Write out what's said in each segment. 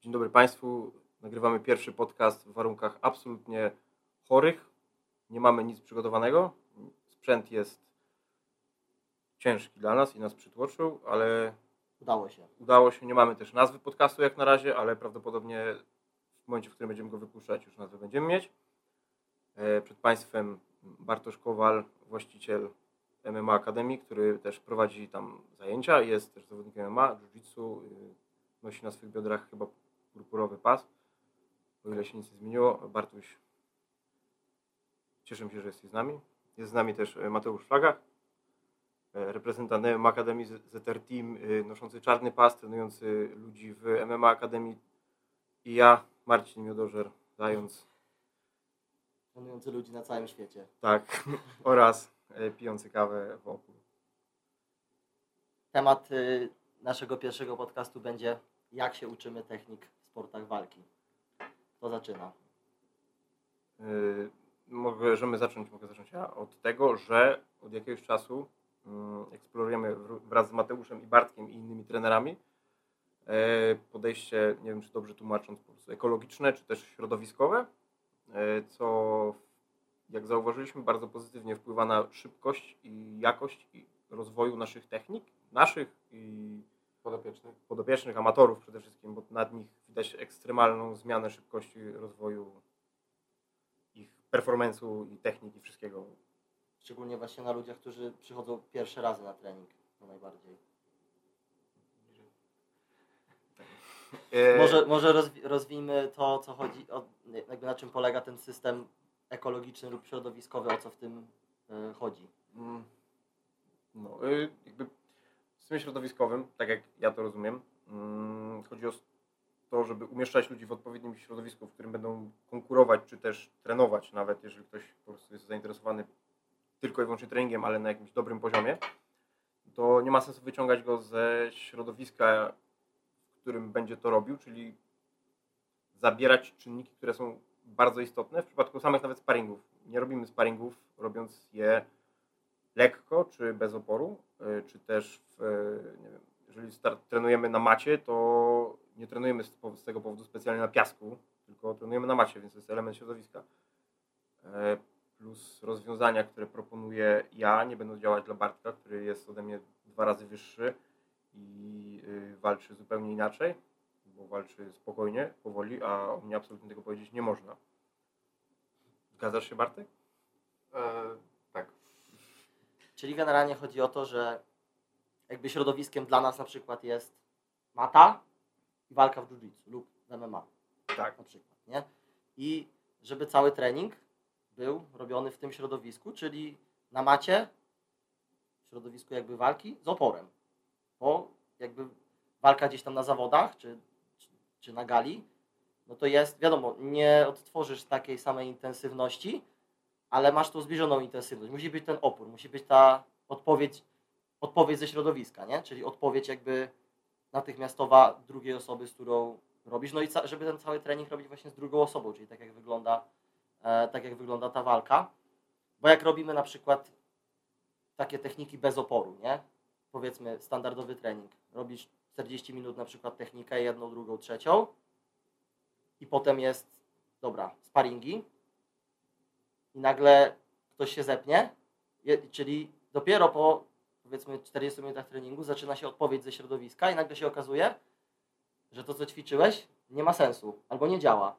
Dzień dobry Państwu. Nagrywamy pierwszy podcast w warunkach absolutnie chorych. Nie mamy nic przygotowanego. Sprzęt jest ciężki dla nas i nas przytłoczył, ale Udało się. udało się. Nie mamy też nazwy podcastu jak na razie, ale prawdopodobnie w momencie, w którym będziemy go wypuszczać, już nazwę będziemy mieć. E, Przed Państwem Bartosz Kowal, właściciel MMA Akademii, który też prowadzi tam zajęcia. Jest też zawodnikiem MMA, jiu-jitsu. y, Nosi na swych biodrach chyba purpurowy pas. O ile się nic nie zmieniło. Bartuś, cieszę się, że jesteś z nami. Jest z nami też e, Mateusz Flaga, e, reprezentant MMA Akademii ZR Team, y, noszący czarny pas, trenujący ludzi w MMA Akademii. I ja, Marcin Miodożer, zając Trenujący ludzi na całym świecie. tak, oraz e, pijący kawę w opór. Temat naszego pierwszego podcastu będzie jak się uczymy technik sportach walki. Kto zaczyna? Yy, Możemy zacząć, mogę zacząć ja od tego, że od jakiegoś czasu mm, eksplorujemy wr- wraz z Mateuszem i Bartkiem i innymi trenerami e, podejście, nie wiem czy dobrze tłumacząc, po prostu ekologiczne czy też środowiskowe, e, co jak zauważyliśmy bardzo pozytywnie wpływa na szybkość i jakość i rozwoju naszych technik, naszych i podopiecznych. podopiecznych, amatorów przede wszystkim, bo nad nich widać ekstremalną zmianę szybkości rozwoju ich performance'u i technik i wszystkiego. Szczególnie właśnie na ludziach, którzy przychodzą pierwsze razy na trening. To najbardziej. E, Może, może rozwi- rozwijmy to, o co chodzi, o, jakby na czym polega ten system ekologiczny lub środowiskowy, o co w tym y, chodzi. mm, No, y, jakby systemie środowiskowym, tak jak ja to rozumiem, mm, chodzi o to, żeby umieszczać ludzi w odpowiednim środowisku, w którym będą konkurować, czy też trenować, nawet jeżeli ktoś po prostu jest zainteresowany tylko i wyłącznie treningiem, ale na jakimś dobrym poziomie, to nie ma sensu wyciągać go ze środowiska, w którym będzie to robił, czyli zabierać czynniki, które są bardzo istotne w przypadku samych nawet sparingów. Nie robimy sparingów robiąc je lekko czy bez oporu, y, czy też w, y, nie wiem, jeżeli start, trenujemy na macie, to nie trenujemy z, z tego powodu specjalnie na piasku, tylko trenujemy na macie, więc to jest element środowiska. E, Plus rozwiązania, które proponuję ja, nie będą działać dla Bartka, który jest ode mnie dwa razy wyższy i y, walczy zupełnie inaczej, bo walczy spokojnie, powoli, a o mnie absolutnie tego powiedzieć nie można. Zgadzasz się, Bartek? E. Czyli generalnie chodzi o to, że jakby środowiskiem dla nas na przykład jest mata i walka w jiu-jitsu lub w MMA Tak. na przykład, nie? I żeby cały trening był robiony w tym środowisku, czyli na macie, w środowisku jakby walki z oporem. Bo jakby walka gdzieś tam na zawodach, czy, czy, czy na gali, no to jest, wiadomo, nie odtworzysz takiej samej intensywności, ale masz tą zbliżoną intensywność. Musi być ten opór, musi być ta odpowiedź, odpowiedź ze środowiska, nie? Czyli odpowiedź jakby natychmiastowa drugiej osoby, z którą robisz. No i żeby ten cały trening robić właśnie z drugą osobą, czyli tak jak wygląda, e, tak jak wygląda ta walka. Bo jak robimy na przykład takie techniki bez oporu, nie? Powiedzmy standardowy trening. Robisz 40 minut na przykład technikę, jedną, drugą, trzecią i potem jest, dobra, sparingi i nagle ktoś się zepnie, czyli dopiero po powiedzmy 40 minutach treningu zaczyna się odpowiedź ze środowiska i nagle się okazuje, że to co ćwiczyłeś nie ma sensu albo nie działa.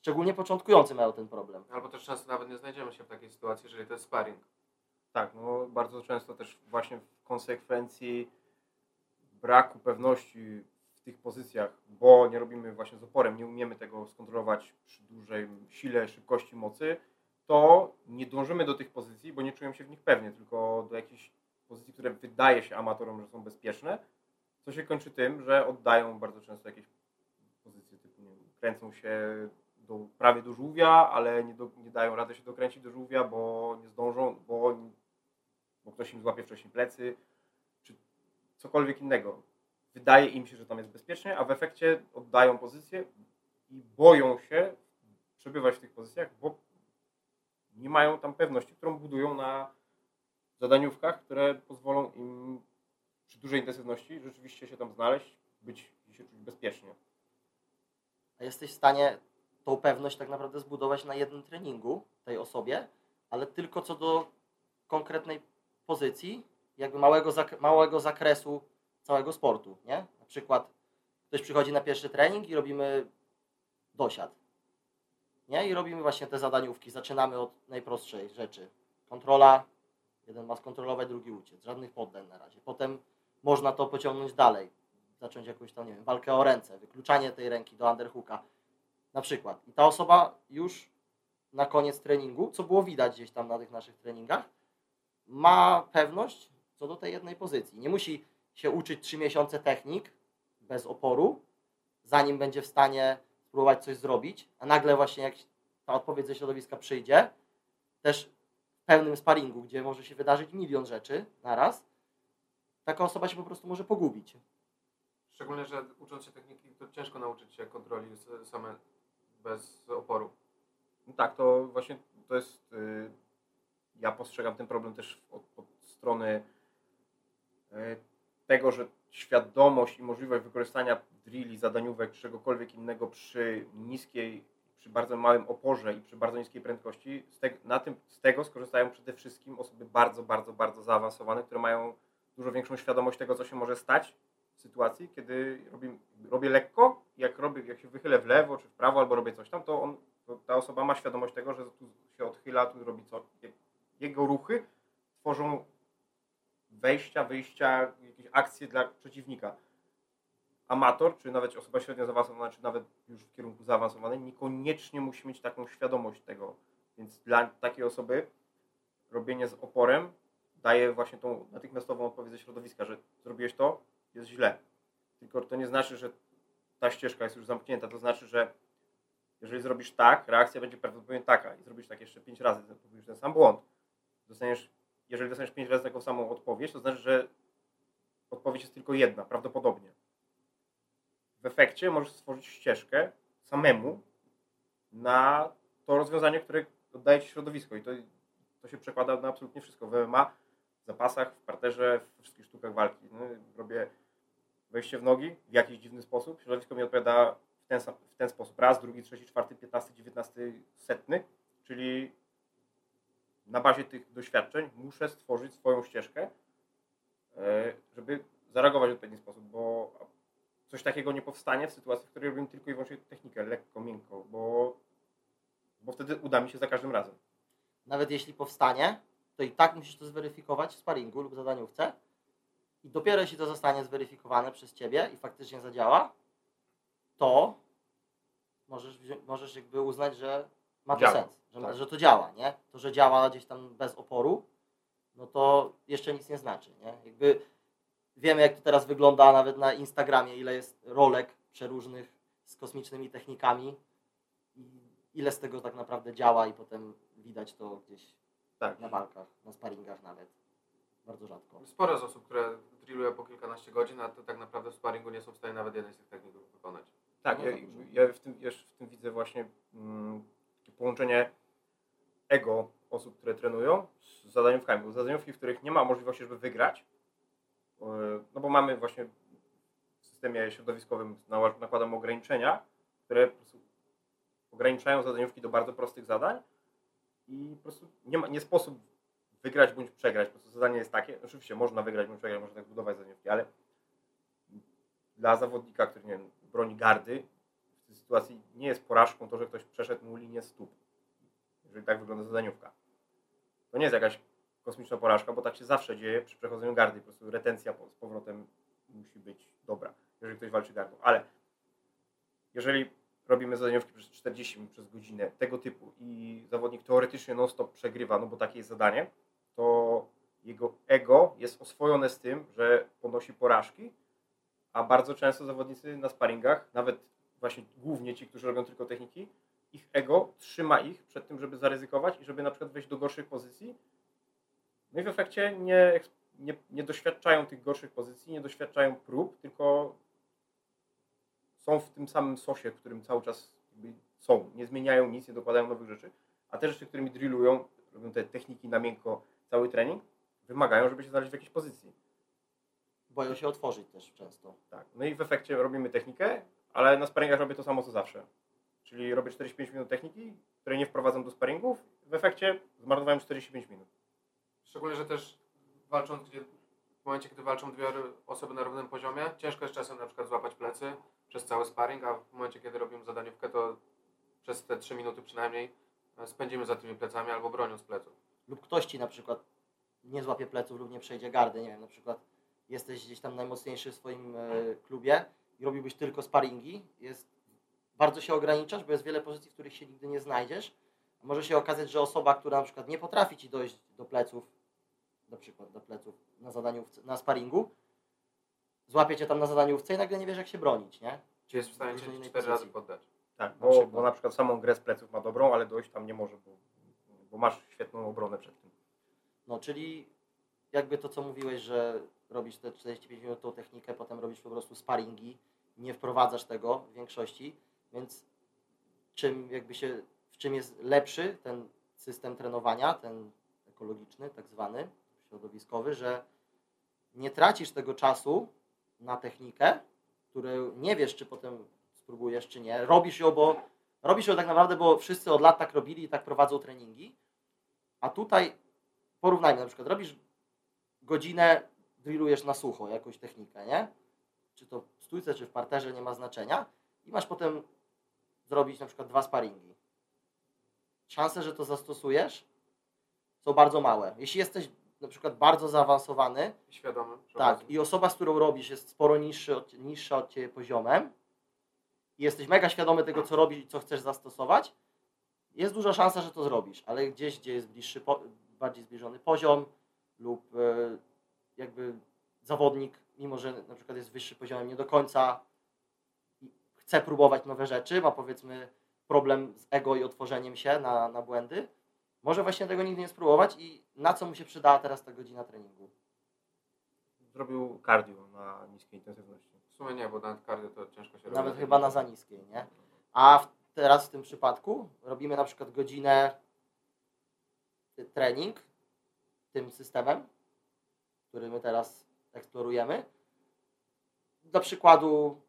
Szczególnie początkujący mają ten problem. Albo też często nawet nie znajdziemy się w takiej sytuacji, jeżeli to jest sparring. Tak, no bardzo często też właśnie w konsekwencji braku pewności w tych pozycjach, bo nie robimy właśnie z oporem, nie umiemy tego skontrolować przy dużej sile, szybkości, mocy, to nie dążymy do tych pozycji, bo nie czują się w nich pewnie, tylko do jakichś pozycji, które wydaje się amatorom, że są bezpieczne, co się kończy tym, że oddają bardzo często jakieś pozycje typu nie wiem, kręcą się do, prawie do żółwia, ale nie, do, nie dają rady się dokręcić do żółwia, bo nie zdążą, bo, bo ktoś im złapie wcześniej plecy, czy cokolwiek innego. Wydaje im się, że tam jest bezpiecznie, a w efekcie oddają pozycję i boją się przebywać w tych pozycjach, bo nie mają tam pewności, którą budują na zadaniówkach, które pozwolą im przy dużej intensywności rzeczywiście się tam znaleźć, być i się czuć bezpiecznie. a jesteś w stanie tą pewność tak naprawdę zbudować na jednym treningu tej osobie, ale tylko co do konkretnej pozycji, jakby małego, zak- małego zakresu całego sportu, nie? Na przykład ktoś przychodzi na pierwszy trening i robimy dosiad, nie? I robimy właśnie te zadaniówki, zaczynamy od najprostszej rzeczy. Kontrola, jeden ma skontrolować, drugi uciec, żadnych poddań na razie. Potem można to pociągnąć dalej, zacząć jakąś tam, nie wiem, walkę o ręce, wykluczanie tej ręki do underhooka, na przykład. I ta osoba już na koniec treningu, co było widać gdzieś tam na tych naszych treningach, ma pewność co do tej jednej pozycji. Nie musi się uczyć 3 miesiące technik bez oporu, zanim będzie w stanie spróbować coś zrobić, a nagle właśnie jak ta odpowiedź ze środowiska przyjdzie, też w pełnym sparingu, gdzie może się wydarzyć milion rzeczy naraz, taka osoba się po prostu może pogubić. Szczególnie, że ucząc się techniki, to ciężko nauczyć się kontroli same bez oporu. No tak, to właśnie to jest. y, ja postrzegam ten problem też od, od strony y, tego, że świadomość i możliwość wykorzystania drilli, zadaniówek, czegokolwiek innego przy niskiej, przy bardzo małym oporze i przy bardzo niskiej prędkości, z, te, na tym, z tego skorzystają przede wszystkim osoby bardzo, bardzo, bardzo zaawansowane, które mają dużo większą świadomość tego, co się może stać w sytuacji, kiedy robię, robię lekko, jak robię, jak się wychylę w lewo czy w prawo, albo robię coś tam, to, on, to ta osoba ma świadomość tego, że tu się odchyla, tu robi co. Jego ruchy tworzą wejścia, wyjścia, jakieś akcje dla przeciwnika. Amator, czy nawet osoba średnio zaawansowana, czy nawet już w kierunku zaawansowanej, niekoniecznie musi mieć taką świadomość tego. Więc dla takiej osoby robienie z oporem daje właśnie tą natychmiastową odpowiedź ze środowiska, że zrobiłeś to, jest źle. Tylko to nie znaczy, że ta ścieżka jest już zamknięta. To znaczy, że jeżeli zrobisz tak, reakcja będzie prawdopodobnie taka i zrobisz tak jeszcze pięć razy, popełnisz ten sam błąd. Dostaniesz, jeżeli dostaniesz pięć razy taką samą odpowiedź, to znaczy, że odpowiedź jest tylko jedna, prawdopodobnie. W efekcie możesz stworzyć ścieżkę samemu na to rozwiązanie, które oddaje ci środowisko i to, to się przekłada na absolutnie wszystko. W MMA, w zapasach, w parterze, we wszystkich sztukach walki. No, robię wejście w nogi w jakiś dziwny sposób. Środowisko mi odpowiada w ten, w ten sposób. Raz, drugi, trzeci, czwarty, piętnasty, dziewiętnasty, setny. Czyli na bazie tych doświadczeń muszę stworzyć swoją ścieżkę, e, żeby zareagować w odpowiedni sposób, bo coś takiego nie powstanie w sytuacji, w której robimy tylko i wyłącznie technikę, lekko, miękko, bo, bo wtedy uda mi się za każdym razem. Nawet jeśli powstanie, to i tak musisz to zweryfikować w sparingu lub zadaniówce. I dopiero jeśli to zostanie zweryfikowane przez Ciebie i faktycznie zadziała, to możesz, możesz jakby uznać, że ma to Działa, sens, że, tak. że to działa, nie? To, że działa gdzieś tam bez oporu, no to jeszcze nic nie znaczy, nie? Jakby wiemy, jak to teraz wygląda nawet na Instagramie, ile jest rolek przeróżnych z kosmicznymi technikami i ile z tego tak naprawdę działa i potem widać to gdzieś Tak. na walkach, na sparingach nawet. Bardzo rzadko. Sporo z osób, które drillują po kilkanaście godzin, a to tak naprawdę w sparingu nie są w stanie nawet jednej z tych technik wykonać. Tak, No ja, ja w, tym, ja w tym widzę właśnie mm, połączenie ego osób, które trenują z zadaniówkami. Bo zadaniówki, w których nie ma możliwości, żeby wygrać, yy, no bo mamy właśnie w systemie środowiskowym nakładamy ograniczenia, które ograniczają zadaniówki do bardzo prostych zadań i po prostu nie, ma, nie sposób wygrać bądź przegrać. Po prostu zadanie jest takie, oczywiście można wygrać bądź przegrać, można tak budować zadaniówki, ale dla zawodnika, który nie wiem, broni gardy, tej sytuacji nie jest porażką to, że ktoś przeszedł mu linię stóp. Jeżeli tak wygląda zadaniówka. To nie jest jakaś kosmiczna porażka, bo tak się zawsze dzieje przy przechodzeniu gardy. Po prostu retencja z powrotem musi być dobra, jeżeli ktoś walczy gardą. Ale jeżeli robimy zadaniówki przez 40 minut, przez godzinę tego typu i zawodnik teoretycznie non-stop przegrywa, no bo takie jest zadanie, to jego ego jest oswojone z tym, że ponosi porażki, a bardzo często zawodnicy na sparingach, nawet właśnie głównie ci, którzy robią tylko techniki, ich ego trzyma ich przed tym, żeby zaryzykować i żeby na przykład wejść do gorszych pozycji. No i w efekcie nie, nie, nie doświadczają tych gorszych pozycji, nie doświadczają prób, tylko są w tym samym sosie, w którym cały czas są. Nie zmieniają nic, nie dokładają nowych rzeczy, a te rzeczy, którymi drillują, robią te techniki na miękko, cały trening, wymagają, żeby się znaleźć w jakiejś pozycji. Boją się otworzyć też często. Tak. No i w efekcie robimy technikę, ale na sparingach robię to samo co zawsze. Czyli robię 45 minut techniki, której nie wprowadzam do sparingów. W efekcie zmarnowałem 45 minut. Szczególnie, że też walcząc, gdzie, w momencie, gdy walczą dwie osoby na równym poziomie, ciężko jest czasem na przykład złapać plecy przez cały sparring, a w momencie, kiedy robimy zadaniówkę, to przez te 3 minuty przynajmniej e, spędzimy za tymi plecami albo bronią z pleców. lub ktoś ci na przykład nie złapie pleców lub nie przejdzie gardy, nie wiem, na przykład jesteś gdzieś tam najmocniejszy w swoim e, klubie i robiłbyś tylko sparingi, jest, bardzo się ograniczasz, bo jest wiele pozycji, w których się nigdy nie znajdziesz. Może się okazać, że osoba, która na przykład nie potrafi ci dojść do pleców, na przykład do pleców na zadaniu, na sparingu, złapie cię tam na zadaniówce i nagle nie wiesz, jak się bronić, nie? Czy jest w stanie cię 4 razy poddać? Tak, Na bo, przykład. bo na przykład samą grę z pleców ma dobrą, ale dojść tam nie może, bo, bo masz świetną obronę przed tym. No, czyli jakby to, co mówiłeś, że robisz te 45 minut tą technikę, potem robisz po prostu sparingi, nie wprowadzasz tego w większości, więc czym jakby się, w czym jest lepszy ten system trenowania, ten ekologiczny, tak zwany, środowiskowy, że nie tracisz tego czasu na technikę, której nie wiesz, czy potem spróbujesz, czy nie. Robisz ją, bo robisz ją tak naprawdę, bo wszyscy od lat tak robili i tak prowadzą treningi, a tutaj porównajmy, na przykład robisz godzinę, drillujesz na sucho jakąś technikę, nie? Czy to w stójce, czy w parterze, nie ma znaczenia i masz potem zrobić na przykład dwa sparingi. Szanse, że to zastosujesz są bardzo małe. Jeśli jesteś na przykład bardzo zaawansowany, świadomy. tak, i osoba, z którą robisz jest sporo niższy od, niższa od Ciebie poziomem i jesteś mega świadomy tego, co robisz i co chcesz zastosować, jest duża szansa, że to zrobisz, ale gdzieś, gdzie jest bliższy, bardziej zbliżony poziom lub e, jakby zawodnik, mimo że na przykład jest wyższy poziomem, nie do końca i chce próbować nowe rzeczy, ma powiedzmy problem z ego i otworzeniem się na, na błędy, może właśnie tego nigdy nie spróbować i na co mu się przydała teraz ta godzina treningu? Zrobił cardio na niskiej intensywności. W sumie nie, bo nawet cardio to ciężko się robi. Nawet chyba na za niskiej, nie? A w, teraz w tym przypadku robimy na przykład godzinę y, trening tym systemem, który my teraz eksplorujemy. Dla przykładu,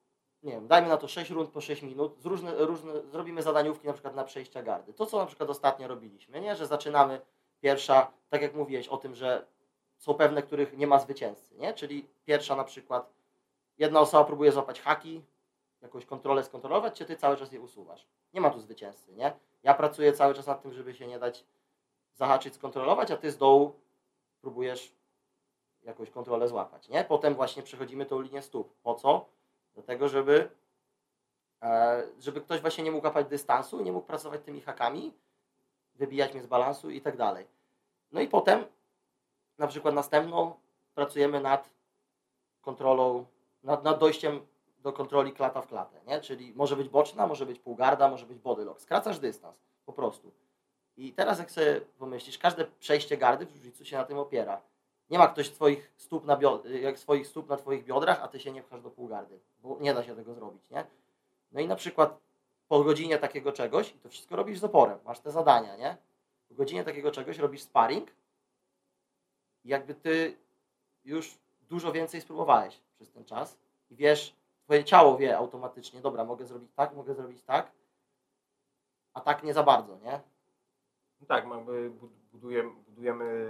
nie wiem, dajmy na to 6 rund po 6 minut, z różne, różne, zrobimy zadaniówki na przykład na przejścia gardy. To, co na przykład ostatnio robiliśmy, nie? Że zaczynamy pierwsza, tak jak mówiłeś o tym, że są pewne, których nie ma zwycięzcy, nie? Czyli pierwsza na przykład, jedna osoba próbuje złapać haki, jakąś kontrolę skontrolować, czy ty cały czas je usuwasz. Nie ma tu zwycięzcy, nie? Ja pracuję cały czas nad tym, żeby się nie dać zahaczyć, skontrolować, a ty z dołu próbujesz jakąś kontrolę złapać, nie? Potem właśnie przechodzimy tą linię stóp. Po co? Do tego, żeby e, żeby ktoś właśnie nie mógł łapać dystansu, nie mógł pracować tymi hakami, wybijać mnie z balansu i tak dalej. No i potem na przykład następną pracujemy nad kontrolą, nad, nad dojściem do kontroli klata w klatę, nie? Czyli może być boczna, może być półgarda, może być body lock. Skracasz dystans, po prostu. I teraz jak sobie pomyślisz, każde przejście gardy w jiu się na tym opiera. Nie ma ktoś twoich stóp na, jak swoich stóp na twoich biodrach, a ty się nie pchasz do półgardy, bo nie da się tego zrobić, nie? No i na przykład po godzinie takiego czegoś, to wszystko robisz z oporem, masz te zadania, nie? Po godzinie takiego czegoś robisz sparring i jakby ty już dużo więcej spróbowałeś przez ten czas i wiesz, twoje ciało wie automatycznie, dobra, mogę zrobić tak, mogę zrobić tak, a tak nie za bardzo, nie? Tak, bud- budujemy, budujemy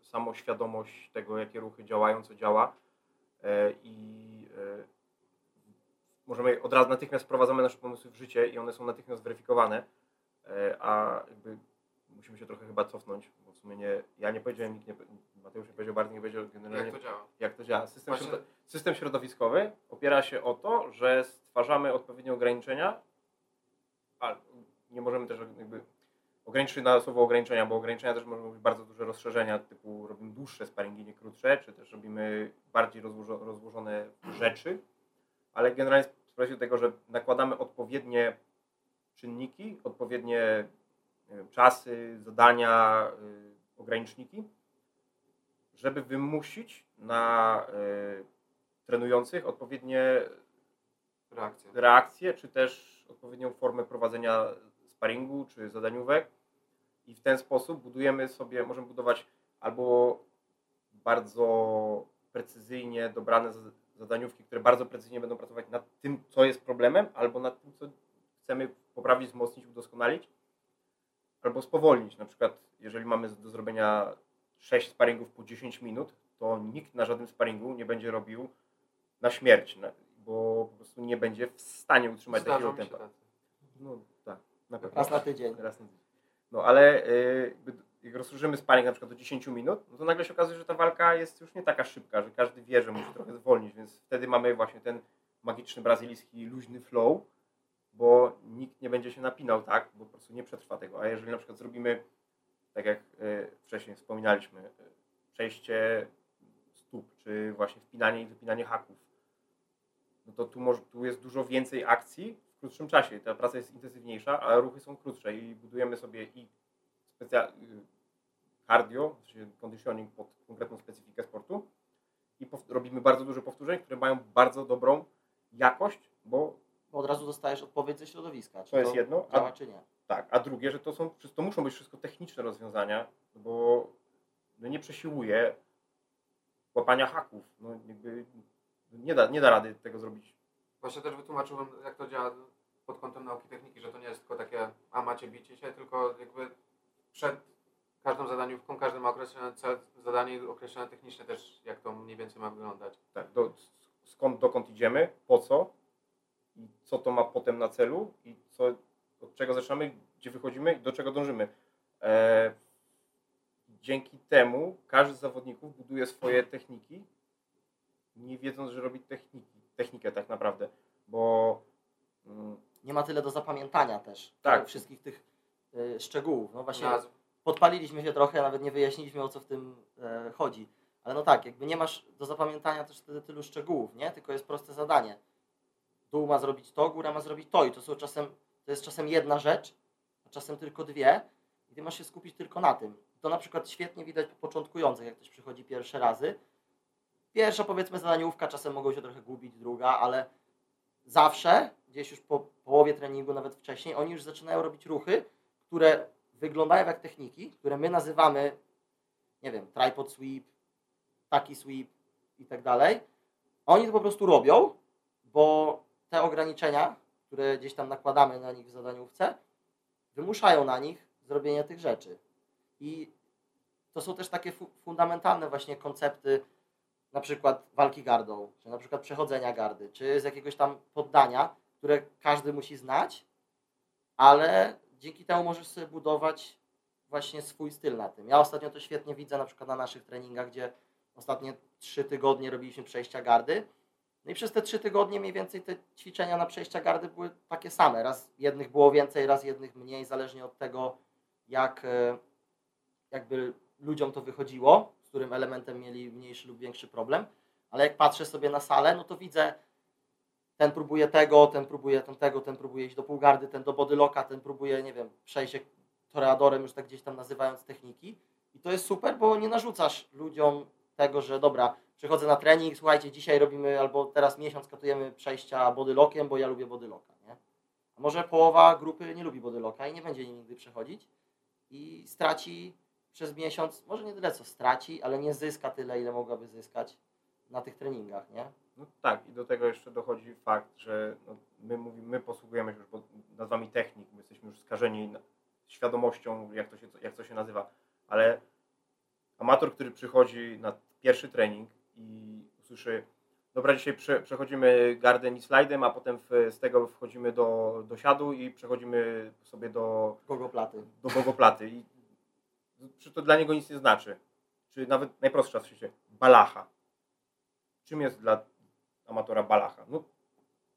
samoświadomość tego, jakie ruchy działają, co działa e, i e, możemy od razu natychmiast wprowadzamy nasze pomysły w życie i one są natychmiast weryfikowane, e, a jakby musimy się trochę chyba cofnąć, bo w sumie nie, ja nie powiedziałem, nikt nie, Mateusz nie powiedział, Bartek nie powiedział generalnie Jak to działa? jak to działa. System, Właśnie- system środowiskowy opiera się o to, że stwarzamy odpowiednie ograniczenia, a nie możemy też jakby ograniczyć na słowo ograniczenia, bo ograniczenia też mogą być bardzo duże rozszerzenia, typu robimy dłuższe sparingi, nie krótsze, czy też robimy bardziej rozłożo- rozłożone rzeczy, ale generalnie sprowadzi do tego, że nakładamy odpowiednie czynniki, odpowiednie nie wiem, czasy, zadania, y, ograniczniki, żeby wymusić na y, trenujących odpowiednie Reakcja. reakcje, czy też odpowiednią formę prowadzenia sparingu, czy zadaniówek. I w ten sposób budujemy sobie, możemy budować albo bardzo precyzyjnie dobrane zadaniówki, które bardzo precyzyjnie będą pracować nad tym, co jest problemem, albo nad tym, co chcemy poprawić, wzmocnić, udoskonalić, albo spowolnić. Na przykład, jeżeli mamy do zrobienia 6 sparingów po 10 minut, to nikt na żadnym sparingu nie będzie robił na śmierć, bo po prostu nie będzie w stanie utrzymać Zdarzą takiego tempa. No na pewno. Raz na tydzień. Raz na tydzień. No ale y, jakby jak rozszerzymy sparing na przykład do 10 minut, no to nagle się okazuje, że ta walka jest już nie taka szybka, że każdy wie, że musi trochę zwolnić, więc wtedy mamy właśnie ten magiczny brazylijski luźny flow, bo nikt nie będzie się napinał tak, bo po prostu nie przetrwa tego. A jeżeli na przykład zrobimy, tak jak y, wcześniej wspominaliśmy, y, przejście stóp, czy właśnie wpinanie i wypinanie haków, no to tu, może, tu jest dużo więcej akcji krótszym czasie. Ta praca jest intensywniejsza, a ruchy są krótsze i budujemy sobie i specja- y, cardio, czyli conditioning pod konkretną specyfikę sportu i robimy bardzo dużo powtórzeń, które mają bardzo dobrą jakość, bo Bo od razu dostajesz odpowiedź ze środowiska. Czy To jest jedno, a- Działa, czy nie. tak, a drugie, że to są, to muszą być wszystko techniczne rozwiązania, bo no nie przesiłuje łapania haków. No jakby nie da, nie da rady tego zrobić. Właśnie też wytłumaczyłem, jak to działa pod kątem nauki techniki, że to nie jest tylko takie, a macie bicie się, tylko jakby przed każdą zadaniówką, każdy ma określone cel, zadanie określone technicznie też, jak to mniej więcej ma wyglądać. Tak, do, skąd, dokąd idziemy, po co co to ma potem na celu i co, od czego zaczynamy, gdzie wychodzimy i do czego dążymy. E, dzięki temu każdy z zawodników buduje swoje techniki, nie wiedząc, że robi techniki, technikę tak naprawdę, bo mm, Nie ma tyle do zapamiętania też. Tak. tych Wszystkich tych y, szczegółów. No właśnie Nazw. podpaliliśmy się trochę, nawet nie wyjaśniliśmy o co w tym e, chodzi. Ale no tak, jakby nie masz do zapamiętania też wtedy tylu szczegółów, nie? Tylko jest proste zadanie. Dół ma zrobić to, góra ma zrobić to i to są czasem, to jest czasem jedna rzecz, a czasem tylko dwie i ty masz się skupić tylko na tym. To na przykład świetnie widać po początkujących, jak ktoś przychodzi pierwsze razy. Pierwsza powiedzmy zadaniówka, czasem mogą się trochę gubić, druga, ale zawsze, gdzieś już po połowie treningu, nawet wcześniej, oni już zaczynają robić ruchy, które wyglądają jak techniki, które my nazywamy, nie wiem, tripod sweep, taki sweep i tak dalej. Oni to po prostu robią, bo te ograniczenia, które gdzieś tam nakładamy na nich w zadaniówce, wymuszają na nich zrobienie tych rzeczy. I to są też takie fu- fundamentalne właśnie koncepty, na przykład walki gardą, czy na przykład przechodzenia gardy, czy z jakiegoś tam poddania, które każdy musi znać, ale dzięki temu możesz sobie budować właśnie swój styl na tym. Ja ostatnio to świetnie widzę na przykład na naszych treningach, gdzie ostatnie trzy tygodnie robiliśmy przejścia gardy. No i przez te trzy tygodnie mniej więcej te ćwiczenia na przejścia gardy były takie same. Raz jednych było więcej, raz jednych mniej, zależnie od tego, jak e, jakby ludziom to wychodziło, z którym elementem mieli mniejszy lub większy problem. Ale jak patrzę sobie na salę, no to widzę, ten próbuje tego, ten próbuje ten tego, ten próbuje iść do półgardy, ten do bodylocka, ten próbuje, nie wiem, przejść toreadorem, już tak gdzieś tam nazywając techniki. I to jest super, bo nie narzucasz ludziom tego, że dobra, przychodzę na trening, słuchajcie, dzisiaj robimy, albo teraz miesiąc katujemy przejścia bodylockiem, bo ja lubię bodylocka, nie? A może połowa grupy nie lubi bodylocka i nie będzie nigdy przechodzić i straci przez miesiąc, może nie tyle co straci, ale nie zyska tyle, ile mogłaby zyskać na tych treningach, nie? No tak, i do tego jeszcze dochodzi fakt, że no, my, mówimy, my posługujemy się już bo- nazwami technik, my jesteśmy już skażeni świadomością, jak to, się, jak to się nazywa, ale amator, który przychodzi na pierwszy trening i usłyszy, dobra, dzisiaj prze, przechodzimy garden i slajdem, a potem w, z tego wchodzimy do, do siadu i przechodzimy sobie do, Gogoplaty. do bogoplaty i czy to dla niego nic nie znaczy? Czy nawet najprostsza w świecie, balacha. Czym jest dla amatora balacha? No,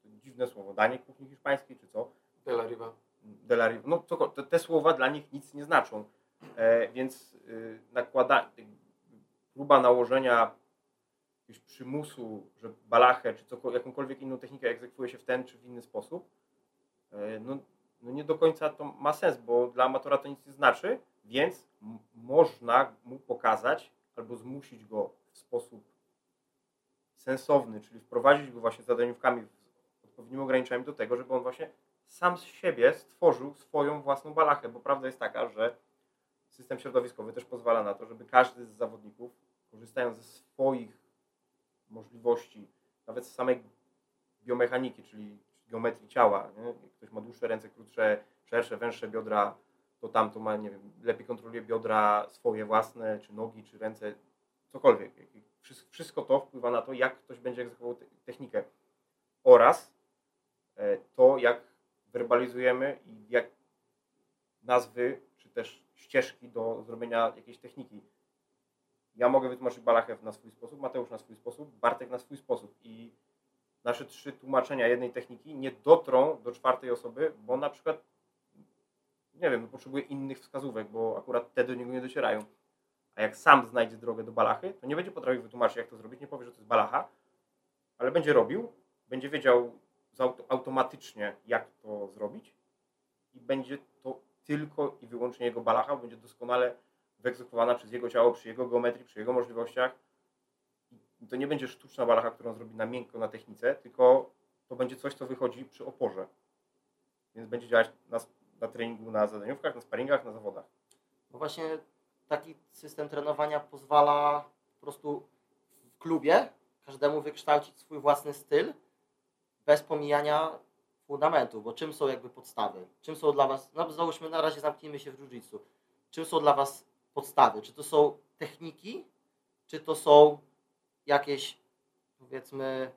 dziwne słowo, danie kuchni hiszpańskiej, czy co? De la Riva. De la Riva. No, co, te, te słowa dla nich nic nie znaczą. E, więc y, nakłada, próba nałożenia jakiegoś przymusu, że balachę, czy cokol- jakąkolwiek inną technikę egzekwuje się w ten czy w inny sposób, e, no, no nie do końca to ma sens, bo dla amatora to nic nie znaczy, więc można mu pokazać albo zmusić go w sposób sensowny, czyli wprowadzić go właśnie zadaniówkami odpowiednimi ograniczeniami do tego, żeby on właśnie sam z siebie stworzył swoją własną balachę, bo prawda jest taka, że system środowiskowy też pozwala na to, żeby każdy z zawodników, korzystając ze swoich możliwości nawet z samej biomechaniki, czyli geometrii ciała. Nie? Jak ktoś ma dłuższe ręce, krótsze, szersze, węższe biodra, to tamto ma, nie wiem, lepiej kontroluje biodra swoje własne, czy nogi, czy ręce, cokolwiek. Wszystko to wpływa na to, jak ktoś będzie egzekwował technikę. Oraz e, to, jak werbalizujemy i jak nazwy, czy też ścieżki do zrobienia jakiejś techniki. Ja mogę wytłumaczyć Balachew na swój sposób, Mateusz na swój sposób, Bartek na swój sposób. I nasze trzy tłumaczenia jednej techniki nie dotrą do czwartej osoby, bo na przykład, nie wiem, potrzebuje innych wskazówek, bo akurat te do niego nie docierają. A jak sam znajdzie drogę do balachy, to nie będzie potrafił wytłumaczyć, jak to zrobić, nie powie, że to jest balacha, ale będzie robił, będzie wiedział automatycznie, jak to zrobić i będzie to tylko i wyłącznie jego balacha, będzie doskonale wyegzekwowana przez jego ciało, przy jego geometrii, przy jego możliwościach to nie będzie sztuczna balacha, którą zrobi na miękko na technice, tylko to będzie coś, co wychodzi przy oporze. Więc będzie działać na, na treningu, na zadaniówkach, na sparingach, na zawodach. No właśnie taki system trenowania pozwala po prostu w klubie każdemu wykształcić swój własny styl bez pomijania fundamentów, bo czym są jakby podstawy? Czym są dla Was, no załóżmy na razie zamknijmy się w jiu-jitsu. Czym są dla Was podstawy? Czy to są techniki, czy to są jakieś, powiedzmy,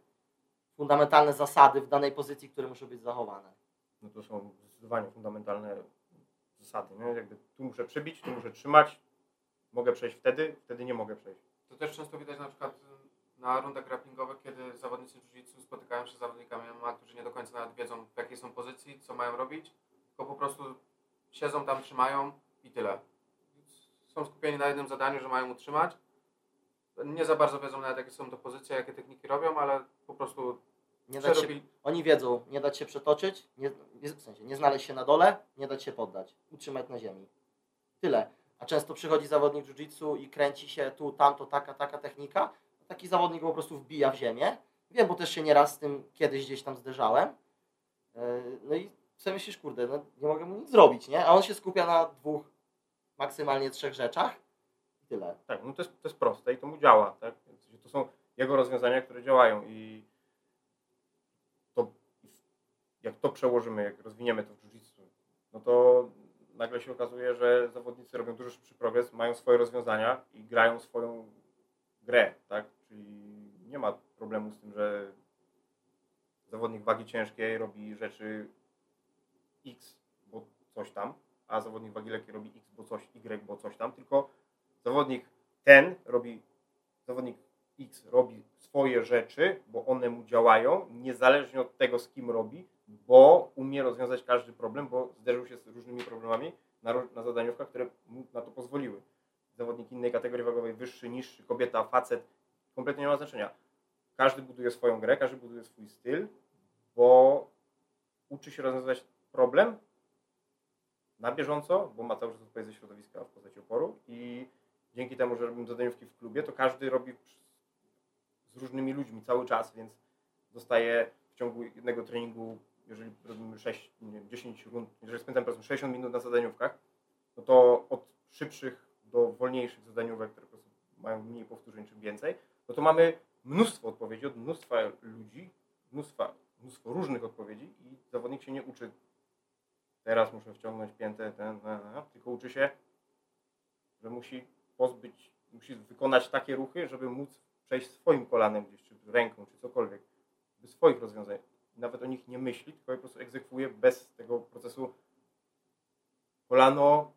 fundamentalne zasady w danej pozycji, które muszą być zachowane. No to są zdecydowanie fundamentalne zasady. Nie? Jakby tu muszę przybić, tu muszę trzymać, mogę przejść wtedy, wtedy nie mogę przejść. To też często widać na przykład na rundach grapplingowych, kiedy zawodnicy jiu spotykają się z zawodnikami MMA, którzy nie do końca nawet wiedzą w jakiej są pozycji, co mają robić, tylko po prostu siedzą tam, trzymają i tyle. Są skupieni na jednym zadaniu, że mają utrzymać nie za bardzo wiedzą nawet jakie są to pozycje, jakie techniki robią, ale po prostu nie dać się, oni wiedzą, nie dać się przetoczyć, nie, w sensie nie znaleźć się na dole, nie dać się poddać, utrzymać na ziemi. Tyle. A często przychodzi zawodnik jiu-jitsu i kręci się tu, tamto, taka, taka technika. Taki zawodnik po prostu wbija w ziemię. Wiem, bo też się nieraz z tym kiedyś gdzieś tam zderzałem. E, no i sobie myślisz, kurde, no nie mogę mu nic zrobić, nie? A on się skupia na dwóch, maksymalnie trzech rzeczach Tyle. Tak, no to jest, to jest proste i to mu działa. Tak? To są jego rozwiązania, które działają i to, jak to przełożymy, jak rozwiniemy to w jiu-jitsu, no to nagle się okazuje, że zawodnicy robią dużo szybszy progres, mają swoje rozwiązania i grają swoją grę, tak? Czyli nie ma problemu z tym, że zawodnik wagi ciężkiej robi rzeczy X, bo coś tam, a zawodnik wagi lekkiej robi X, bo coś, Y, bo coś tam, tylko zawodnik ten robi, zawodnik X robi swoje rzeczy, bo one mu działają, niezależnie od tego, z kim robi, bo umie rozwiązać każdy problem, bo zderzył się z różnymi problemami na, na zadaniówkach, które mu na to pozwoliły. Zawodnik innej kategorii wagowej, wyższy, niższy, kobieta, facet, kompletnie nie ma znaczenia. Każdy buduje swoją grę, każdy buduje swój styl, bo uczy się rozwiązywać problem na bieżąco, bo ma cały czas odpowiedź ze środowiska w postaci oporu i dzięki temu, że robimy zadaniówki w klubie, to każdy robi z różnymi ludźmi cały czas, więc dostaje w ciągu jednego treningu, jeżeli robimy 6, nie, 10 rund, jeżeli spędzamy powiedzmy 60 minut na zadaniówkach, no to od szybszych do wolniejszych zadaniówek, które po prostu mają mniej powtórzeń czy więcej, no to mamy mnóstwo odpowiedzi od mnóstwa ludzi, mnóstwa, mnóstwo różnych odpowiedzi i zawodnik się nie uczy teraz muszę wciągnąć piętę, ten, ten, ten, tylko uczy się, że musi pozbyć, musi wykonać takie ruchy, żeby móc przejść swoim kolanem gdzieś, czy ręką, czy cokolwiek, bez swoich rozwiązań. Nawet o nich nie myśli, tylko po prostu egzekwuje bez tego procesu kolano,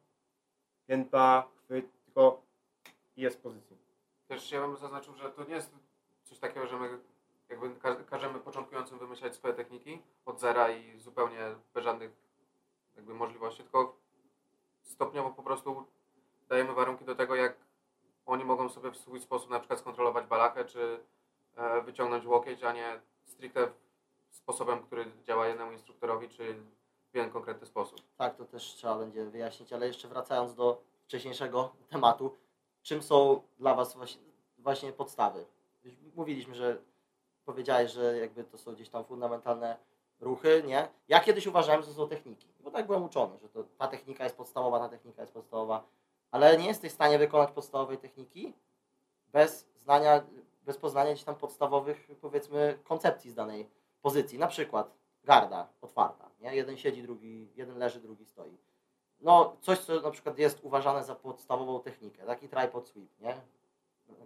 pięta, chwyt, tylko jest w pozycji. Też ja bym zaznaczył, że to nie jest coś takiego, że my jakby każemy początkującym wymyślać swoje techniki od zera i zupełnie bez żadnych jakby możliwości, tylko stopniowo po prostu dajemy warunki do tego, jak oni mogą sobie w swój sposób na przykład skontrolować balachę, czy e, wyciągnąć łokieć, a nie stricte sposobem, który działa jednemu instruktorowi, czy w jeden konkretny sposób. Tak, to też trzeba będzie wyjaśnić, ale jeszcze wracając do wcześniejszego tematu, czym są dla Was właśnie, podstawy? Mówiliśmy, że powiedziałeś, że jakby to są gdzieś tam fundamentalne ruchy, nie? Ja kiedyś uważałem, że to są techniki, bo tak byłem uczony, że to, ta technika jest podstawowa, ta technika jest podstawowa, ale nie jesteś w stanie wykonać podstawowej techniki bez znania bez poznania gdzieś tam podstawowych, powiedzmy, koncepcji z danej pozycji. Na przykład garda otwarta, nie? Jeden siedzi, drugi, jeden leży, drugi stoi. No, coś, co na przykład jest uważane za podstawową technikę, taki tripod sweep, nie?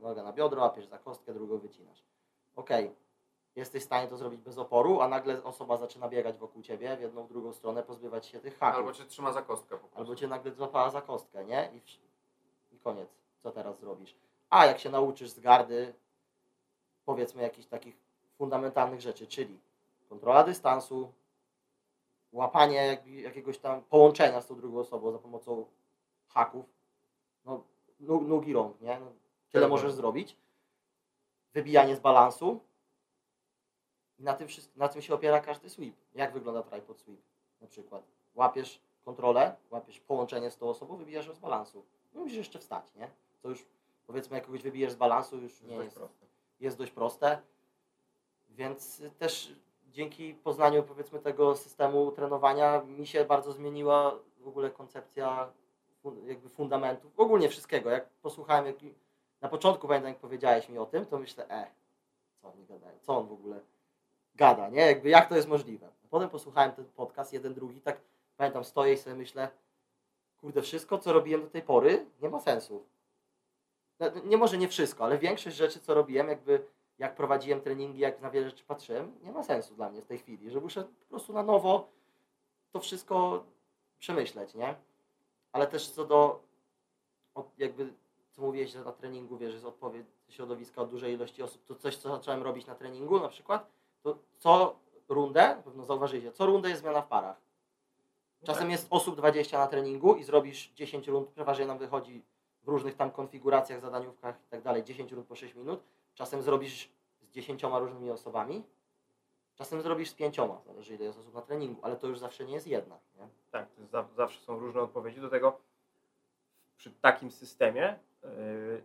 Noga na biodro, łapiesz za kostkę, drugą wycinasz. Okej, jesteś w stanie to zrobić bez oporu, a nagle osoba zaczyna biegać wokół ciebie w jedną, w drugą stronę, pozbywać się tych haków. Albo cię trzyma za kostkę po prostu. Albo cię nagle złapała za kostkę, nie? I, wsz- I koniec. Co teraz zrobisz? A jak się nauczysz z gardy, powiedzmy jakichś takich fundamentalnych rzeczy, czyli kontrola dystansu, łapanie jakby, jakiegoś tam połączenia z tą drugą osobą za pomocą haków, no, nóg, nóg i rąk, nie? No, tyle możesz zrobić. Wybijanie z balansu. I na tym, na tym się opiera każdy sweep. Jak wygląda tripod sweep na przykład? Łapiesz kontrolę, łapiesz połączenie z tą osobą, wybijasz ją z balansu. No musisz jeszcze wstać, nie? To już powiedzmy jak kogoś wybijesz z balansu, już nie jest, proste. jest dość proste. Więc też dzięki poznaniu powiedzmy tego systemu trenowania mi się bardzo zmieniła w ogóle koncepcja jakby fundamentów, ogólnie wszystkiego. Jak posłuchałem, jak na początku pamiętam jak powiedziałeś mi o tym, to myślę, e, co oni gadają, co on w ogóle gada, nie? Jakby jak to jest możliwe. Potem posłuchałem ten podcast, jeden, drugi, tak pamiętam, stoję i sobie myślę, kurde, wszystko co robiłem do tej pory nie ma sensu. No, Nie może nie wszystko, ale większość rzeczy co robiłem, jakby jak prowadziłem treningi, jak na wiele rzeczy patrzyłem, nie ma sensu dla mnie w tej chwili, że muszę po prostu na nowo to wszystko przemyśleć, nie? Ale też co do jakby co mówiłeś, że na treningu wiesz, jest odpowiedź środowiska od dużej ilości osób, to coś, co zacząłem robić na treningu na przykład, to co rundę, pewno zauważycie, co rundę jest zmiana w parach. Czasem jest osób 20 na treningu i zrobisz 10 rund, przeważnie nam wychodzi w różnych tam konfiguracjach, zadaniówkach i tak dalej, 10 rund po 6 minut. Czasem zrobisz z 10 różnymi osobami, czasem zrobisz z 5, zależy ile jest osób na treningu, ale to już zawsze nie jest jedna. Nie? Tak, za, zawsze są różne odpowiedzi. Do tego przy takim systemie yy,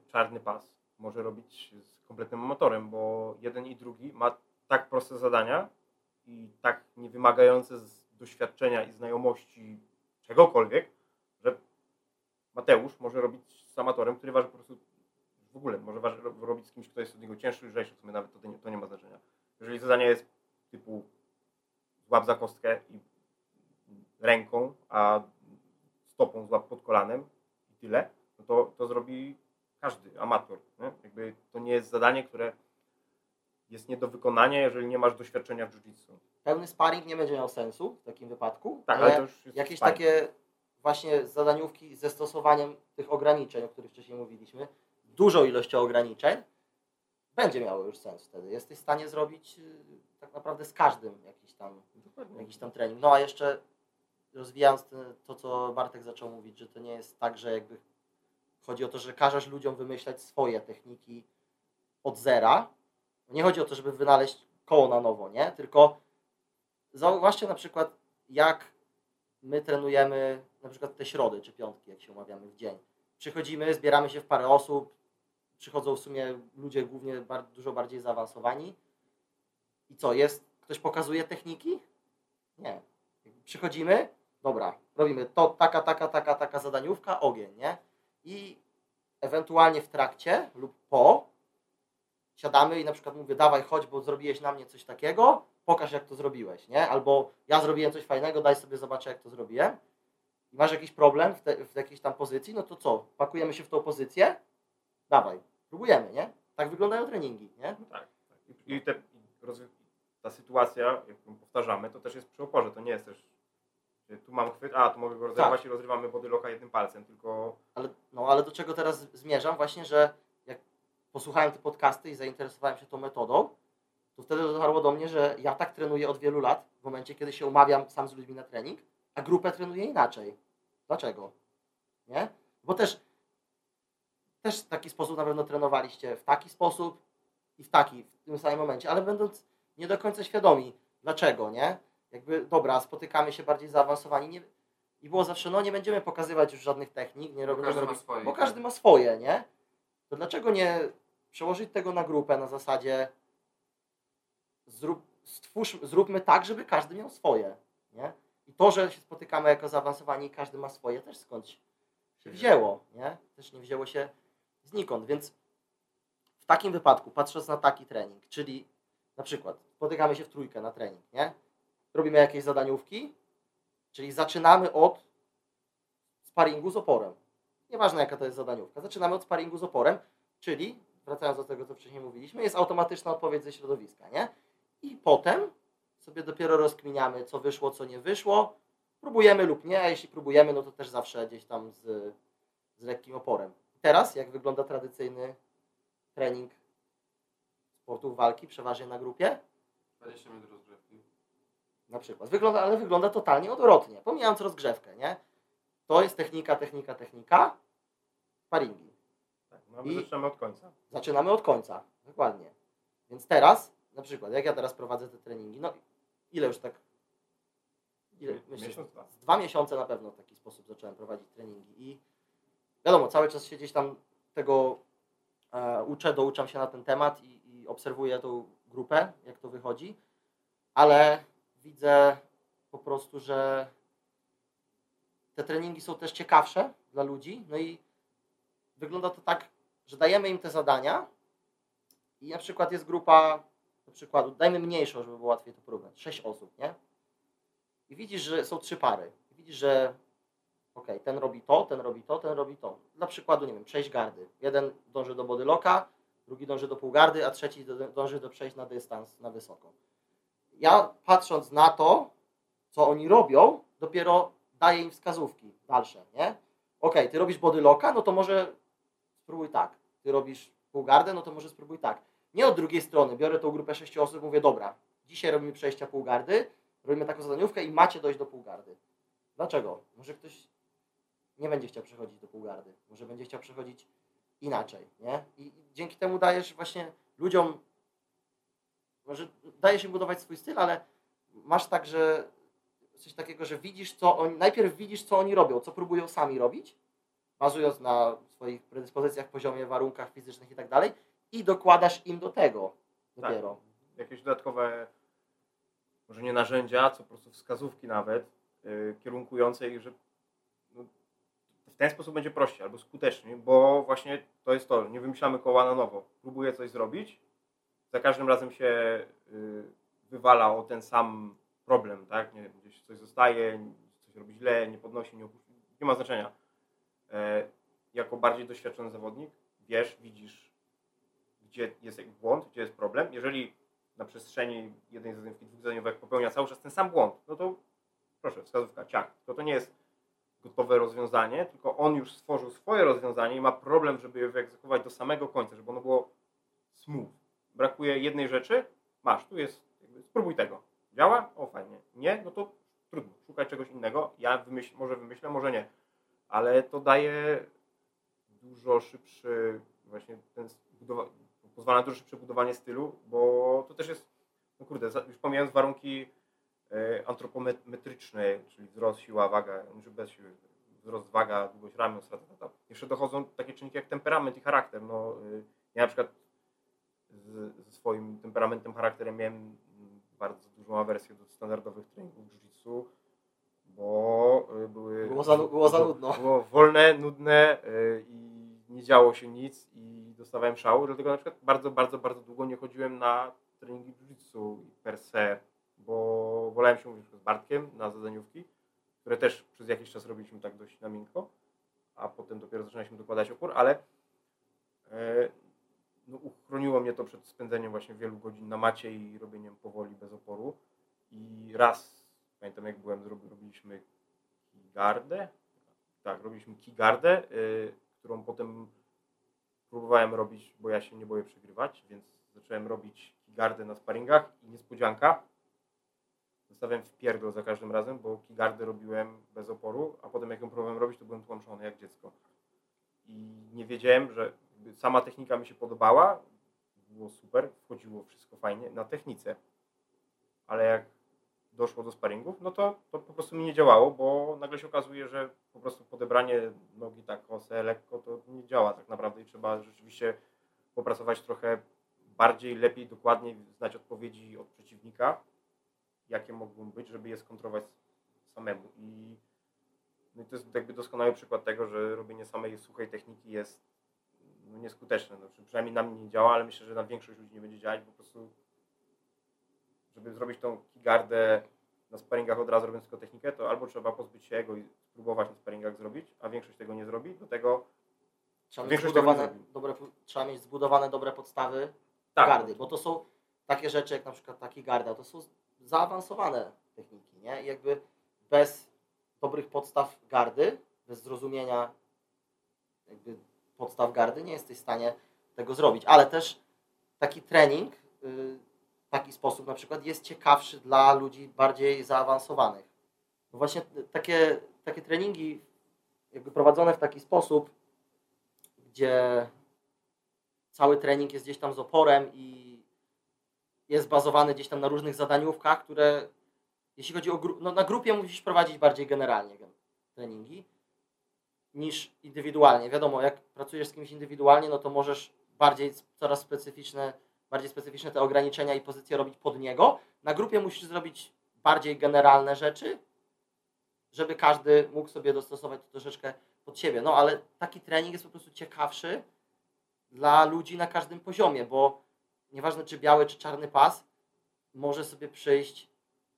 czarny pas może robić z kompletnym amatorem, bo jeden i drugi ma tak proste zadania i tak niewymagające z doświadczenia i znajomości czegokolwiek, że Mateusz może robić z amatorem, który waży po prostu w ogóle, może robić z kimś, kto jest od niego cięższy, lżejszy, w sumie nawet to nie, to nie ma znaczenia. Jeżeli zadanie jest typu złap za kostkę i ręką, a stopą złap pod kolanem i tyle, no to, to zrobi każdy amator. Nie? Jakby to nie jest zadanie, które jest nie do wykonania, jeżeli nie masz doświadczenia w jiu-jitsu. Pełny sparring nie będzie miał sensu w takim wypadku, Tak, ale, ale to już jest jakieś sparring. takie właśnie zadaniówki ze stosowaniem tych ograniczeń, o których wcześniej mówiliśmy, dużą ilością ograniczeń, będzie miało już sens wtedy. Jesteś w stanie zrobić y, tak naprawdę z każdym jakiś tam, Dokładnie. jakiś tam trening. No a jeszcze rozwijając to, co Bartek zaczął mówić, że to nie jest tak, że jakby chodzi o to, że każesz ludziom wymyślać swoje techniki od zera. Nie chodzi o to, żeby wynaleźć koło na nowo, nie? Tylko zauważcie na przykład, jak my trenujemy na przykład te środy czy piątki, jak się umawiamy w dzień. Przychodzimy, zbieramy się w parę osób, przychodzą w sumie ludzie głównie bar- dużo bardziej zaawansowani. I co, jest? Ktoś pokazuje techniki? Nie. Przychodzimy, dobra, robimy to, taka, taka, taka, taka zadaniówka, ogień, nie? I ewentualnie w trakcie lub po siadamy i na przykład mówię, dawaj, chodź, bo zrobiłeś na mnie coś takiego, pokaż jak to zrobiłeś, nie? Albo ja zrobiłem coś fajnego, daj sobie zobaczę jak to zrobiłem. Masz jakiś problem w, te, w jakiejś tam pozycji, no to co? Pakujemy się w tą pozycję, dawaj, próbujemy, nie? Tak wyglądają treningi, nie? No tak. tak. I, te, ta sytuacja, jak powtarzamy, to też jest przy oporze. To nie jest też, tu mam chwyt, a tu mogę go rozerwać i rozrywamy bodyloka jednym palcem, tylko Ale, no ale do czego teraz zmierzam? Właśnie, że jak posłuchałem te podcasty i zainteresowałem się tą metodą, to wtedy dotarło do mnie, że ja tak trenuję od wielu lat, w momencie, kiedy się umawiam sam z ludźmi na trening, a grupę trenuję inaczej. Dlaczego? Nie? Bo też, też w taki sposób na pewno trenowaliście w taki sposób i w taki, w tym samym momencie, ale będąc nie do końca świadomi, dlaczego, nie? Jakby, dobra, spotykamy się bardziej zaawansowani, nie, i było zawsze, no nie będziemy pokazywać już żadnych technik, nie robimy, każdy ma robić- swoje. bo każdy ma swoje, nie? To dlaczego nie przełożyć tego na grupę na zasadzie zrób, stwórz, zróbmy tak, żeby każdy miał swoje, nie? I to, że się spotykamy jako zaawansowani i każdy ma swoje, też skądś się wzięło, nie? Też nie wzięło się znikąd, więc w takim wypadku, patrząc na taki trening, czyli na przykład spotykamy się w trójkę na trening, nie? Robimy jakieś zadaniówki, czyli zaczynamy od sparingu z oporem. Nieważne jaka to jest zadaniówka. Zaczynamy od sparingu z oporem, czyli, wracając do tego, co wcześniej mówiliśmy, jest automatyczna odpowiedź ze środowiska, nie? I potem sobie dopiero rozkminiamy, co wyszło, co nie wyszło. Próbujemy lub nie, a jeśli próbujemy, no to też zawsze gdzieś tam z, z lekkim oporem. Teraz, jak wygląda tradycyjny trening sportów walki, przeważnie na grupie? 20 minut rozgrzewki. Na przykład. Wygląda, ale wygląda totalnie odwrotnie. Pomijając rozgrzewkę, nie? To jest technika, technika, technika, sparingi. Tak, no, I- zaczynamy od końca. Zaczynamy od końca. Dokładnie. Więc teraz, na przykład, jak ja teraz prowadzę te treningi, no ile już tak. Ile? Myślę, dwa miesiące na pewno w taki sposób zacząłem prowadzić treningi i wiadomo, cały czas się gdzieś tam tego e, uczę, douczam się na ten temat i, i obserwuję tą grupę, jak to wychodzi, ale widzę po prostu, że te treningi są też ciekawsze dla ludzi, no i wygląda to tak, że dajemy im te zadania i na przykład jest grupa, do przykładu, dajmy mniejszą, żeby było łatwiej to porównać, sześć osób, nie? I widzisz, że są trzy pary. Widzisz, że ok, ten robi to, ten robi to, ten robi to. Dla przykładu, nie wiem, przejść gardy. Jeden dąży do bodylocka, drugi dąży do półgardy, a trzeci dąży do przejść na dystans, na wysoko. Ja patrząc na to, co oni robią, dopiero daję im wskazówki dalsze, nie? Ok, ty robisz bodylocka, no to może spróbuj tak. Ty robisz półgardę, no to może spróbuj tak. Nie od drugiej strony, biorę tą grupę sześciu osób, mówię, dobra, dzisiaj robimy przejścia półgardy, robimy taką zadaniówkę i macie dojść do półgardy. Dlaczego? Może ktoś nie będzie chciał przechodzić do półgardy, może będzie chciał przechodzić inaczej, nie? I dzięki temu dajesz właśnie ludziom, może dajesz im budować swój styl, ale masz tak, że coś takiego, że widzisz, co oni, najpierw widzisz, co oni robią, co próbują sami robić, bazując na swoich predyspozycjach, poziomie, warunkach fizycznych i tak dalej, i dokładasz im do tego dopiero. Jakieś dodatkowe, może nie narzędzia, co po prostu wskazówki nawet, yy, kierunkujące ich, że ten sposób będzie prościej albo skuteczniej, bo właśnie to jest to, nie wymyślamy koła na nowo. Próbuję coś zrobić, za każdym razem się yy, wywala o ten sam problem, tak? Nie gdzieś coś zostaje, coś robi źle, nie podnosi, nie opuści, nie ma znaczenia. E, jako bardziej doświadczony zawodnik wiesz, widzisz, gdzie jest błąd, gdzie jest problem. Jeżeli na przestrzeni jednej zadaniówki, dwóch zadaniówek popełnia cały czas ten sam błąd, no to proszę, wskazówka, ciach. To to nie jest gotowe rozwiązanie, tylko on już stworzył swoje rozwiązanie i ma problem, żeby je wyegzekwować do samego końca, żeby ono było smooth. Brakuje jednej rzeczy, masz, tu jest, spróbuj tego. Działa? O, fajnie. Nie? No to trudno, szukaj czegoś innego. Ja wymyśl, może wymyślę, może nie. Ale to daje dużo szybszy właśnie ten budowa, pozwala na dużo szybsze budowanie stylu, bo to też jest, no kurde, już pomijając warunki e, antropometryczne, czyli wzrost, siła, waga, znaczy bez siły, wzrost, waga, długość ramion, strata, strata. Jeszcze dochodzą takie czynniki jak temperament i charakter. No, y, ja na przykład ze swoim temperamentem, charakterem miałem bardzo dużą awersję do standardowych treningów jiu-jitsu, bo y, były... Było za było za nudno. Było wolne, nudne i nie działo się nic i dostawałem szału, dlatego na przykład bardzo, bardzo, bardzo długo nie chodziłem na treningi jiu-jitsu per se, bo wolałem się mówić z Bartkiem na zadaniówki, które też przez jakiś czas robiliśmy tak dość na miękko, a potem dopiero zaczynaliśmy dokładać opór, ale e, no, uchroniło mnie to przed spędzeniem właśnie wielu godzin na macie i robieniem powoli bez oporu. I raz, pamiętam jak byłem, robiliśmy kigardę, tak, robiliśmy kigardę, y, którą potem próbowałem robić, bo ja się nie boję przegrywać, więc zacząłem robić kigardę na sparingach i niespodzianka. Zostawiałem w pierdol za każdym razem, bo kigardę robiłem bez oporu, a potem jak ją próbowałem robić, to byłem tłamszony jak dziecko. I nie wiedziałem, że sama technika mi się podobała, było super, wchodziło wszystko fajnie na technice. Ale jak doszło do sparingów, no to, to po prostu mi nie działało, bo nagle się okazuje, że po prostu podebranie nogi tak kosę, lekko, to nie działa tak naprawdę i trzeba rzeczywiście popracować trochę bardziej, lepiej, dokładniej, znać odpowiedzi od przeciwnika, jakie mogą być, żeby je skontrować samemu. I, no i to jest jakby doskonały przykład tego, że robienie samej suchej techniki jest no, nieskuteczne. No, przy- przynajmniej na mnie nie działa, ale myślę, że na większość ludzi nie będzie działać, bo po prostu żeby zrobić tą kigardę na sparingach od razu robiąc tylko technikę, to albo trzeba pozbyć się jego i spróbować na sparingach zrobić, a większość tego nie zrobi. Do tego Trzeba mieć, zbudowane, dobre, trzeba mieć zbudowane dobre podstawy tak, gardy, bo to są takie rzeczy jak na przykład taki garda, to są zaawansowane techniki, nie? I jakby bez dobrych podstaw gardy, bez zrozumienia jakby podstaw gardy nie jesteś w stanie tego zrobić, ale też taki trening y, taki sposób na przykład jest ciekawszy dla ludzi bardziej zaawansowanych. No właśnie takie, takie treningi jakby prowadzone w taki sposób, gdzie cały trening jest gdzieś tam z oporem i jest bazowany gdzieś tam na różnych zadaniówkach, które jeśli chodzi o gru- no na grupie musisz prowadzić bardziej generalnie gen- treningi niż indywidualnie. Wiadomo, jak pracujesz z kimś indywidualnie, no to możesz bardziej coraz specyficzne, bardziej specyficzne te ograniczenia i pozycje robić pod niego. Na grupie musisz zrobić bardziej generalne rzeczy, żeby każdy mógł sobie dostosować to troszeczkę pod siebie. No ale taki trening jest po prostu ciekawszy dla ludzi na każdym poziomie, bo nieważne czy biały, czy czarny pas, może sobie przyjść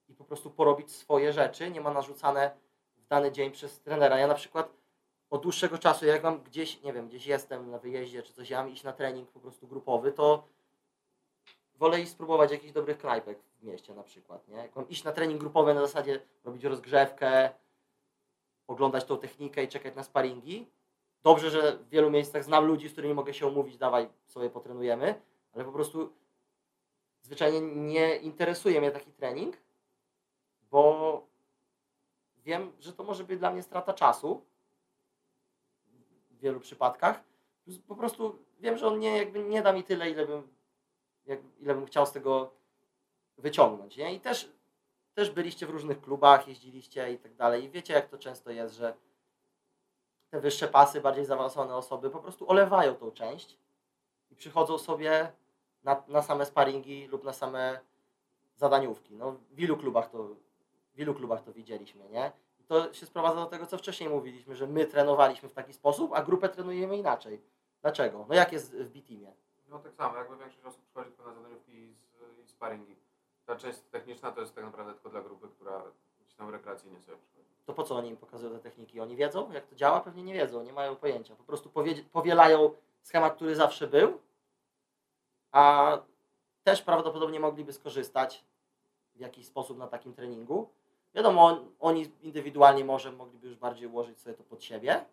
i po prostu porobić swoje rzeczy, nie ma narzucane w dany dzień przez trenera. Ja na przykład od dłuższego czasu, jak mam gdzieś, nie wiem, gdzieś jestem na wyjeździe, czy coś, ja mam iść na trening po prostu grupowy, to wolę iść spróbować jakichś dobrych knajpek w mieście na przykład, nie? Jak mam iść na trening grupowy na zasadzie robić rozgrzewkę, oglądać tą technikę i czekać na sparingi. Dobrze, że w wielu miejscach znam ludzi, z którymi mogę się umówić, dawaj sobie potrenujemy, ale po prostu zwyczajnie nie interesuje mnie taki trening, bo wiem, że to może być dla mnie strata czasu w wielu przypadkach. Po prostu wiem, że on nie, jakby nie da mi tyle, ile bym, jak, ile bym chciał z tego wyciągnąć. Nie? I też, też byliście w różnych klubach, jeździliście i tak dalej. I wiecie, jak to często jest, że te wyższe pasy, bardziej zaawansowane osoby po prostu olewają tą część i przychodzą sobie na, na same sparingi lub na same zadaniówki. No, w ilu klubach to, w ilu klubach to widzieliśmy, nie? I to się sprowadza do tego, co wcześniej mówiliśmy, że my trenowaliśmy w taki sposób, a grupę trenujemy inaczej. Dlaczego? No jak jest w B-teamie? No tak samo, jakby większość osób przychodzi tylko na zadaniówki i, i sparingi. Ta część techniczna to jest tak naprawdę tylko dla grupy, która gdzieś tam rekreacyjnie sobie przychodzi. To po co oni im pokazują te techniki? Oni wiedzą, jak to działa? Pewnie nie wiedzą, nie mają pojęcia. Po prostu powie- powielają schemat, który zawsze był, a też prawdopodobnie mogliby skorzystać w jakiś sposób na takim treningu. Wiadomo, on- oni indywidualnie może mogliby już bardziej ułożyć sobie to pod siebie,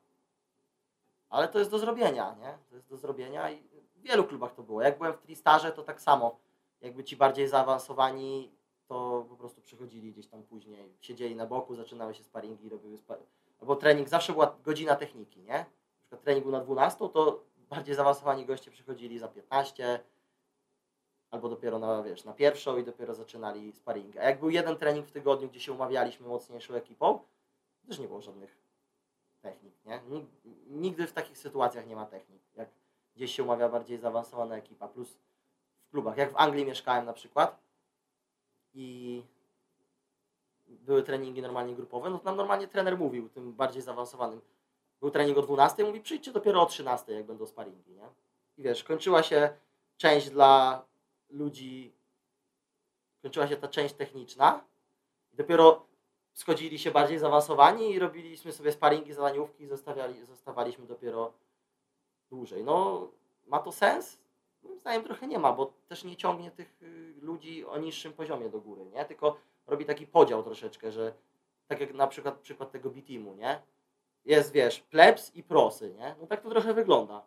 ale to jest do zrobienia, nie? To jest do zrobienia i w wielu klubach to było. Jak byłem w Tristarze, to tak samo. Jakby ci bardziej zaawansowani, to po prostu przychodzili gdzieś tam później, siedzieli na boku, zaczynały się sparingi, robiły spar... Albo trening, zawsze była godzina techniki, nie? Na przykład trening był na 12, to bardziej zaawansowani goście przychodzili za 15, albo dopiero na, wiesz, na pierwszą i dopiero zaczynali sparingi. A jak był jeden trening w tygodniu, gdzie się umawialiśmy mocniejszą ekipą, też nie było żadnych technik, nie? Nig- Nigdy w takich sytuacjach nie ma technik, jak gdzieś się umawia bardziej zaawansowana ekipa, plus w klubach. Jak w Anglii mieszkałem na przykład i były treningi normalnie grupowe, no to nam normalnie trener mówił, tym bardziej zaawansowanym. Był trening o 12, mówi przyjdźcie dopiero o 13, jak będą sparingi, nie? I wiesz, kończyła się część dla ludzi, kończyła się ta część techniczna dopiero schodzili się bardziej zaawansowani i robiliśmy sobie sparingi, zadaniówki i zostawaliśmy dopiero dłużej. No, ma to sens? Moim zdaniem trochę nie ma, bo też nie ciągnie tych y, ludzi o niższym poziomie do góry, nie? Tylko robi taki podział troszeczkę, że tak jak na przykład przykład tego B-teamu, nie? Jest, wiesz, plebs i prosy, nie? No tak to trochę wygląda.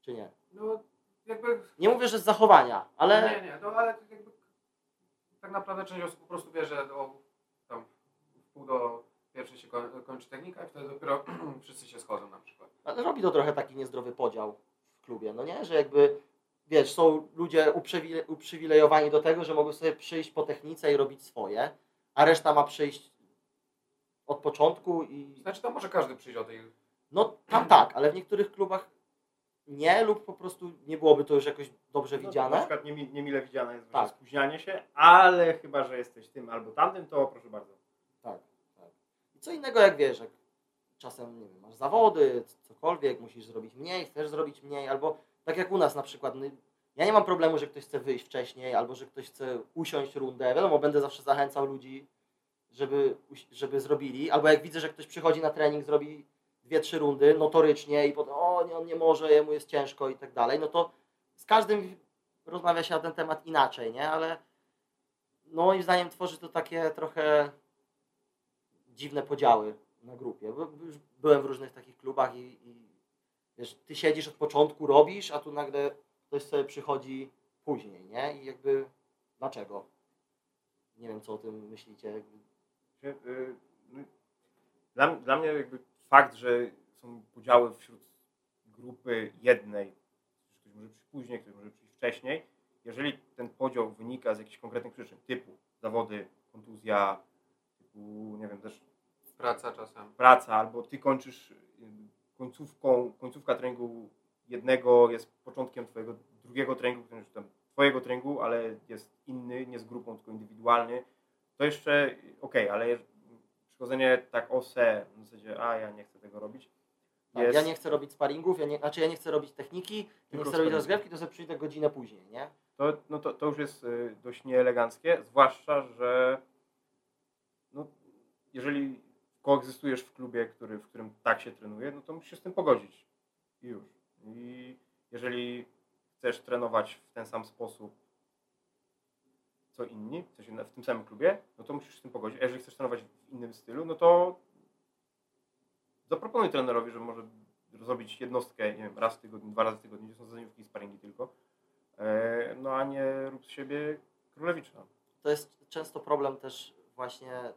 Czy nie? No jakby... Nie mówię, że z zachowania, ale Nie, nie, no ale jakby tak naprawdę część osób po prostu wie, że o, tam w pół do pierwszej się koń, kończy technika i wtedy dopiero wszyscy się schodzą na przykład. Ale robi to trochę taki niezdrowy podział w klubie, no nie? Że jakby, wiesz, są ludzie uprzywile- uprzywilejowani do tego, że mogą sobie przyjść po technice i robić swoje, a reszta ma przyjść od początku i... Znaczy to może każdy przyjść o tej... No tam tak, ale w niektórych klubach nie lub po prostu nie byłoby to już jakoś dobrze No, na widziane. przykład niemi- niemile widziane jest Tak. spóźnianie się, ale chyba, że jesteś tym albo tamtym, to proszę bardzo. Tak, tak. I co innego jak wiesz, jak czasem, nie wiem, masz zawody, cokolwiek, musisz zrobić mniej, chcesz zrobić mniej, albo tak jak u nas na przykład, no, ja nie mam problemu, że ktoś chce wyjść wcześniej, albo że ktoś chce usiąść rundę, wiadomo, będę zawsze zachęcał ludzi, żeby, żeby zrobili, albo jak widzę, że ktoś przychodzi na trening, zrobi dwie, trzy rundy notorycznie i potem, o nie, on nie może, jemu jest ciężko i tak dalej, no to z każdym rozmawia się na ten temat inaczej, nie, ale no moim zdaniem tworzy to takie trochę dziwne podziały na grupie. Byłem w różnych takich klubach i, i wiesz, ty siedzisz od początku, robisz, a tu nagle ktoś sobie przychodzi później, nie? I jakby dlaczego? Nie wiem, co o tym myślicie. Y, no, Dla, dla mnie jakby fakt, że są podziały wśród grupy jednej, ktoś może przyjść później, ktoś może przyjść wcześniej, jeżeli ten podział wynika z jakichś konkretnych przyczyn, typu zawody, kontuzja, typu, nie wiem, też Praca czasem. praca, albo ty kończysz y, końcówką, końcówka treningu jednego jest początkiem twojego drugiego treningu, który jest tam twojego treningu, ale jest inny, nie z grupą, tylko indywidualny, to jeszcze okej, ale je- przychodzenie tak o se, w zasadzie, a ja nie chcę tego robić, tak, jest, Ja nie chcę robić sparingów, ja nie, znaczy ja nie chcę robić techniki, ja nie Tylko chcę robić sparingi. rozgrzewki, to sobie przyjdę godzinę później, nie? to, no to, to już jest y, dość nieeleganckie, zwłaszcza, że no, jeżeli koegzystujesz w klubie, który, w którym tak się trenuje, no to musisz się z tym pogodzić. I już. I jeżeli chcesz trenować w ten sam sposób co inni, w, sensie w tym samym klubie, no to musisz się z tym pogodzić. A jeżeli chcesz trenować w innym stylu, no to zaproponuj trenerowi, że może zrobić jednostkę, nie wiem, raz w tygodniu, dwa razy w tygodniu, gdzie są zadaniówki i sparingi tylko. E, No a nie rób z siebie królewicza. To jest często problem też właśnie,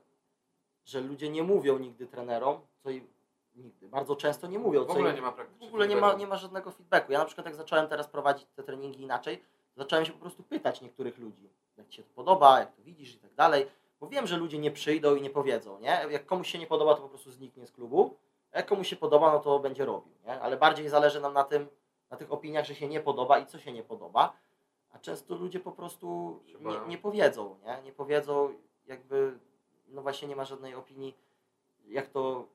że ludzie nie mówią nigdy trenerom, co i nigdy, bardzo często nie mówią, W co ogóle im- nie ma W ogóle nie ma, nie ma żadnego feedbacku. Ja na przykład jak zacząłem teraz prowadzić te treningi inaczej, zacząłem się po prostu pytać niektórych ludzi, jak Ci się to podoba, jak to widzisz i tak dalej, bo wiem, że ludzie nie przyjdą i nie powiedzą, nie? Jak komuś się nie podoba, to po prostu zniknie z klubu, a jak komuś się podoba, no to będzie robił, nie? Ale bardziej zależy nam na tym, na tych opiniach, że się nie podoba i co się nie podoba, a często ludzie po prostu nie, nie powiedzą, nie? Nie powiedzą, jakby, no właśnie nie ma żadnej opinii, jak to,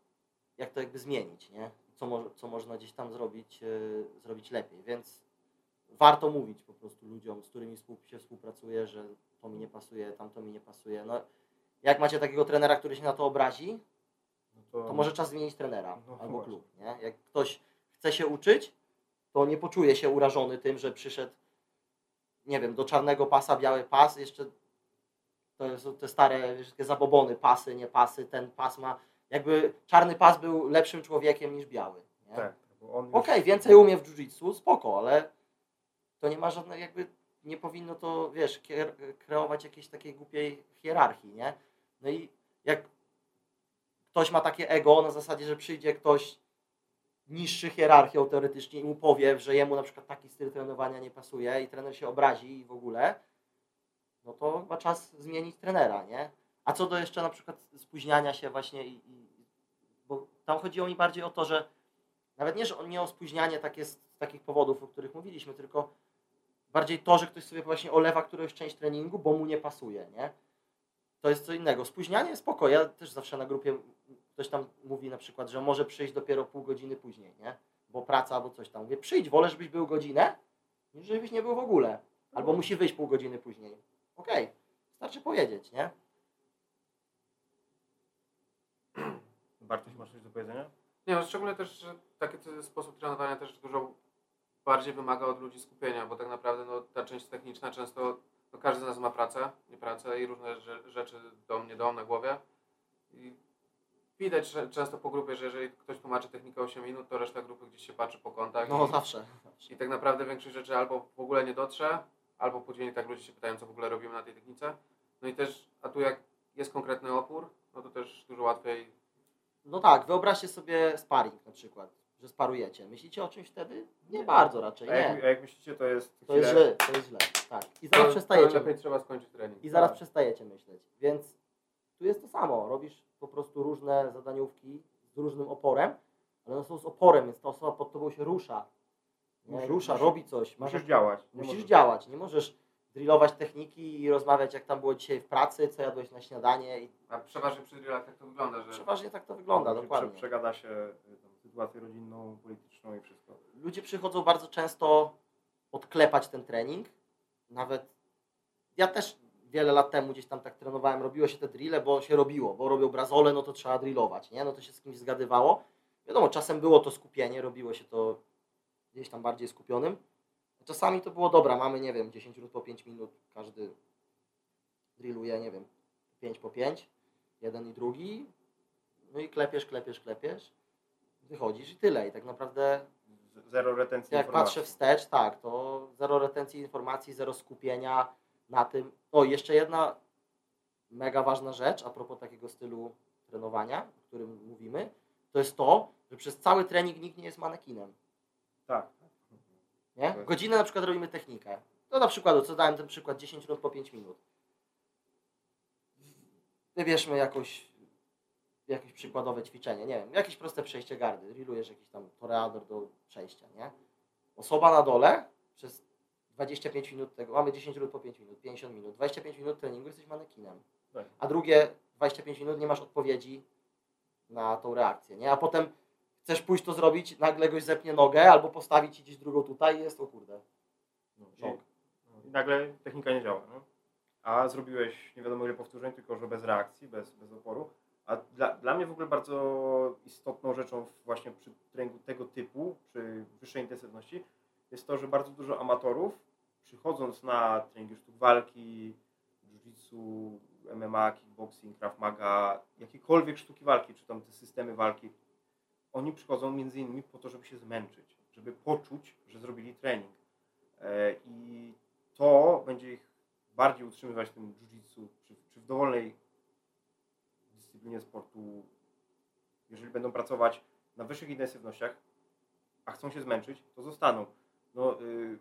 jak to jakby zmienić, nie? Co, mo- co można gdzieś tam zrobić, yy, zrobić lepiej, więc warto mówić po prostu ludziom, z którymi się współpracuje, że to mi nie pasuje, tamto mi nie pasuje. No, jak macie takiego trenera, który się na to obrazi, No to, to może czas zmienić trenera No albo właśnie. klub, nie? Jak ktoś chce się uczyć, to nie poczuje się urażony tym, że przyszedł, nie wiem, do czarnego pasa, biały pas, jeszcze to są te stare, wiesz, takie zabobony, pasy, nie pasy, ten pas ma, jakby czarny pas był lepszym człowiekiem niż biały, nie? Tak, on już- Okej, więcej umie w jiu-jitsu, spoko, ale to nie ma żadnej jakby, nie powinno to, wiesz, kreować jakiejś takiej głupiej hierarchii, nie? No i jak ktoś ma takie ego na zasadzie, że przyjdzie ktoś niższy hierarchią teoretycznie i mu powie, że jemu na przykład taki styl trenowania nie pasuje i trener się obrazi i w ogóle, no to chyba czas zmienić trenera, nie? A co do jeszcze na przykład spóźniania się właśnie i, i bo tam chodziło mi bardziej o to, że nawet nie, że nie o spóźnianie takie z, z takich powodów, o których mówiliśmy, tylko bardziej to, że ktoś sobie właśnie olewa którąś część treningu, bo mu nie pasuje, nie? To jest co innego. Spóźnianie spoko. Ja też zawsze na grupie ktoś tam mówi na przykład, że może przyjść dopiero pół godziny później, nie? Bo praca albo coś tam. Mówię, przyjdź, wolę, żebyś był godzinę, niż żebyś nie był w ogóle. Albo musi wyjść pół godziny później. Okej, starczy powiedzieć, nie? Bartoś, masz coś do powiedzenia? Nie, no szczególnie też, że taki sposób trenowania też dużo bardziej wymaga od ludzi skupienia, bo tak naprawdę no, ta część techniczna często, no, każdy z nas ma pracę, nie pracę i różne rze- rzeczy dom, nie dom na głowie. I widać że często po grupie, że jeżeli ktoś tłumaczy technikę 8 minut, to reszta grupy gdzieś się patrzy po kątach No i, zawsze. zawsze. i tak naprawdę większość rzeczy albo w ogóle nie dotrze, albo później tak ludzie się pytają, co w ogóle robimy na tej technice. No i też, a tu jak jest konkretny opór, no to też dużo łatwiej No tak, wyobraźcie sobie sparring na przykład, że sparujecie. Myślicie o czymś wtedy? Nie bardzo raczej, A jak, nie. a jak myślicie, to jest To jest chwilę- źle, to jest źle, tak. I zaraz to, przestajecie. to trzeba skończyć trening. I zaraz Tak. przestajecie myśleć. Więc tu jest to samo. Robisz po prostu różne zadaniówki z różnym oporem, ale one są z oporem, więc ta osoba pod tobą się rusza. Nie? Musi- rusza, musi- robi coś. Masz Musisz działać. Nie Musisz możesz- działać, nie możesz drillować techniki i rozmawiać jak tam było dzisiaj w pracy, co jadłeś na śniadanie i A przeważnie przy drillach tak to wygląda, że przeważnie tak to wygląda, dokładnie. Prze, przegada się y, sytuację rodzinną, polityczną i wszystko. ludzie przychodzą bardzo często odklepać ten trening. Nawet ja też wiele lat temu gdzieś tam tak trenowałem, robiło się te drille, bo się robiło, bo robią brazole, no to trzeba drillować, nie? No to się z kimś zgadywało. Wiadomo, czasem było to skupienie, robiło się to gdzieś tam bardziej skupionym. Czasami to było dobra, mamy, nie wiem, 10 minut po 5 minut, każdy drilluje, nie wiem, 5 po 5, jeden i drugi, no i klepiesz, klepiesz, klepiesz, wychodzisz i tyle. I tak naprawdę Zero retencji jak informacji. patrzę wstecz, tak, to zero retencji informacji, zero skupienia na tym. O, jeszcze jedna mega ważna rzecz a propos takiego stylu trenowania, o którym mówimy, to jest to, że przez cały trening nikt nie jest manekinem. Tak. Nie? Tak. Godzinę na przykład robimy technikę. To na przykład, co dałem ten przykład, 10 minut po 5 minut. Wybierzmy jakoś, jakieś przykładowe ćwiczenie, nie wiem, jakieś proste przejście gardy, drillujesz jakiś tam toreador do przejścia, nie? Osoba na dole przez 25 minut tego, mamy 10 minut po 5 minut, 50 minut, 25 minut treningu jesteś manekinem. Tak. A drugie 25 minut nie masz odpowiedzi na tą reakcję, nie? A potem chcesz pójść to zrobić, nagle goś zepnie nogę albo postawić ci gdzieś drugą tutaj i jest o kurde. No, i, Szok. no, I nagle technika nie działa. No? A zrobiłeś nie wiadomo ile powtórzeń, tylko że bez reakcji, bez, bez oporu. A dla, dla mnie w ogóle bardzo istotną rzeczą właśnie przy treningu tego typu, przy wyższej intensywności, jest to, że bardzo dużo amatorów przychodząc na treningi sztuk walki, jiu-jitsu, MMA, kickboxing, krav maga, jakiekolwiek sztuki walki, czy tam te systemy walki, oni przychodzą między innymi po to, żeby się zmęczyć, żeby poczuć, że zrobili trening. E, I to będzie ich bardziej utrzymywać w tym jiu-jitsu, czy, czy w dowolnej dyscyplinie sportu, jeżeli będą pracować na wyższych intensywnościach, a chcą się zmęczyć, to zostaną. No, y,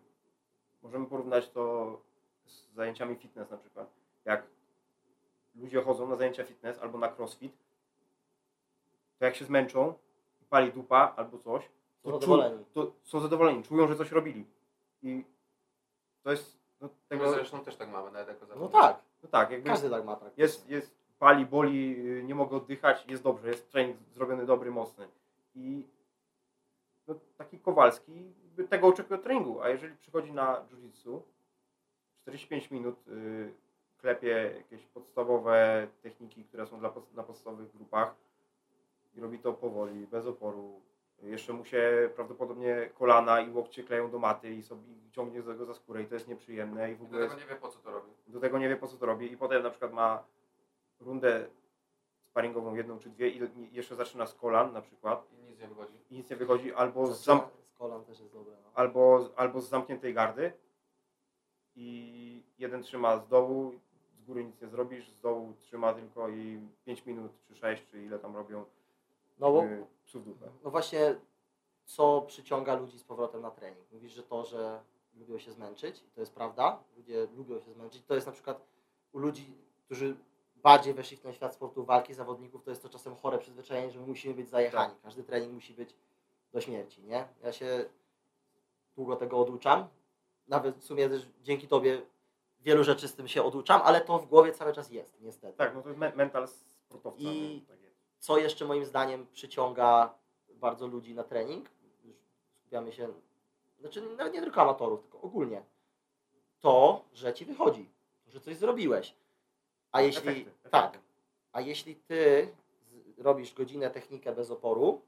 możemy porównać to z zajęciami fitness na przykład. Jak ludzie chodzą na zajęcia fitness albo na crossfit, to jak się zmęczą, pali dupa albo coś, Są to, czu, zadowoleni. to są zadowoleni, czują, że coś robili. I to jest no, My tego, zresztą też tak mamy, nawet jako No zawodnicy. tak, no tak, jakby każdy tak ma praktycznie. jest, jest, pali, boli, y, nie mogę oddychać, jest dobrze, jest trening zrobiony dobry, mocny. I no, taki Kowalski tego oczekuje od treningu, a jeżeli przychodzi na jiu-jitsu, 45 minut y, klepie jakieś podstawowe techniki, które są dla, na podstawowych grupach i robi to powoli, bez oporu. Jeszcze mu się prawdopodobnie kolana i łokcie kleją do maty i sobie i ciągnie z tego za skórę i to jest nieprzyjemne i w do ogóle jest tego nie wie po co to robi. do tego nie wie po co to robi i potem na przykład ma rundę sparingową jedną czy dwie i jeszcze zaczyna z kolan na przykład I nic nie wychodzi. i nic nie wychodzi albo z, zam, z kolan też jest dobre. No. albo, albo z zamkniętej gardy i jeden trzyma z dołu, z góry nic nie zrobisz, z dołu trzyma tylko i 5 minut czy 6 czy ile tam robią No, bo, y, psów dupę. no właśnie, co przyciąga ludzi z powrotem na trening? Mówisz, że to, że lubią się zmęczyć, i to jest prawda, ludzie lubią się zmęczyć. To jest na przykład u ludzi, którzy bardziej weszli w ten świat sportu walki, zawodników, to jest to czasem chore przyzwyczajenie, że my musimy być zajechani. Każdy trening musi być do śmierci, nie? Ja się długo tego oduczam. Nawet w sumie też dzięki Tobie wielu rzeczy z tym się oduczam, ale to w głowie cały czas jest, niestety. Tak, no to jest me- mental sportowca. I- tak co jeszcze moim zdaniem przyciąga bardzo ludzi na trening, już skupiamy się, znaczy nawet nie tylko amatorów, tylko ogólnie, to, że ci wychodzi, że coś zrobiłeś. A jeśli, Efekty, efekty. tak, a jeśli ty robisz godzinę technikę bez oporu,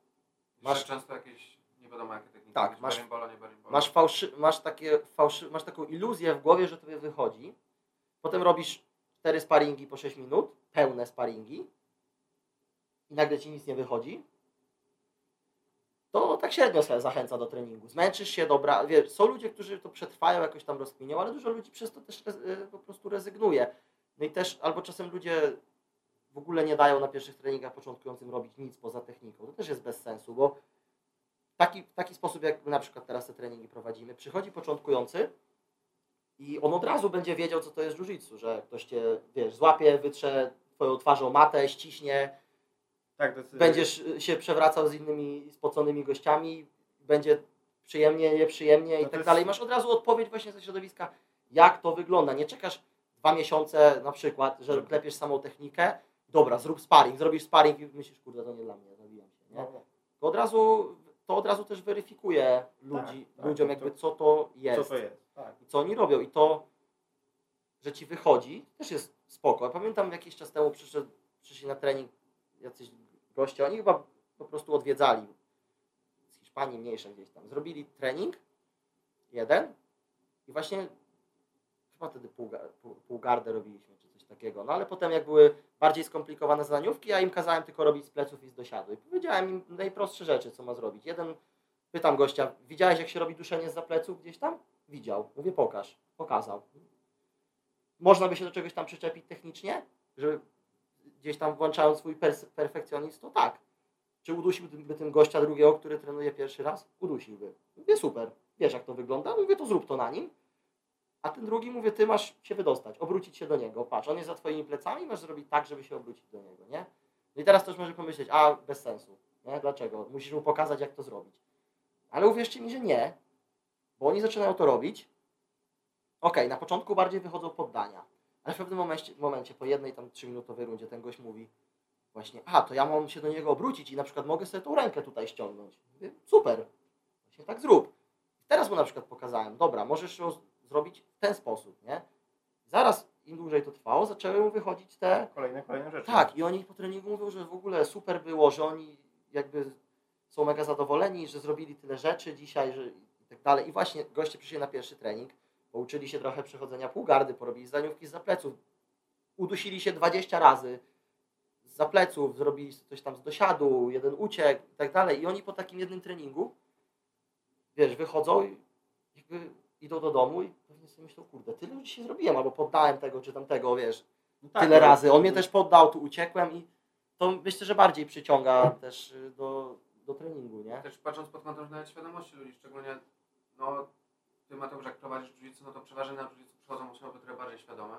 Masz często jakieś, nie wiadomo jakie techniki. Tak, masz- Barimbola, nie barimbola. masz, fałszy, masz, takie fałszy, masz taką iluzję w głowie, że tobie wychodzi, potem robisz cztery sparingi po 6 minut, pełne sparingi i nagle ci nic nie wychodzi, to tak średnio sobie zachęca do treningu. Zmęczysz się, dobra, wiesz, są ludzie, którzy to przetrwają, jakoś tam rozkminią, ale dużo ludzi przez to też y, po prostu rezygnuje. No i też, albo czasem ludzie w ogóle nie dają na pierwszych treningach początkującym robić nic poza techniką. To też jest bez sensu, bo taki, w taki sposób, jak my na przykład teraz te treningi prowadzimy, przychodzi początkujący i on od razu będzie wiedział, co to jest jiu-jitsu, że ktoś cię, wiesz, złapie, wytrze twoją twarzą matę, ściśnie, Tak, będziesz y, się przewracał z innymi spoconymi gościami, będzie przyjemnie, nieprzyjemnie i No tak jest- dalej. Masz od razu odpowiedź właśnie ze środowiska. jak to wygląda. Nie czekasz dwa miesiące na przykład, że Żeby- klepiesz samą technikę, dobra, zrób sparring, zrobisz sparring i myślisz, kurde, to nie dla mnie, zabijam się. Nie? No, To, od razu, to od razu też weryfikuje ludzi, tak, ludziom to- jakby to- co to jest Co to jest? Tak. i co oni robią. I to, że ci wychodzi, też jest spoko. Ja pamiętam jakiś czas temu przyszedł, przyszli na trening jacyś goście, oni chyba po prostu odwiedzali z Hiszpanii mniejsze gdzieś tam. Zrobili trening, jeden i właśnie chyba wtedy pół, pół, robiliśmy, czy coś takiego. No ale potem jak były bardziej skomplikowane zadaniówki, ja im kazałem tylko robić z pleców i z dosiadu. I powiedziałem im najprostsze rzeczy, co ma zrobić. Jeden, pytam gościa, widziałeś jak się robi duszenie z pleców gdzieś tam? Widział. Mówię, pokaż. Pokazał. Można by się do czegoś tam przyczepić technicznie, żeby gdzieś tam włączając swój perfekcjonizm, to tak. Czy udusiłby tym gościa drugiego, który trenuje pierwszy raz? Udusiłby. Mówię, super. Wiesz jak to wygląda? Mówię, to zrób to na nim. A ten drugi mówię, ty masz się wydostać, obrócić się do niego. Patrz, on jest za twoimi plecami, masz zrobić tak, żeby się obrócić do niego, nie? No i teraz ktoś może pomyśleć, a bez sensu. Nie? Dlaczego? Musisz mu pokazać, jak to zrobić. Ale uwierzcie mi, że nie, bo oni zaczynają to robić. Okej, na początku bardziej wychodzą poddania, ale w pewnym momencie, momencie po jednej tam trzyminutowej rundzie ten gość mówi właśnie, a to ja mam się do niego obrócić i na przykład mogę sobie tą rękę tutaj ściągnąć. Mówię, super, właśnie tak zrób. Teraz mu na przykład pokazałem, dobra, możesz zrobić w ten sposób, nie? Zaraz im dłużej to trwało, zaczęły mu wychodzić te Kolejne, kolejne rzeczy. tak, i oni po treningu mówią, że w ogóle super było, że oni jakby są mega zadowoleni, że zrobili tyle rzeczy dzisiaj, że i tak dalej. I właśnie goście przyszli na pierwszy trening, pouczyli się trochę przechodzenia półgardy, porobili zdaniówki z pleców, udusili się 20 razy z pleców, zrobili coś tam z dosiadu, jeden uciekł i tak dalej. I oni po takim jednym treningu, wiesz, wychodzą i jakby idą do domu i pewnie sobie myślą, kurde, tyle już dzisiaj zrobiłem, albo poddałem tego czy tamtego, wiesz, No tak, tyle ale- razy. On mnie też poddał, tu uciekłem i to myślę, że bardziej przyciąga też y, do, do treningu, nie? Też patrząc pod kątem nawet świadomości ludzi, szczególnie no, ty Mateusz, jak prowadzisz jiu no to przeważnie na jiu przychodzą osoby, które bardziej świadome.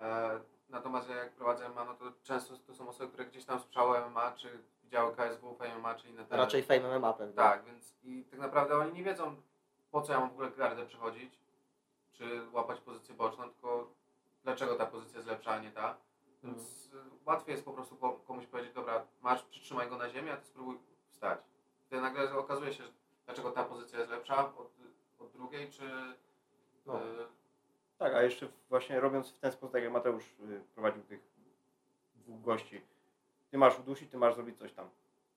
E, natomiast ja jak prowadzę MMA, no to często to są osoby, które gdzieś tam słyszały MMA, czy widziały KSW, MMA, czy inne te... Raczej Fame MMA pewnie. Tak, więc i tak naprawdę oni nie wiedzą, po co ja mam w ogóle gardę przechodzić, czy łapać pozycję boczną, tylko dlaczego ta pozycja jest lepsza, a nie ta. Więc y, łatwiej jest po prostu ko- komuś powiedzieć, dobra, masz, przytrzymaj go na ziemi, a ty spróbuj wstać. Wtedy nagle okazuje się, dlaczego ta pozycja jest lepsza od, od drugiej, czy... No. y, Tak, a jeszcze właśnie robiąc w ten sposób, tak jak Mateusz y, prowadził tych dwóch gości, ty masz udusić, ty masz zrobić coś tam.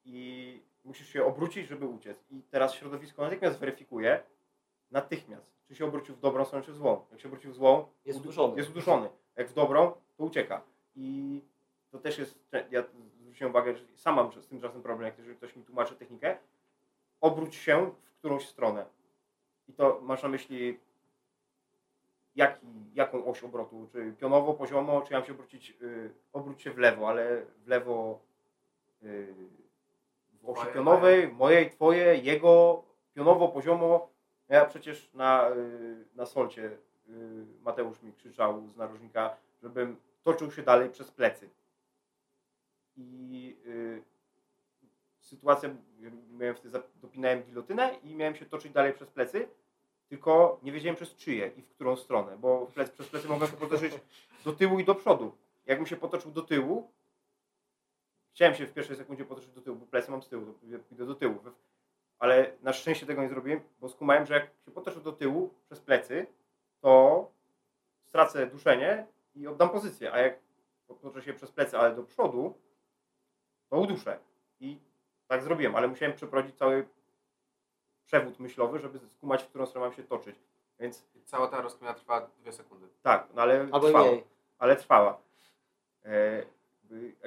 I musisz się obrócić, żeby uciec. I teraz środowisko natychmiast weryfikuje, natychmiast, czy się obrócił w dobrą stronę, czy w złą. Jak się obrócił w złą, Jest udu- uduszony. Jest uduszony. Jak w dobrą, to ucieka. I to też jest, ja zwróciłem uwagę, że sam mam z tym czasem problem, jak jeżeli ktoś mi tłumaczy technikę, obróć się w którąś stronę. I to masz na myśli jaki, jaką oś obrotu, czy pionowo, poziomo, czy ja mam się obrócić, y, obróć się w lewo, ale w lewo y, w osi pionowej, mojej, twoje, jego, pionowo, poziomo. Ja przecież na, y, na solcie y, Mateusz mi krzyczał z narożnika, żebym toczył się dalej przez plecy. I y, sytuacja, miałem wtedy, dopinałem gilotynę i miałem się toczyć dalej przez plecy, tylko nie wiedziałem przez czyje i w którą stronę, bo plec, przez plecy mogłem się potoczyć do tyłu i do przodu. Jakbym się potoczył do tyłu, chciałem się w pierwszej sekundzie potoczyć do tyłu, bo plecy mam z tyłu, idę do tyłu. Ale na szczęście tego nie zrobiłem, bo skumałem, że jak się potoczę do tyłu przez plecy, to stracę duszenie i oddam pozycję, a jak potoczę się przez plecy, ale do przodu, to uduszę. I tak zrobiłem, ale musiałem przeprowadzić cały przewód myślowy, żeby skumać, w którą stronę mam się toczyć. Więc cała ta rozkmina trwa dwie sekundy. tak, no ale Albo trwała. mniej. Ale trwała. E,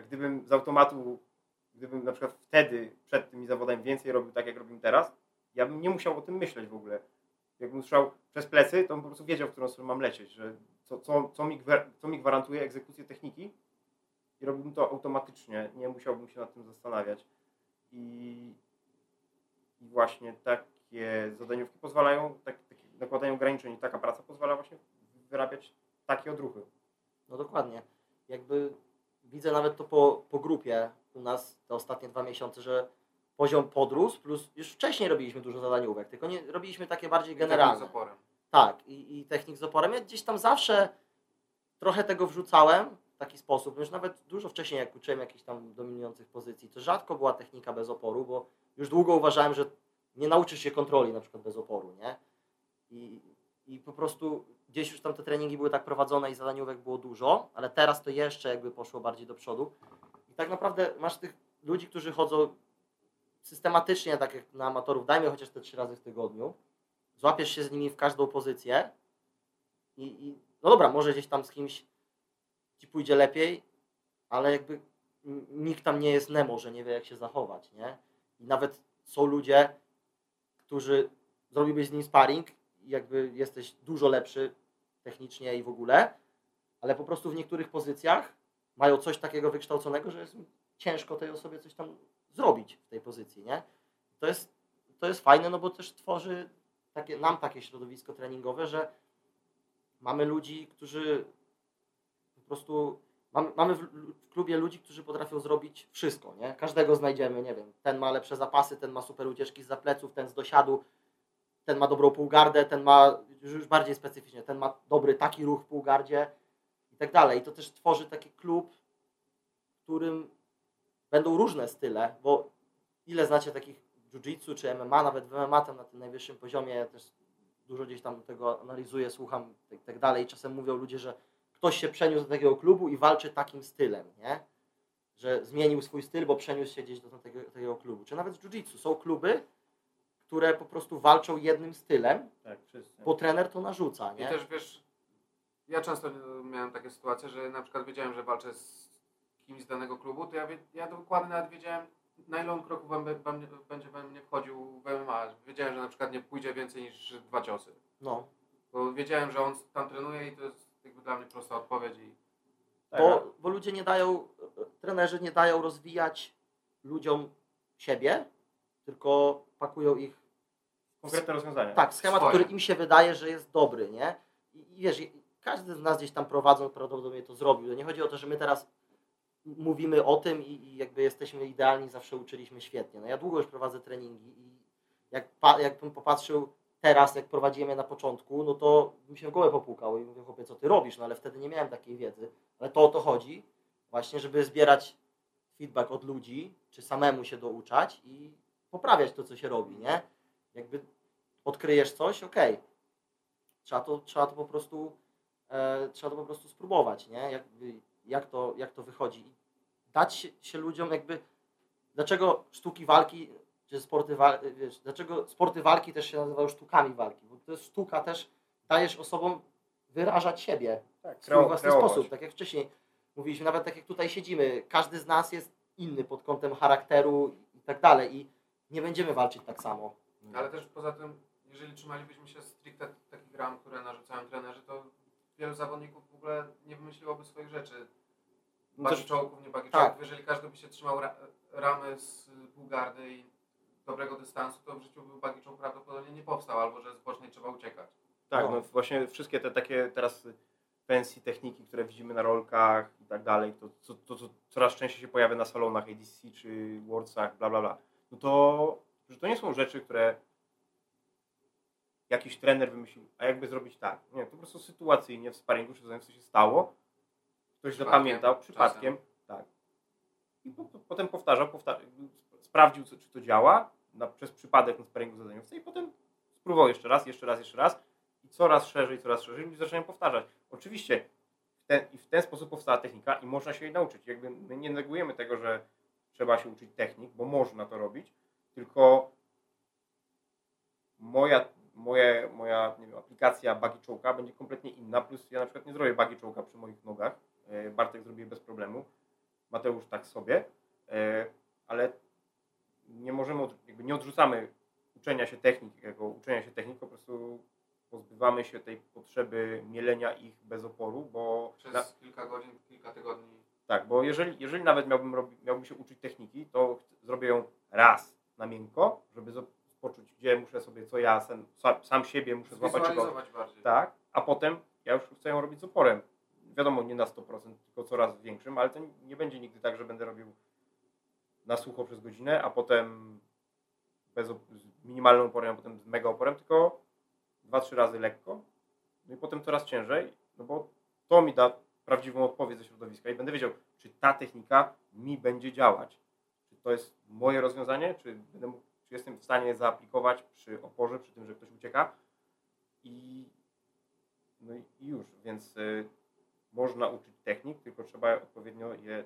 gdybym z automatu, gdybym na przykład wtedy, przed tymi zawodami więcej robił tak, jak robimy teraz, ja bym nie musiał o tym myśleć w ogóle. Jakbym słyszał przez plecy, to bym po prostu wiedział, w którą stronę mam lecieć, że co, co, co, mi, co mi gwarantuje egzekucję techniki i robiłbym to automatycznie, nie musiałbym się nad tym zastanawiać. I, i właśnie takie zadaniówki pozwalają, tak, takie nakładają ograniczeń i taka praca pozwala właśnie wyrabiać takie odruchy. No dokładnie. Jakby widzę nawet to po, po grupie u nas te ostatnie dwa miesiące, że poziom podrósł, plus już wcześniej robiliśmy dużo zadaniówek, tylko nie robiliśmy takie bardziej I tak generalne. z oporem. Tak, i, i technik z oporem. Ja gdzieś tam zawsze trochę tego wrzucałem w taki sposób. Już nawet dużo wcześniej, jak uczyłem jakichś tam dominujących pozycji, to rzadko była technika bez oporu, bo już długo uważałem, że nie nauczysz się kontroli na przykład bez oporu, nie? I, i po prostu gdzieś już tam te treningi były tak prowadzone i zadaniówek było dużo, ale teraz to jeszcze jakby poszło bardziej do przodu. Tak naprawdę masz tych ludzi, którzy chodzą systematycznie, tak jak na amatorów, dajmy chociaż te trzy razy w tygodniu, złapiesz się z nimi w każdą pozycję i, i no dobra, może gdzieś tam z kimś ci pójdzie lepiej, ale jakby nikt tam nie jest Nemo, że nie wie jak się zachować, nie? I nawet są ludzie, którzy zrobiłbyś z nim sparring i jakby jesteś dużo lepszy technicznie i w ogóle, ale po prostu w niektórych pozycjach mają coś takiego wykształconego, że jest ciężko tej osobie coś tam zrobić w tej pozycji, nie? To jest, to jest fajne, no bo też tworzy takie, nam takie środowisko treningowe, że mamy ludzi, którzy po prostu mamy, mamy w, w klubie ludzi, którzy potrafią zrobić wszystko, nie? Każdego znajdziemy, nie wiem, ten ma lepsze zapasy, ten ma super ucieczki z zapleców, ten z dosiadu, ten ma dobrą półgardę, ten ma już bardziej specyficznie, ten ma dobry taki ruch w półgardzie tak dalej. I to też tworzy taki klub, w którym będą różne style, bo ile znacie takich jiu-jitsu czy MMA, nawet w MMA tam na tym najwyższym poziomie też dużo gdzieś tam tego analizuję, słucham i tak, tak dalej. Czasem mówią ludzie, że ktoś się przeniósł do takiego klubu i walczy takim stylem, nie? Że zmienił swój styl, bo przeniósł się gdzieś do takiego, takiego klubu. Czy nawet w jiu-jitsu są kluby, które po prostu walczą jednym stylem, Tak, bo trener to narzuca, I nie? też wiesz, ja często miałem takie sytuacje, że na przykład wiedziałem, że walczę z kimś z danego klubu, to ja, wie, ja dokładnie nawet wiedziałem, na ile on kroków będzie, we mnie wchodził w MMA. Wiedziałem, że na przykład nie pójdzie więcej niż dwa ciosy. No, Bo wiedziałem, że on tam trenuje i to jest jakby dla mnie prosta odpowiedź. I Tak, bo, bo ludzie nie dają, trenerzy nie dają rozwijać ludziom siebie, tylko pakują ich Konkretne rozwiązania. Tak, schemat, Swoje. który im się wydaje, że jest dobry, nie? I, i wiesz, każdy z nas gdzieś tam prowadząc prawdopodobnie to zrobił. To nie chodzi o to, że my teraz mówimy o tym i, i jakby jesteśmy idealni, zawsze uczyliśmy świetnie. No ja długo już prowadzę treningi i jak, jakbym popatrzył teraz, jak prowadziłem je na początku, no to bym się w głowę popłukał i mówię, chłopie, co ty robisz? No ale wtedy nie miałem takiej wiedzy. Ale to o to chodzi, właśnie, żeby zbierać feedback od ludzi, czy samemu się douczać i poprawiać to, co się robi, nie? Jakby odkryjesz coś, okej. Trzeba, to, trzeba to po prostu e, trzeba to po prostu spróbować, nie? Jakby, jak, to, jak to wychodzi. I dać się, się ludziom jakby dlaczego sztuki walki czy sporty walki, wiesz, dlaczego sporty walki też się nazywają sztukami walki, bo to jest sztuka też dajesz osobom wyrażać siebie tak, w swój własny kreować. sposób, tak jak wcześniej mówiliśmy, nawet tak jak tutaj siedzimy, każdy z nas jest inny pod kątem charakteru i tak dalej i nie będziemy walczyć tak samo. Ale też poza tym, jeżeli trzymalibyśmy się stricte takich ram, które narzucają trenerzy, to wielu zawodników w ogóle nie wymyśliłoby swoich rzeczy. No Bagi też- czołgów, nie bagi Tak. Jeżeli każdy by się trzymał ra ramy z półgardy i dobrego dystansu, to w życiu by bagi czołg prawdopodobnie nie powstał, albo że z bocznej trzeba uciekać. Tak, No. no. właśnie wszystkie te takie teraz pensji, techniki, które widzimy na rolkach i tak dalej, to, to, to, to coraz częściej się pojawia na salonach ADC czy Worldsach, bla bla bla. No to, że to nie są rzeczy, które jakiś trener wymyślił, a jakby zrobić tak. Nie, to po prostu sytuacyjnie w sparingu czy coś się stało, ktoś Przypadkiem, zapamiętał przypadkiem, tak. I po, po, potem powtarzał, sprawdził, co, czy to działa na, przez przypadek na sparingu zadaniowca i potem spróbował jeszcze raz, jeszcze raz, jeszcze raz i coraz szerzej, coraz szerzej ludzie zaczynają powtarzać. Oczywiście ten, i w ten sposób powstała technika i można się jej nauczyć. Jakby my nie negujemy tego, że trzeba się uczyć technik, bo można to robić, tylko moja, moje, moja nie wiem, aplikacja bagi czołka będzie kompletnie inna, plus ja na przykład nie zrobię bagi czołka przy moich nogach, E, Bartek zrobi bez problemu, Mateusz tak sobie, E, ale nie możemy, jakby nie odrzucamy uczenia się technik, jako uczenia się technik, po prostu pozbywamy się tej potrzeby mielenia ich bez oporu, bo Przez na, kilka godzin, kilka tygodni. tak, bo jeżeli, jeżeli nawet miałbym, robi, miałbym się uczyć techniki, to zrobię ją raz na miękko, żeby poczuć, gdzie muszę sobie, co ja sam, sam, sam siebie muszę złapać, bardziej. tak, a potem ja już chcę ją robić z oporem. Wiadomo, nie na 100%, tylko coraz większym, ale to nie będzie nigdy tak, że będę robił na sucho przez godzinę, a potem bez, z minimalnym oporem, a potem z mega oporem, tylko dwa, trzy razy lekko, no i potem coraz ciężej, no bo to mi da prawdziwą odpowiedź ze środowiska i będę wiedział, czy ta technika mi będzie działać. Czy to jest moje rozwiązanie, czy, będę mógł, czy jestem w stanie zaaplikować przy oporze, przy tym, że ktoś ucieka i, no i już, więc y, można uczyć technik, tylko trzeba odpowiednio je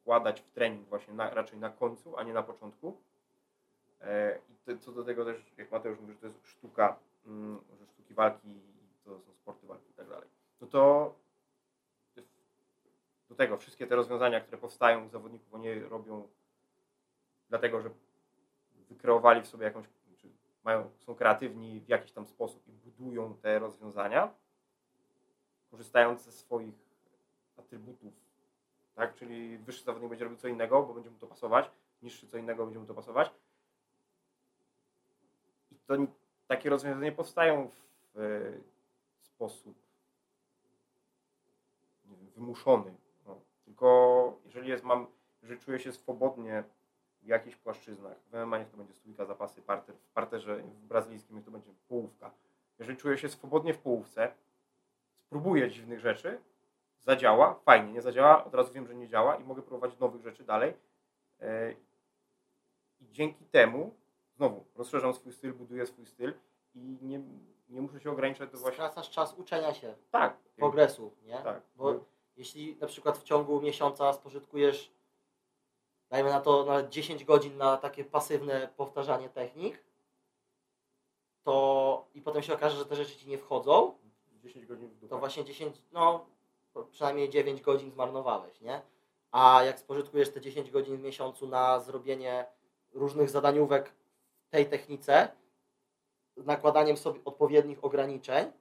wkładać w trening właśnie na, raczej na końcu, a nie na początku. E, I co do tego też, jak Mateusz mówi, że to jest sztuka, mm, że sztuki walki to są sporty walki i tak dalej. No to do tego wszystkie te rozwiązania, które powstają u zawodników, oni robią dlatego, że wykreowali w sobie jakąś, mają, są kreatywni w jakiś tam sposób i budują te rozwiązania, korzystając ze swoich atrybutów, tak? Czyli wyższy zawodnik będzie robił co innego, bo będzie mu to pasować, niższy co innego będzie mu to pasować. I to takie rozwiązania powstają w e, sposób wiem, wymuszony. No. Tylko jeżeli jest, mam, jeżeli czuję się swobodnie w jakichś płaszczyznach, w MMA niech to będzie stójka, zapasy, parter, w parterze w brazylijskim niech to będzie połówka. Jeżeli czuję się swobodnie w połówce, spróbuję dziwnych rzeczy, zadziała, fajnie, nie zadziała, od razu wiem, że nie działa i mogę próbować nowych rzeczy dalej. E, I dzięki temu, znowu, rozszerzam swój styl, buduję swój styl i nie, nie muszę się ograniczać do właśnie... Skracasz czas uczenia się, Tak. progresu, nie? Tak. Bo jeśli na przykład w ciągu miesiąca spożytkujesz, dajmy na to nawet 10 godzin na takie pasywne powtarzanie technik, to i potem się okaże, że te rzeczy ci nie wchodzą, 10 godzin w dupę. to właśnie 10, no przynajmniej 9 godzin zmarnowałeś, nie? A jak spożytkujesz te 10 godzin w miesiącu na zrobienie różnych zadaniówek w tej technice, z nakładaniem sobie odpowiednich ograniczeń,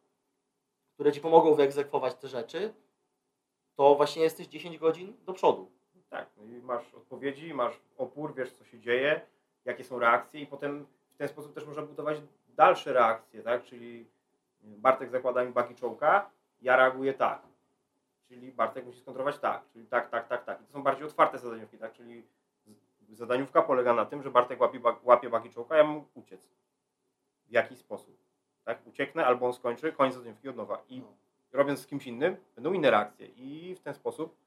które ci pomogą wyegzekwować te rzeczy, to właśnie jesteś 10 godzin do przodu. Tak, no i masz odpowiedzi, masz opór, wiesz co się dzieje, jakie są reakcje i potem w ten sposób też można budować dalsze reakcje, tak? Czyli Bartek zakłada mi bagi czołka, ja reaguję tak. Czyli Bartek musi skontrolować tak, czyli tak, tak, tak, tak. I to są bardziej otwarte zadaniówki, tak? Czyli zadaniówka polega na tym, że Bartek łapie, łapie bagi czołka, ja mam uciec. W jaki sposób? Tak? Ucieknę albo on skończy, koniec zadaniówki od nowa. I No. robiąc z kimś innym, będą inne reakcje. I w ten sposób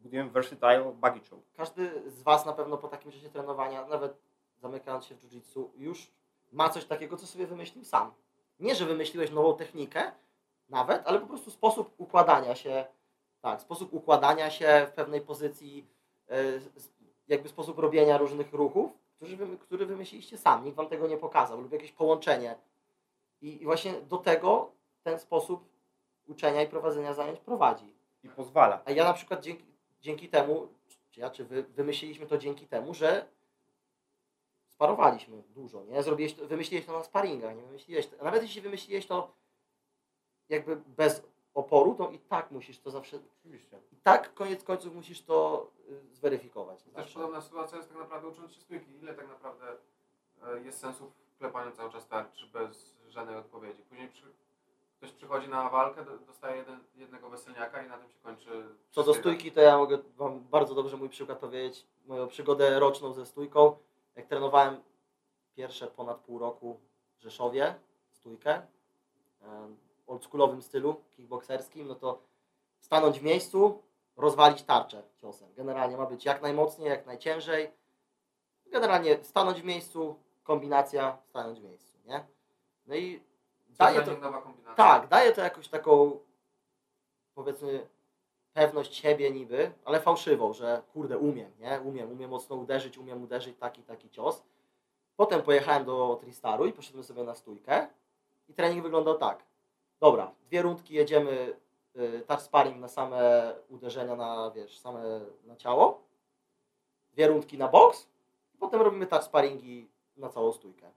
budujemy versatile choke. Każdy z Was na pewno po takim czasie trenowania, nawet zamykając się w jiu-jitsu, już ma coś takiego, co sobie wymyślił sam. Nie, że wymyśliłeś nową technikę, nawet, ale po prostu sposób układania się, tak, sposób układania się w pewnej pozycji, e, jakby sposób robienia różnych ruchów, który, wy, który wymyśliliście sam, nikt Wam tego nie pokazał, lub jakieś połączenie. I, I właśnie do tego ten sposób uczenia i prowadzenia zajęć prowadzi. I pozwala. A ja na przykład dzięki, dzięki temu, czy ja, czy wy, wymyśliliśmy to dzięki temu, że sparowaliśmy dużo, nie? Zrobiłeś to, wymyśliłeś to na sparingach, nie wymyśliłeś to, nawet jeśli wymyśliłeś to jakby bez oporu, to i tak musisz to zawsze, Oczywiście. i tak koniec końców musisz to y, zweryfikować. Też Zawsze. podobna sytuacja jest tak naprawdę ucząc się stójki. Ile tak naprawdę e, jest sensu w klepaniu cały czas tarczy bez żadnej odpowiedzi. Później przy, ktoś przychodzi na walkę, do- dostaje jeden, jednego weselniaka i na tym się kończy. Co do stójki, to ja mogę Wam bardzo dobrze mój przykład powiedzieć, moją przygodę roczną ze stójką. Jak trenowałem pierwsze ponad pół roku w Rzeszowie stójkę, w oldschoolowym stylu kickbokserskim, no to stanąć w miejscu, rozwalić tarczę ciosem. Generalnie ma być jak najmocniej, jak najciężej. Generalnie stanąć w miejscu, kombinacja, stanąć w miejscu, nie? No i daje to, nowa kombinacja. tak, daje to jakąś taką, powiedzmy, pewność siebie niby, ale fałszywą, że kurde, umiem, nie? Umiem, umiem mocno uderzyć, umiem uderzyć taki, taki cios. Potem pojechałem do Tristaru i poszedłem sobie na stójkę i trening wyglądał tak. Dobra, dwie rundki jedziemy y, touch sparring na same uderzenia na, wiesz, same na ciało. Dwie rundki na boks. I potem robimy touch sparingi na całą stójkę.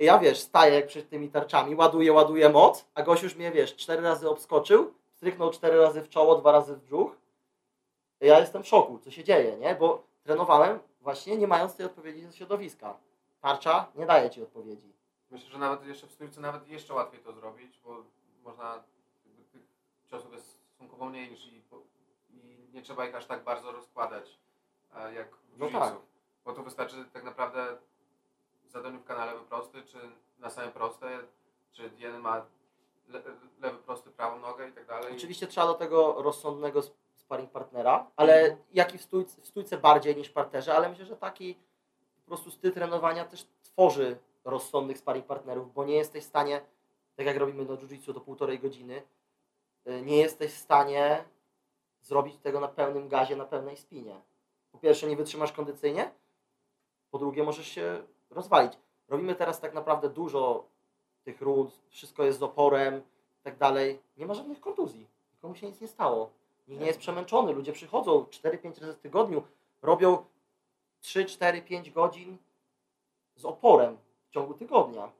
Ja wiesz, staję jak przed tymi tarczami, ładuję, ładuję moc, a gość już mnie, wiesz, cztery razy obskoczył, stryknął cztery razy w czoło, dwa razy w brzuch. Ja jestem w szoku, co się dzieje, nie? Bo trenowałem właśnie nie mając tej odpowiedzi ze środowiska. Tarcza nie daje ci odpowiedzi. Myślę, że nawet jeszcze w stójce nawet jeszcze łatwiej to zrobić, bo można tych ciosów jest stosunkowo mniej niż i, i nie trzeba ich aż tak bardzo rozkładać e, jak w No tak. Bo tu wystarczy tak naprawdę zadaniówka na lewy prosty, czy na same proste, czy jeden ma le, lewy prosty, prawą nogę i tak dalej. Oczywiście trzeba do tego rozsądnego sp- sparring partnera, ale jak i w stójce, w stójce bardziej niż w parterze, ale myślę, że taki po prostu styl trenowania też tworzy rozsądnych sparring partnerów, bo nie jesteś w stanie, tak jak robimy do jiu-jitsu do półtorej godziny, y, nie jesteś w stanie zrobić tego na pełnym gazie, na pełnej spinie. Po pierwsze nie wytrzymasz kondycyjnie, po drugie możesz się rozwalić. Robimy teraz tak naprawdę dużo tych rund, wszystko jest z oporem i tak dalej. Nie ma żadnych kontuzji. Nikomu się nic nie stało. Nikt nie jest przemęczony. Ludzie przychodzą 4-5 razy w tygodniu, robią 3, 4, 5 godzin z oporem w ciągu tygodnia.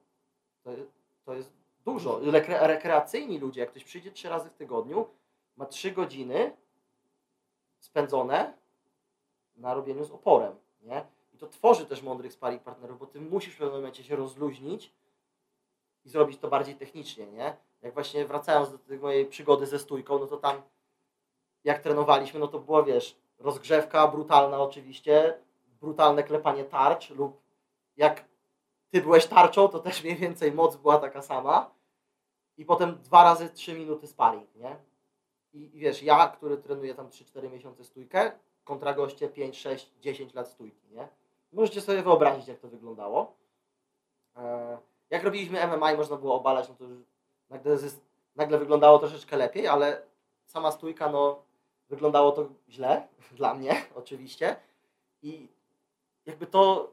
To, jest- to jest dużo. Rekre, rekreacyjni ludzie, jak ktoś przyjdzie 3 razy w tygodniu, ma 3 godziny spędzone na robieniu z oporem. Nie? To tworzy też mądrych sparring partnerów, bo ty musisz w pewnym momencie się rozluźnić i zrobić to bardziej technicznie, nie? Jak właśnie wracając do tej mojej przygody ze stójką, no to tam jak trenowaliśmy, no to było, wiesz, rozgrzewka brutalna oczywiście, brutalne klepanie tarcz lub jak ty byłeś tarczą, to też mniej więcej moc była taka sama i potem dwa razy trzy minuty sparring, nie? I, I wiesz, ja, który trenuję tam 3-4 miesiące stójkę, kontra goście 5, 6, 10 lat stójki, nie? Możecie sobie wyobrazić, jak to wyglądało. E, Jak robiliśmy MMA i można było obalać, no to już nagle, nagle wyglądało troszeczkę lepiej, ale sama stójka, no wyglądało to źle, dla mnie oczywiście. I jakby to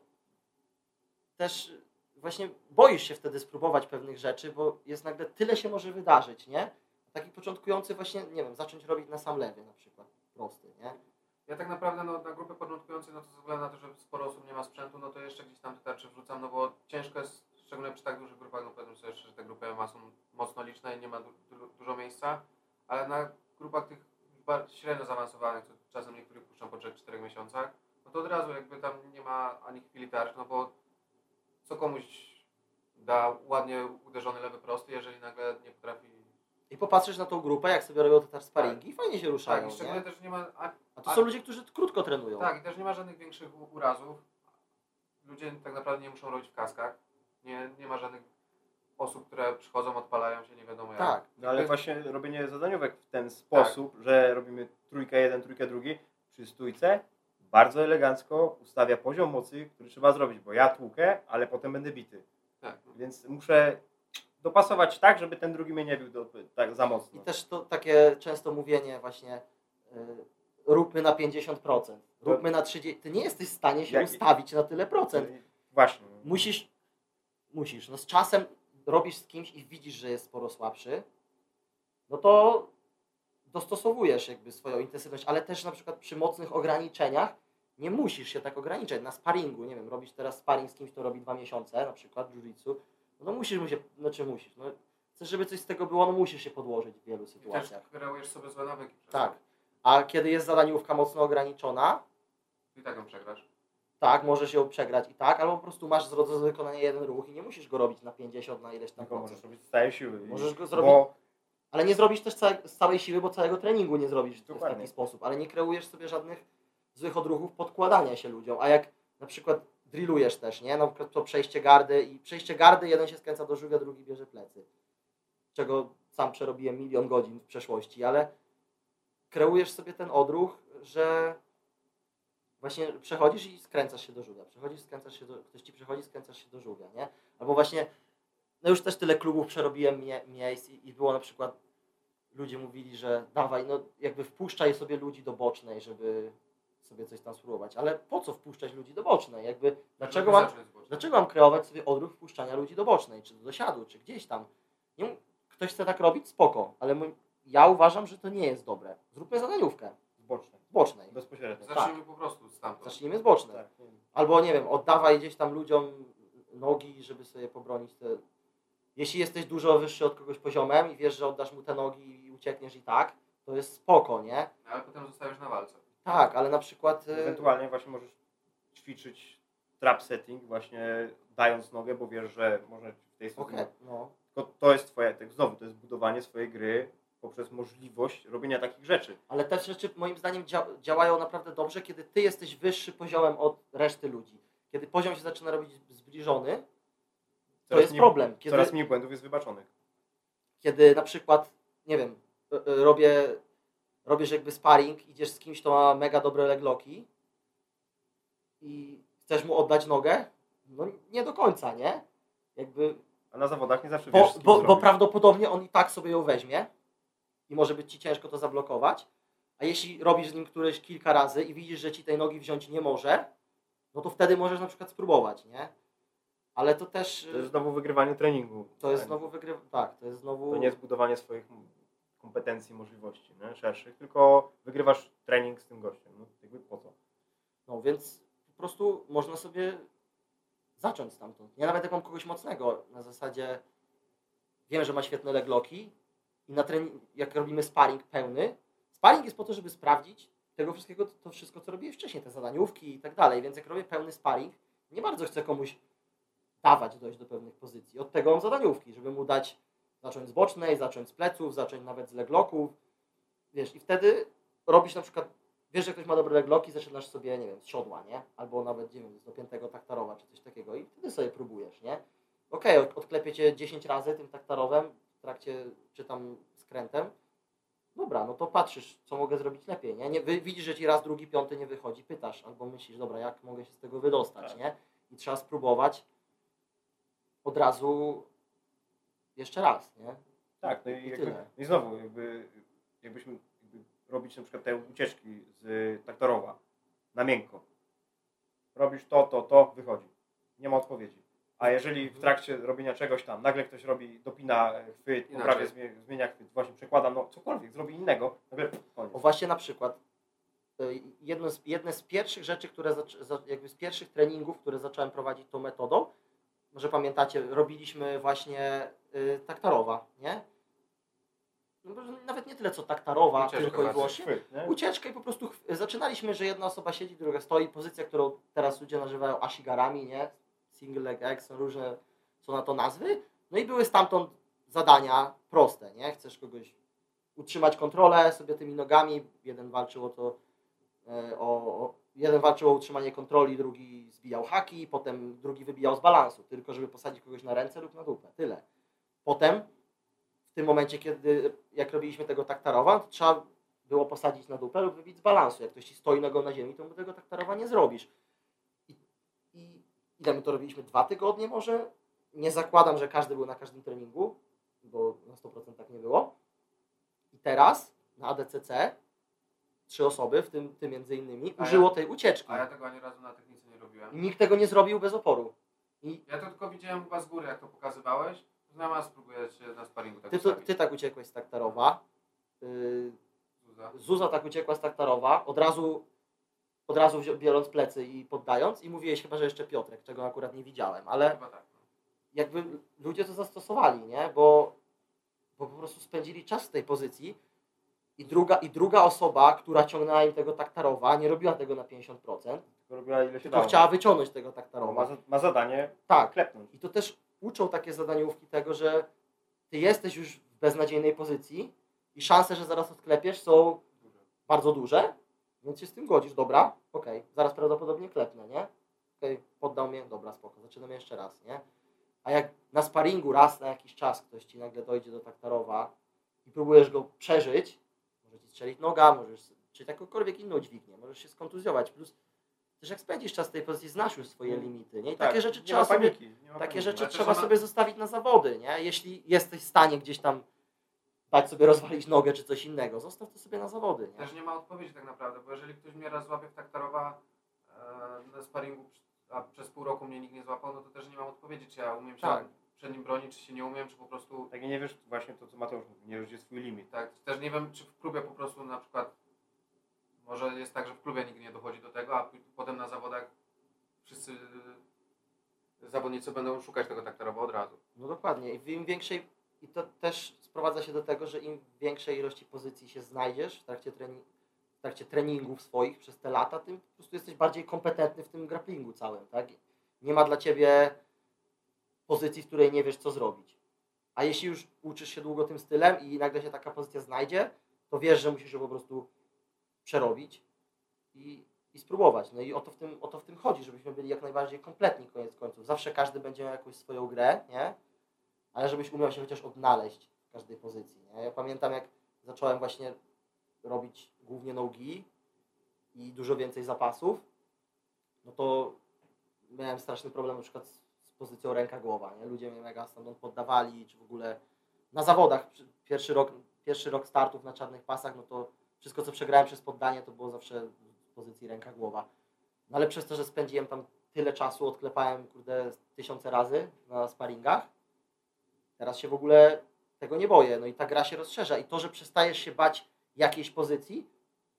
też właśnie boisz się wtedy spróbować pewnych rzeczy, bo jest nagle tyle się może wydarzyć, nie? Taki początkujący właśnie, nie wiem, zacząć robić na sam lewie na przykład, prosty, nie? Ja tak naprawdę no, na grupę początkujących, no to ze względu na to, że sporo osób nie ma sprzętu, no to jeszcze gdzieś tam te tarcze wrzucam, no bo ciężko jest, szczególnie przy tak dużych grupach, no powiedzmy sobie jeszcze, że te grupy ma są mocno liczne i nie ma du du dużo miejsca, ale na grupach tych średnio zaawansowanych, to czasem niektórych puszczam po 3-4 miesiącach, no to od razu jakby tam nie ma ani chwili tarcz, no bo co komuś da ładnie uderzony lewy prosty, jeżeli nagle nie potrafi... I popatrzysz na tą grupę, jak sobie robią te też sparingi i fajnie się ruszają, Tak, i szczególnie nie? też nie ma... A, A to są ludzie, którzy krótko trenują. Tak, i też nie ma żadnych większych urazów. Ludzie tak naprawdę nie muszą robić w kaskach. Nie, nie ma żadnych osób, które przychodzą, odpalają się, nie wiadomo jak. Tak. No ale właśnie robienie zadaniówek w ten sposób, że robimy trójkę jeden, trójkę drugi przy stójce, bardzo elegancko ustawia poziom mocy, który trzeba zrobić, bo ja tłukę, ale potem będę bity. tak. Więc muszę dopasować tak, żeby ten drugi mnie nie bił do, tak za I mocno. też to takie często mówienie właśnie y, róbmy na 50%, róbmy na 30%. Ty nie jesteś w stanie się Jak- ustawić na tyle procent. Właśnie. Musisz, musisz. No z czasem robisz z kimś i widzisz, że jest sporo słabszy, no to dostosowujesz jakby swoją intensywność, ale też na przykład przy mocnych ograniczeniach nie musisz się tak ograniczać. Na sparingu, nie wiem, robisz teraz sparring z kimś, kto robi dwa miesiące, na przykład jiu-jitsu, no to musisz mu się, znaczy musisz, no chcesz, żeby coś z tego było, no musisz się podłożyć w wielu I też sytuacjach. kreujesz sobie złe nawyki. Tak. A kiedy jest zadaniówka mocno ograniczona, I tak ją przegrasz. tak, możesz ją przegrać i tak, albo po prostu masz do do wykonania jeden ruch i nie musisz go robić na 50, na ileś tam Tylko możesz robić z całej siły. Możesz go zrobić, Bo ale nie zrobisz też całe, z całej siły, bo całego treningu nie zrobisz w Dokładnie. taki sposób, ale nie kreujesz sobie żadnych złych odruchów podkładania się ludziom, a jak na przykład drillujesz też, nie, na przykład to przejście gardy i przejście gardy, jeden się skręca do żółwia, drugi bierze plecy, czego sam przerobiłem milion godzin w przeszłości, ale kreujesz sobie ten odruch, że właśnie przechodzisz i skręcasz się do żółwia, przechodzisz, skręcasz się do, ktoś ci przechodzi, skręcasz się do żółwia, nie? Albo właśnie, no już też tyle klubów przerobiłem mie, miejsc i, i było na przykład, ludzie mówili, że dawaj, no jakby wpuszczaj sobie ludzi do bocznej, żeby sobie coś tam spróbować, ale po co wpuszczać ludzi do bocznej? Jakby, dlaczego mam, dlaczego mam kreować sobie odruch wpuszczania ludzi do bocznej, czy do siadu, czy gdzieś tam? Nie, ktoś chce tak robić, spoko, ale my, ja uważam, że to nie jest dobre. Zróbmy zadaniówkę z bocznej. bocznej. Bezpośrednio. Zacznijmy po prostu stamtąd. Zacznijmy z bocznej. Tak. Albo nie wiem, oddawaj gdzieś tam ludziom nogi, żeby sobie pobronić te. Jeśli jesteś dużo wyższy od kogoś poziomem i wiesz, że oddasz mu te nogi i uciekniesz i tak, to jest spoko, nie? Ale potem zostajesz na walce. Tak, ale na przykład. y, Ewentualnie właśnie możesz ćwiczyć trap setting, właśnie dając nogę, bo wiesz, że można w tej Okej, sytuacji. no. Tylko to jest twoje, tak znowu, to jest budowanie swojej gry poprzez możliwość robienia takich rzeczy. Ale te rzeczy moim zdaniem dzia działają naprawdę dobrze, kiedy ty jesteś wyższy poziomem od reszty ludzi. Kiedy poziom się zaczyna robić zbliżony, to Coraz jest mniej- problem. Kiedy, Coraz mniej błędów jest wybaczonych. kiedy na przykład, nie wiem, e, e, robię, robisz jakby sparring, idziesz z kimś, kto ma mega dobre legloki i chcesz mu oddać nogę, no nie do końca, nie? Jakby, A na zawodach nie zawsze wiesz, bo, bo, bo prawdopodobnie on i tak sobie ją weźmie i może być ci ciężko to zablokować, a jeśli robisz z nim któreś kilka razy i widzisz, że ci tej nogi wziąć nie może, no to wtedy możesz na przykład spróbować, nie? Ale to też... To jest znowu wygrywanie treningu. To jest znowu wygryw... Tak, to jest znowu... To nie jest budowanie swoich kompetencji, możliwości nie? szerszych, tylko wygrywasz trening z tym gościem. No, jakby po co? No więc po prostu można sobie zacząć stamtąd. Ja nawet jak mam kogoś mocnego, na zasadzie wiem, że ma świetne legloki i na trening, jak robimy sparring pełny, sparring jest po to, żeby sprawdzić tego wszystkiego, to wszystko, co robiłeś wcześniej, te zadaniówki i tak dalej, więc jak robię pełny sparring, nie bardzo chcę komuś dawać dojść do pewnych pozycji. Od tego mam zadaniówki, żeby mu dać zacząć z bocznej, zacząć z pleców, zacząć nawet z legloków, wiesz, i wtedy robisz na przykład wiesz, że ktoś ma dobre legloki, zaczynasz sobie, nie wiem, z siodła, nie? Albo nawet, nie wiem, z dopiętego taktarowa, czy coś takiego i wtedy sobie próbujesz, nie? Okej, okay, odklepię cię 10 razy tym taktarowem trakcie, czy tam skrętem. Dobra, no to patrzysz, co mogę zrobić lepiej, nie? nie widzisz, że ci raz, drugi, piąty nie wychodzi, pytasz, albo myślisz, dobra, jak mogę się z tego wydostać, Tak. nie? I trzeba spróbować od razu jeszcze raz, nie? Tak, no i, I jakby, no i znowu, jakby, jakbyśmy jakby robić na przykład te ucieczki z taktorowa na miękko. Robisz to, to, to, wychodzi. Nie ma odpowiedzi. A jeżeli w trakcie robienia czegoś tam nagle ktoś robi, dopina e, chwyt, poprawia, zmienia, chwyt, właśnie przekłada, no cokolwiek, zrobi innego, nagle koniec. O właśnie na przykład y, jedno z, jedne z pierwszych rzeczy, które jakby z pierwszych treningów, które zacząłem prowadzić tą metodą, może pamiętacie, robiliśmy właśnie y, taktarowa, nie? No, nawet nie tyle co taktarowa, Ucieczkę tylko i wyłącznie. Ucieczkę i po prostu zaczynaliśmy, że jedna osoba siedzi, druga stoi, pozycja, którą teraz ludzie nazywają ashigarami, nie? Single leg X, są różne, są na to nazwy. No i były stamtąd zadania proste, nie? Chcesz kogoś utrzymać kontrolę sobie tymi nogami, jeden walczył o to, e, o, o, jeden walczył o utrzymanie kontroli, drugi zbijał haki, potem drugi wybijał z balansu, tylko żeby posadzić kogoś na ręce lub na dupę, tyle. Potem, w tym momencie, kiedy, jak robiliśmy tego taktarowa, to trzeba było posadzić na dupę lub wybić z balansu. Jak ktoś ci stoi nogą na ziemi, to mu tego taktarowa nie zrobisz. Ile my to robiliśmy? Dwa tygodnie może? Nie zakładam, że każdy był na każdym treningu, bo na 100% tak nie było. I teraz na ADCC trzy osoby, w tym ty między innymi, A ja- użyło tej ucieczki. A ja tego ani razu na technice nie robiłem. I nikt tego nie zrobił bez oporu. I Ja to tylko widziałem chyba z góry, jak to pokazywałeś. Znam, a spróbuję się na sparingu tak ty, to, ty tak uciekłeś z taktarowa. Yy, Zuza. Zuza tak uciekła z taktarowa, od razu, od razu biorąc plecy i poddając i mówiłeś chyba, że jeszcze Piotrek, czego akurat nie widziałem, ale tak. no. jakby ludzie to zastosowali, nie? Bo, bo po prostu spędzili czas w tej pozycji i druga, i druga osoba, która ciągnęła im tego taktarowa, nie robiła tego na 50%, Tylko robiła ile się tylko dało. chciała wyciągnąć tego No, ma, taktarowa. za- ma zadanie Tak, klepnąć. i to też uczą takie zadaniówki tego, że ty jesteś już w beznadziejnej pozycji i szanse, że zaraz odklepiesz są bardzo duże, więc się z tym godzisz, dobra, okej, zaraz prawdopodobnie klepnę, nie? Okej, poddał mnie, dobra, spoko, zaczynamy jeszcze raz, nie? A jak na sparingu raz na jakiś czas ktoś ci nagle dojdzie do taktarowa i próbujesz go przeżyć, może ci strzelić noga, możesz, czy jakąkolwiek inną dźwignię, możesz się skontuzjować, plus też jak spędzisz czas w tej pozycji, znasz już swoje limity, nie? I Tak, takie rzeczy trzeba sobie takie rzeczy trzeba sobie zostawić na zawody, nie? Jeśli jesteś w stanie gdzieś tam dać sobie rozwalić nogę czy coś innego, zostaw to sobie na zawody, nie? Też nie ma odpowiedzi tak naprawdę, bo jeżeli ktoś mnie raz złapie w taktarowa e, na sparingu, a przez pół roku mnie nikt nie złapał, no to też nie mam odpowiedzi, czy ja umiem się Tak. przed nim bronić, czy się nie umiem, czy po prostu Tak i nie wiesz właśnie to, co Mateusz mówi, nie wiesz, gdzie jest swój limit. tak. Też nie wiem, czy w klubie po prostu na przykład może jest tak, że w klubie nikt nie dochodzi do tego, a potem na zawodach wszyscy e, zawodnicy będą szukać tego taktarowa od razu. No dokładnie. I im większej, i to też sprowadza się do tego, że im większej ilości pozycji się znajdziesz w trakcie, treni- w trakcie treningów swoich przez te lata, tym po prostu jesteś bardziej kompetentny w tym grapplingu całym, tak? Nie ma dla ciebie pozycji, w której nie wiesz, co zrobić. A jeśli już uczysz się długo tym stylem i nagle się taka pozycja znajdzie, to wiesz, że musisz ją po prostu przerobić i, i spróbować. No i o to w tym, o to w tym chodzi, żebyśmy byli jak najbardziej kompletni koniec końców. Zawsze każdy będzie miał jakąś swoją grę, nie? Ale żebyś umiał się chociaż odnaleźć każdej pozycji, nie? Ja pamiętam jak zacząłem właśnie robić głównie nogi i dużo więcej zapasów, no to miałem straszny problem na przykład z, z pozycją ręka-głowa, nie? Ludzie mnie mega stamtąd poddawali, czy w ogóle na zawodach pierwszy rok, pierwszy rok startów na czarnych pasach, no to wszystko co przegrałem przez poddanie to było zawsze w pozycji ręka-głowa. No ale przez to, że spędziłem tam tyle czasu, odklepałem kurde tysiące razy na sparingach, teraz się w ogóle tego nie boję. No i ta gra się rozszerza i to, że przestajesz się bać jakiejś pozycji,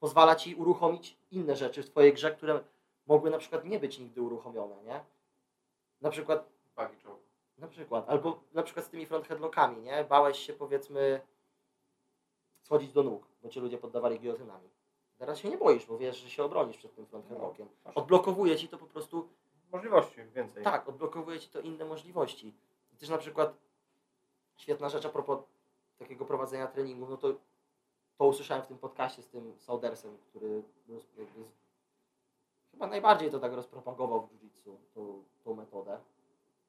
pozwala ci uruchomić inne rzeczy w twojej grze, które mogły na przykład nie być nigdy uruchomione, nie? Na przykład na przykład. Albo na przykład z tymi front headlockami, nie? Bałeś się powiedzmy schodzić do nóg, bo cię ludzie poddawali giotynami. Teraz się nie boisz, bo wiesz, że się obronisz przed tym front headlockiem. masz Odblokowuje ci to po prostu, możliwości więcej. tak, odblokowuje ci to inne możliwości. I też na przykład świetna rzecz a propos takiego prowadzenia treningu, no to to usłyszałem w tym podcaście z tym Saudersem, który jakby z, chyba najbardziej to tak rozpropagował w jiu-jitsu, tą, tą metodę,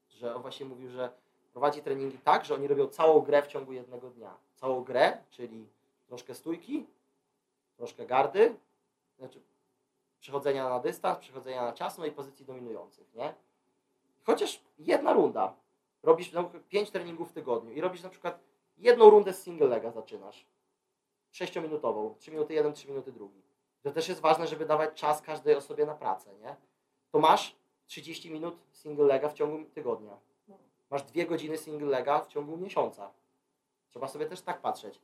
że on właśnie mówił, że prowadzi treningi tak, że oni robią całą grę w ciągu jednego dnia. Całą grę, czyli troszkę stójki, troszkę gardy, znaczy przechodzenia na dystans, przechodzenia na ciasno i pozycji dominujących, nie? Chociaż jedna runda, robisz przykład 5 treningów w tygodniu i robisz na przykład jedną rundę z single lega zaczynasz. 6-minutową, 3 minuty jeden, 3 minuty drugi. To też jest ważne, żeby dawać czas każdej osobie na pracę, nie? To masz 30 minut single lega w ciągu tygodnia. Masz 2 godziny single lega w ciągu miesiąca. Trzeba sobie też tak patrzeć.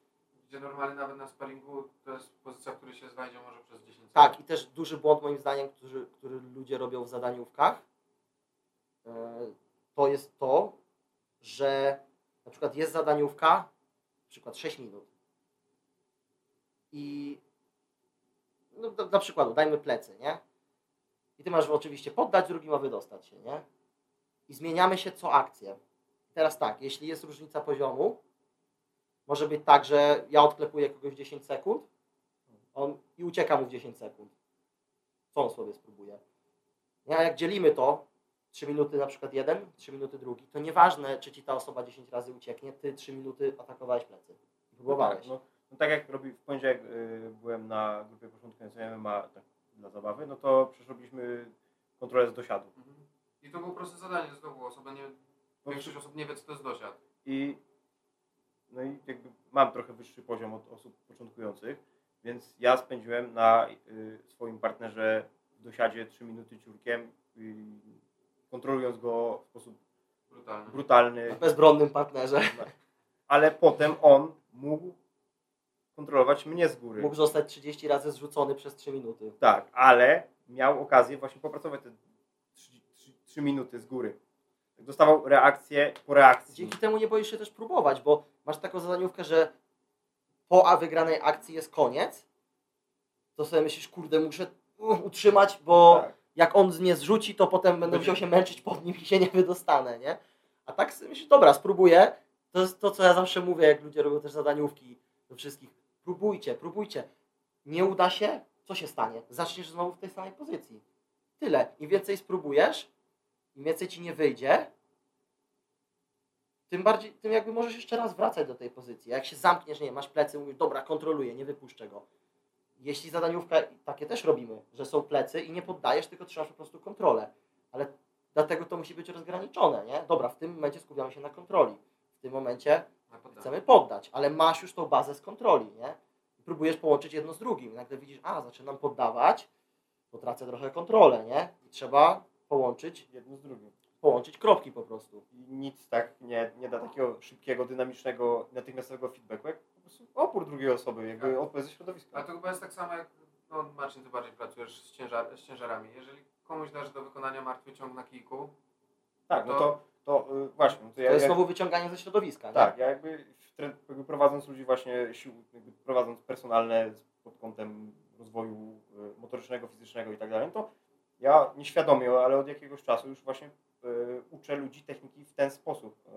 Gdzie normalnie nawet na sparingu to jest pozycja, w której się znajdzie może przez 10 sekund. Tak, i też duży błąd moim zdaniem, który, który ludzie robią w zadaniówkach, e, to jest to, że na przykład jest zadaniówka, na przykład 6 minut i no, do, dajmy plecy, nie? I ty masz oczywiście poddać, drugi ma wydostać się, nie? I zmieniamy się co akcję. Teraz tak, jeśli jest różnica poziomu, może być tak, że ja odklepuję kogoś 10 sekund, on i ucieka mu w 10 sekund. Co on sobie spróbuje? Nie, A jak dzielimy to, 3 minuty na przykład jeden, 3 minuty drugi, to nieważne, czy ci ta osoba 10 razy ucieknie, ty 3 minuty atakowałeś plecy. Próbowałeś. Tak, no, no tak jak robi, w poniedziałek y, byłem na grupie początkującej MMA tak, dla zabawy, no to przecież robiliśmy kontrolę z dosiadu. Mhm. I to było proste zadanie znowu. Osoba nie, No, większość osób nie wie, co to jest dosiad. I, no i jakby mam trochę wyższy poziom od osób początkujących, więc ja spędziłem na y, swoim partnerze w dosiadzie 3 minuty ciurkiem, y, kontrolując go w sposób Brutalne. brutalny, Na bezbronnym partnerze. ale potem on mógł kontrolować mnie z góry. Mógł zostać 30 razy zrzucony przez 3 minuty. Tak, ale miał okazję właśnie popracować te 3, minuty z góry. Dostawał reakcję po reakcji. Dzięki temu nie boisz się też próbować, bo masz taką zadaniówkę, że po a wygranej akcji jest koniec, to sobie myślisz, kurde, muszę uh, utrzymać, bo Tak. Jak on mnie zrzuci, to potem będę musiał się męczyć pod nim i się nie wydostanę, nie? A tak sobie myślisz, dobra, spróbuję. To jest to, co ja zawsze mówię, jak ludzie robią też zadaniówki do wszystkich. Próbujcie, próbujcie. Nie uda się, co się stanie? Zaczniesz znowu w tej samej pozycji. Tyle. Im więcej spróbujesz, im więcej ci nie wyjdzie, tym bardziej, tym jakby możesz jeszcze raz wracać do tej pozycji. Jak się zamkniesz, nie masz plecy, mówisz, dobra, kontroluję, nie wypuszczę go. Jeśli zadaniówka, takie też robimy, że są plecy i nie poddajesz, tylko trzymasz po prostu kontrolę. Ale dlatego to musi być rozgraniczone, nie? Dobra, w tym momencie skupiamy się na kontroli. W tym momencie chcemy poddać, ale masz już tą bazę z kontroli, nie? Próbujesz połączyć jedno z drugim. I nagle widzisz, a, zaczynam poddawać, to tracę trochę kontrolę, nie? I trzeba połączyć, Jedno z drugim. połączyć kropki po prostu. I nic tak nie, nie da takiego szybkiego, dynamicznego, natychmiastowego feedbacku, jak opór drugiej osoby, jakby Tak. odpowiedź ze środowiska. Ale to chyba jest tak samo jak, no Marcin, ty bardziej pracujesz z, ciężar, z ciężarami. Jeżeli komuś dasz do wykonania martwy ciąg na kijku, Tak, no to- to, to y, właśnie. No to ja, To jest znowu wyciąganie ze środowiska, nie? Tak, ja jakby, jakby prowadząc ludzi właśnie sił, jakby prowadząc personalne pod kątem rozwoju y, motorycznego, fizycznego i tak dalej, to ja nieświadomie, ale od jakiegoś czasu już właśnie y, uczę ludzi techniki w ten sposób. Y,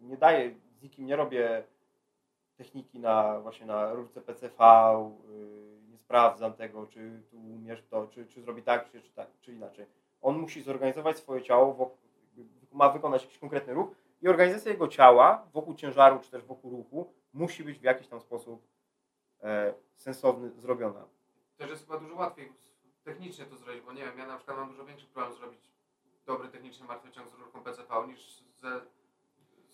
nie daję, z nikim nie robię techniki na właśnie na rurce PCV, y, nie sprawdzam tego, czy tu umiesz to, czy, czy zrobi tak, czy, czy tak, czy inaczej. On musi zorganizować swoje ciało, wokół, ma wykonać jakiś konkretny ruch i organizacja jego ciała wokół ciężaru czy też wokół ruchu musi być w jakiś tam sposób e, sensowny zrobiona. Też jest chyba dużo łatwiej technicznie to zrobić, bo nie wiem, ja na przykład mam dużo większy problem zrobić dobry techniczny martwy ciąg z rurką PCV niż ze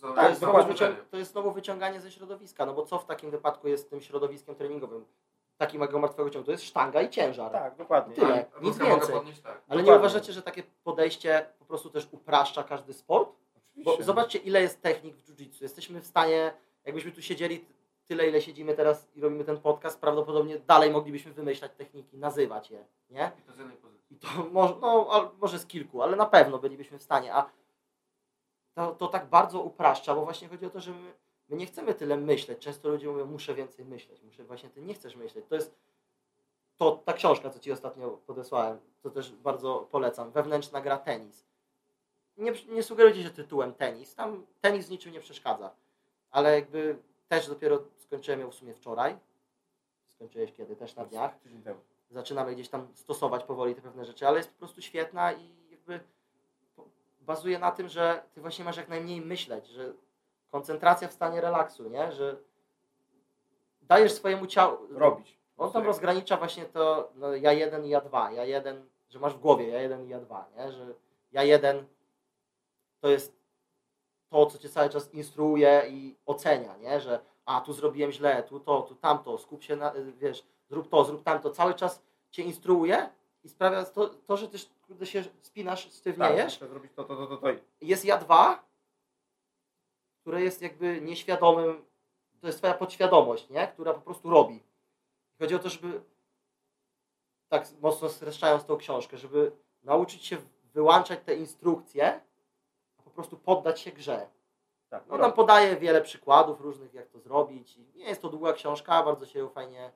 z To jest, znowu wycią- to jest znowu wyciąganie ze środowiska, no bo co w takim wypadku jest tym środowiskiem treningowym? Takim jak martwego ciągu, to jest sztanga i ciężar. Tak, dokładnie. Tyle. A nic więcej. podnieść tak. Ale nie Dokładnie. uważacie, że takie podejście po prostu też upraszcza każdy sport? Bo Oczywiście. zobaczcie, ile jest technik w jiu-jitsu. Jesteśmy w stanie, jakbyśmy tu siedzieli tyle, ile siedzimy teraz i robimy ten podcast, prawdopodobnie dalej moglibyśmy wymyślać techniki, nazywać je, nie? I to z jednej pozycji. I to może, no, al- może z kilku, ale na pewno bylibyśmy w stanie. A to, to tak bardzo upraszcza, bo właśnie chodzi o to, że my, my nie chcemy tyle myśleć. Często ludzie mówią, muszę więcej myśleć, muszę właśnie ty nie chcesz myśleć. To jest to, ta książka, co ci ostatnio podesłałem, to też bardzo polecam. Wewnętrzna gra tenis. Nie, nie sugerujcie się tytułem tenis. Tam tenis niczym nie przeszkadza. Ale jakby też dopiero skończyłem ją w sumie wczoraj. Skończyłeś kiedy? Też na dniach zaczynamy gdzieś tam stosować powoli te pewne rzeczy, ale jest po prostu świetna i jakby bazuje na tym, że ty właśnie masz jak najmniej myśleć, że koncentracja w stanie relaksu, nie? Że dajesz swojemu ciału. Robić. On tam rozgranicza właśnie to no, ja jeden i ja dwa. Ja jeden, że masz w głowie ja jeden i ja dwa, nie? Że ja jeden to jest to, co cię cały czas instruuje i ocenia, nie? Że a tu zrobiłem źle, tu to, tu tamto, skup się na, wiesz, zrób to, zrób tamto. Cały czas cię instruuje i sprawia to, to że też kurde, się spinasz, Tak, stywniejesz. muszę zrobić to, to, to, to, to. Jest ja dwa, które jest jakby nieświadomym, to jest twoja podświadomość, nie? Która po prostu robi. Chodzi o to, żeby tak mocno streszczając tą książkę, żeby nauczyć się wyłączać te instrukcje, a po prostu poddać się grze. Tak, No, nam podaje wiele przykładów różnych, jak to zrobić. Nie jest to długa książka, bardzo się ją fajnie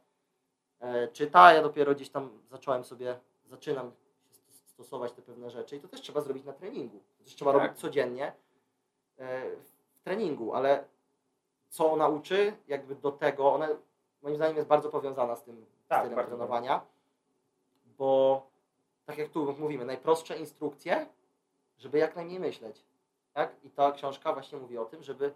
e, czyta. Ja dopiero gdzieś tam zacząłem sobie, zaczynam stosować te pewne rzeczy i to też trzeba zrobić na treningu. To też trzeba Tak. robić codziennie e, w treningu, ale co ona uczy, jakby do tego, ona moim zdaniem jest bardzo powiązana z tym Tak, stylem trenowania, bo tak jak tu mówimy, najprostsze instrukcje, żeby jak najmniej myśleć. Tak? I ta książka właśnie mówi o tym, żeby,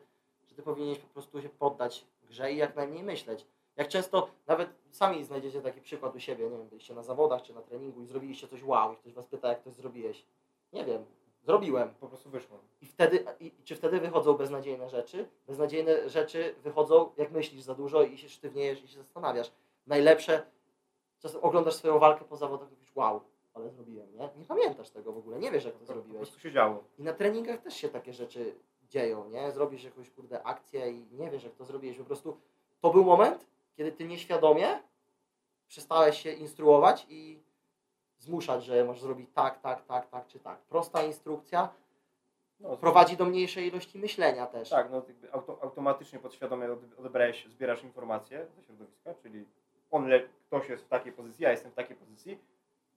że ty powinieneś po prostu się poddać grze i jak najmniej myśleć. Jak często, nawet sami znajdziecie taki przykład u siebie, nie wiem, byliście na zawodach czy na treningu i zrobiliście coś wow i ktoś was pyta, jak to zrobiłeś. Nie wiem, zrobiłem. Po prostu wyszło. I wtedy, i, czy wtedy wychodzą beznadziejne rzeczy? Beznadziejne rzeczy wychodzą, jak myślisz za dużo i się sztywniejesz i się zastanawiasz. Najlepsze, czasem oglądasz swoją walkę po zawodach i mówisz, wow, ale zrobiłem, nie? Nie pamiętasz tego w ogóle, nie wiesz jak to To po zrobiłeś. prostu się działo. I na treningach też się takie rzeczy dzieją, nie? Zrobisz jakąś, kurde, akcję i nie wiesz jak to zrobiłeś. Po prostu to był moment, kiedy ty nieświadomie przestałeś się instruować i zmuszać, że masz zrobić tak, tak, tak, tak czy tak. Prosta instrukcja No, prowadzi do mniejszej ilości myślenia też. Tak, no auto, automatycznie, podświadomie ode- odebrałeś, zbierasz informacje ze środowiska, czyli on, le, ktoś jest w takiej pozycji, ja jestem w takiej pozycji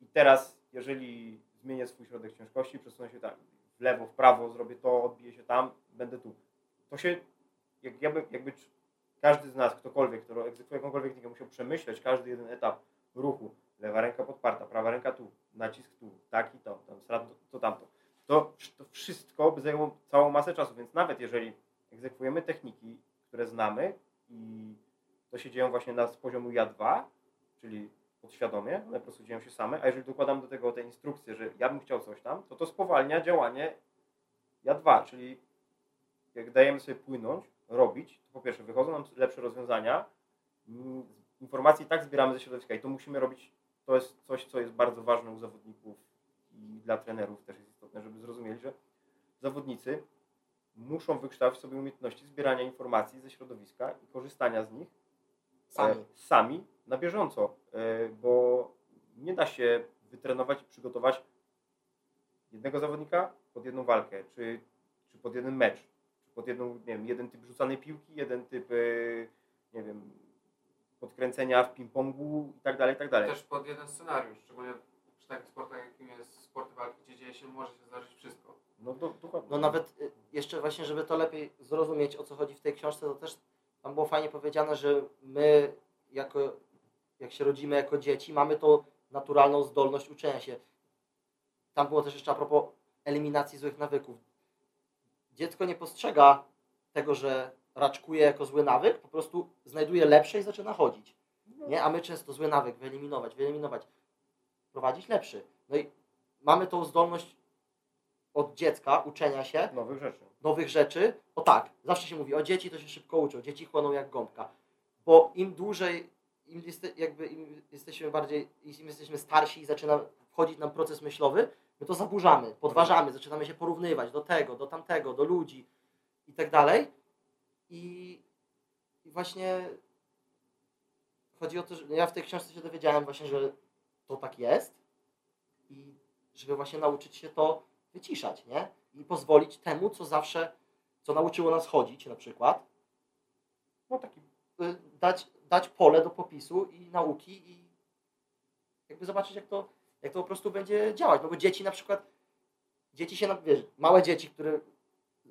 i teraz, jeżeli zmienię swój środek ciężkości, przesunę się tak w lewo, w prawo, zrobię to, odbiję się tam, będę tu. To się, jak, jakby, jakby każdy z nas, ktokolwiek, kto egzekwuje jakąkolwiek technikę, musiał przemyśleć każdy jeden etap ruchu. Lewa ręka podparta, prawa ręka tu, nacisk tu, tak i to, tam, to, to tamto. To, to wszystko by zajęło całą masę czasu, więc nawet jeżeli egzekwujemy techniki, które znamy i to się dzieją właśnie na z poziomu ja-2, czyli podświadomie, one po prostu dzieją się same, a jeżeli dokładam do tego te instrukcje, że ja bym chciał coś tam, to to spowalnia działanie ja-2, czyli jak dajemy sobie płynąć, robić, to po pierwsze wychodzą nam lepsze rozwiązania, mm, informacji tak zbieramy ze środowiska i to musimy robić, to jest coś, co jest bardzo ważne u zawodników i dla trenerów też jest istotne, żeby zrozumieli, że zawodnicy muszą wykształcić sobie umiejętności zbierania informacji ze środowiska i korzystania z nich Sami. e, sami na bieżąco, e, bo nie da się wytrenować i przygotować jednego zawodnika pod jedną walkę, czy, czy pod jeden mecz, pod jedną, nie wiem, jeden typ rzucanej piłki, jeden typ, e, nie wiem, podkręcenia w ping-pongu i tak dalej, i tak dalej. Też pod jeden scenariusz, szczególnie przy takich sportach, jakim jest sporty walki, gdzie dzieje się, może się zdarzyć wszystko. No do, dokładnie. No nawet y, jeszcze właśnie, żeby to lepiej zrozumieć, o co chodzi w tej książce, to też tam było fajnie powiedziane, że my jako, jak się rodzimy jako dzieci, mamy tą naturalną zdolność uczenia się. tam było też jeszcze a propos eliminacji złych nawyków. Dziecko nie postrzega tego, że raczkuje jako zły nawyk, po prostu znajduje lepsze i zaczyna chodzić. Nie? A my często zły nawyk wyeliminować, wyeliminować, prowadzić lepszy. No i mamy tą zdolność od dziecka uczenia się Nowych rzeczy. nowych rzeczy. O tak, zawsze się mówi, o dzieci to się szybko uczą, dzieci chłoną jak gąbka. Bo im dłużej, im, jakby im jesteśmy bardziej, im jesteśmy starsi i zaczyna wchodzić nam proces myślowy, my to zaburzamy, podważamy, zaczynamy się porównywać do tego, do tamtego, do ludzi i tak dalej. I, i właśnie chodzi o to, że ja w tej książce się dowiedziałem właśnie, że to tak jest i żeby właśnie nauczyć się to wyciszać, nie? I pozwolić temu, co zawsze, co nauczyło nas chodzić na przykład, No taki y, dać, dać pole do popisu i nauki i jakby zobaczyć, jak to, jak to po prostu będzie działać. No bo dzieci na przykład, dzieci się, wiesz, małe dzieci, które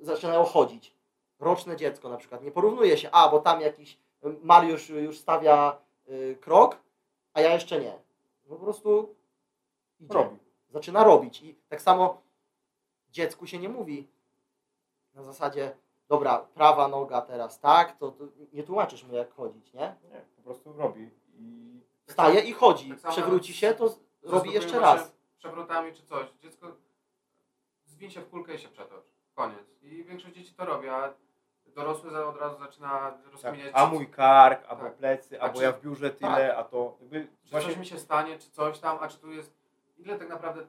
zaczynają chodzić, roczne dziecko na przykład, nie porównuje się, a bo tam jakiś Mariusz już stawia y, krok, a ja jeszcze nie. No po prostu idzie robi. zaczyna robić. I tak samo dziecku się nie mówi na zasadzie, dobra, prawa noga teraz, tak, to, to nie tłumaczysz mu jak chodzić, nie? Nie, po prostu robi. I Wstaje i chodzi, Tak przewróci się, to robi jeszcze raz. Przewrotami czy coś. Dziecko zwiń się w kulkę i się przetocz. Koniec. I większość dzieci to robi, a dorosły za- od razu zaczyna tak, rozkminiać. a mój kark, albo Tak. plecy, A albo czy- ja w biurze tyle, a to jakby Czy właśnie coś mi się stanie, czy coś tam, a czy tu jest... Ile tak naprawdę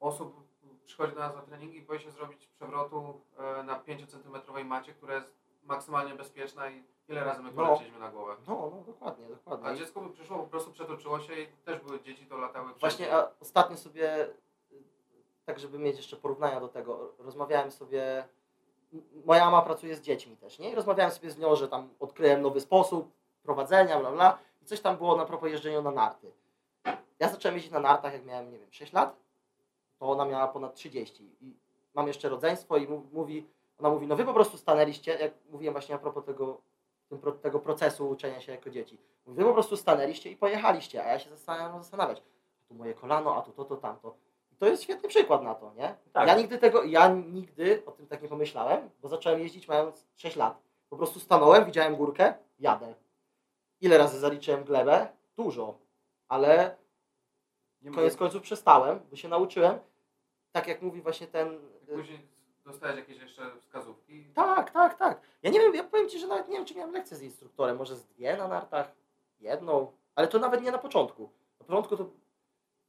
osób przychodzi do nas na treningi i boi się zrobić przewrotu e, na 5-centymetrowej macie, która jest maksymalnie bezpieczna i ile razy my No. na głowę. No, no, dokładnie, A dokładnie. dziecko by przyszło, po prostu przetoczyło się i też były dzieci, to latały Właśnie wszędzie. a ostatnio sobie, tak żeby mieć jeszcze porównania do tego, rozmawiałem sobie, moja mama pracuje z dziećmi też, nie? I rozmawiałem sobie z nią, że tam odkryłem nowy sposób prowadzenia, bla, bla. I coś tam było na propos jeżdżenia na narty. Ja zacząłem jeździć na nartach, jak miałem, nie wiem, 6 lat, to ona miała ponad 30. I mam jeszcze rodzeństwo i mów- mówi, ona mówi, no wy po prostu stanęliście, jak mówiłem właśnie a propos tego, tego procesu uczenia się jako dzieci. Mówi, wy po prostu stanęliście i pojechaliście, a ja się zastanawiam, zastanawiać. A tu moje kolano, a tu to, to, tamto. I to jest świetny przykład na to, nie? Tak. Ja nigdy tego, ja nigdy o tym tak nie pomyślałem, bo zacząłem jeździć mając 6 lat. Po prostu stanąłem, widziałem górkę, jadę. Ile razy zaliczyłem glebę? Dużo. Ale nie koniec końców przestałem, bo się nauczyłem. Tak jak mówi właśnie ten. Później dostałeś jakieś jeszcze wskazówki. Tak, tak, tak. Ja nie wiem, ja powiem Ci, że nawet nie wiem, czy miałem lekcję z instruktorem. Może z dwie na nartach, jedną, ale to nawet nie na początku. Na początku to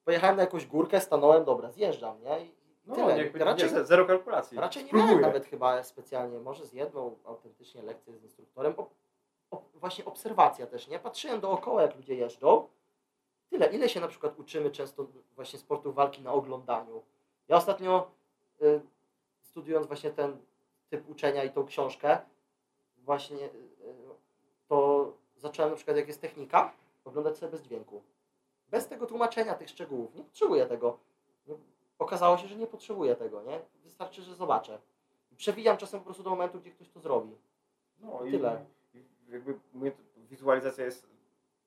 pojechałem na jakąś górkę, stanąłem, dobra, zjeżdżam, nie? I No, tyle. będzie raczej, nie, zero kalkulacji. raczej nie Spróbuję. miałem nawet chyba specjalnie, może z jedną autentycznie lekcję z instruktorem. O, o, właśnie obserwacja też, nie? Patrzyłem dookoła, jak ludzie jeżdżą. Tyle, ile się na przykład uczymy często właśnie sportu walki na oglądaniu. Ja ostatnio y, studiując właśnie ten typ uczenia i tą książkę, właśnie y, to zacząłem na przykład jak jest technika, oglądać sobie bez dźwięku. Bez tego tłumaczenia tych szczegółów. Nie potrzebuję tego. Nie, okazało się, że nie potrzebuję tego, nie? Wystarczy, że zobaczę. Przewijam czasem po prostu do momentu, gdzie ktoś to zrobi. No i Tyle. i jakby wizualizacja jest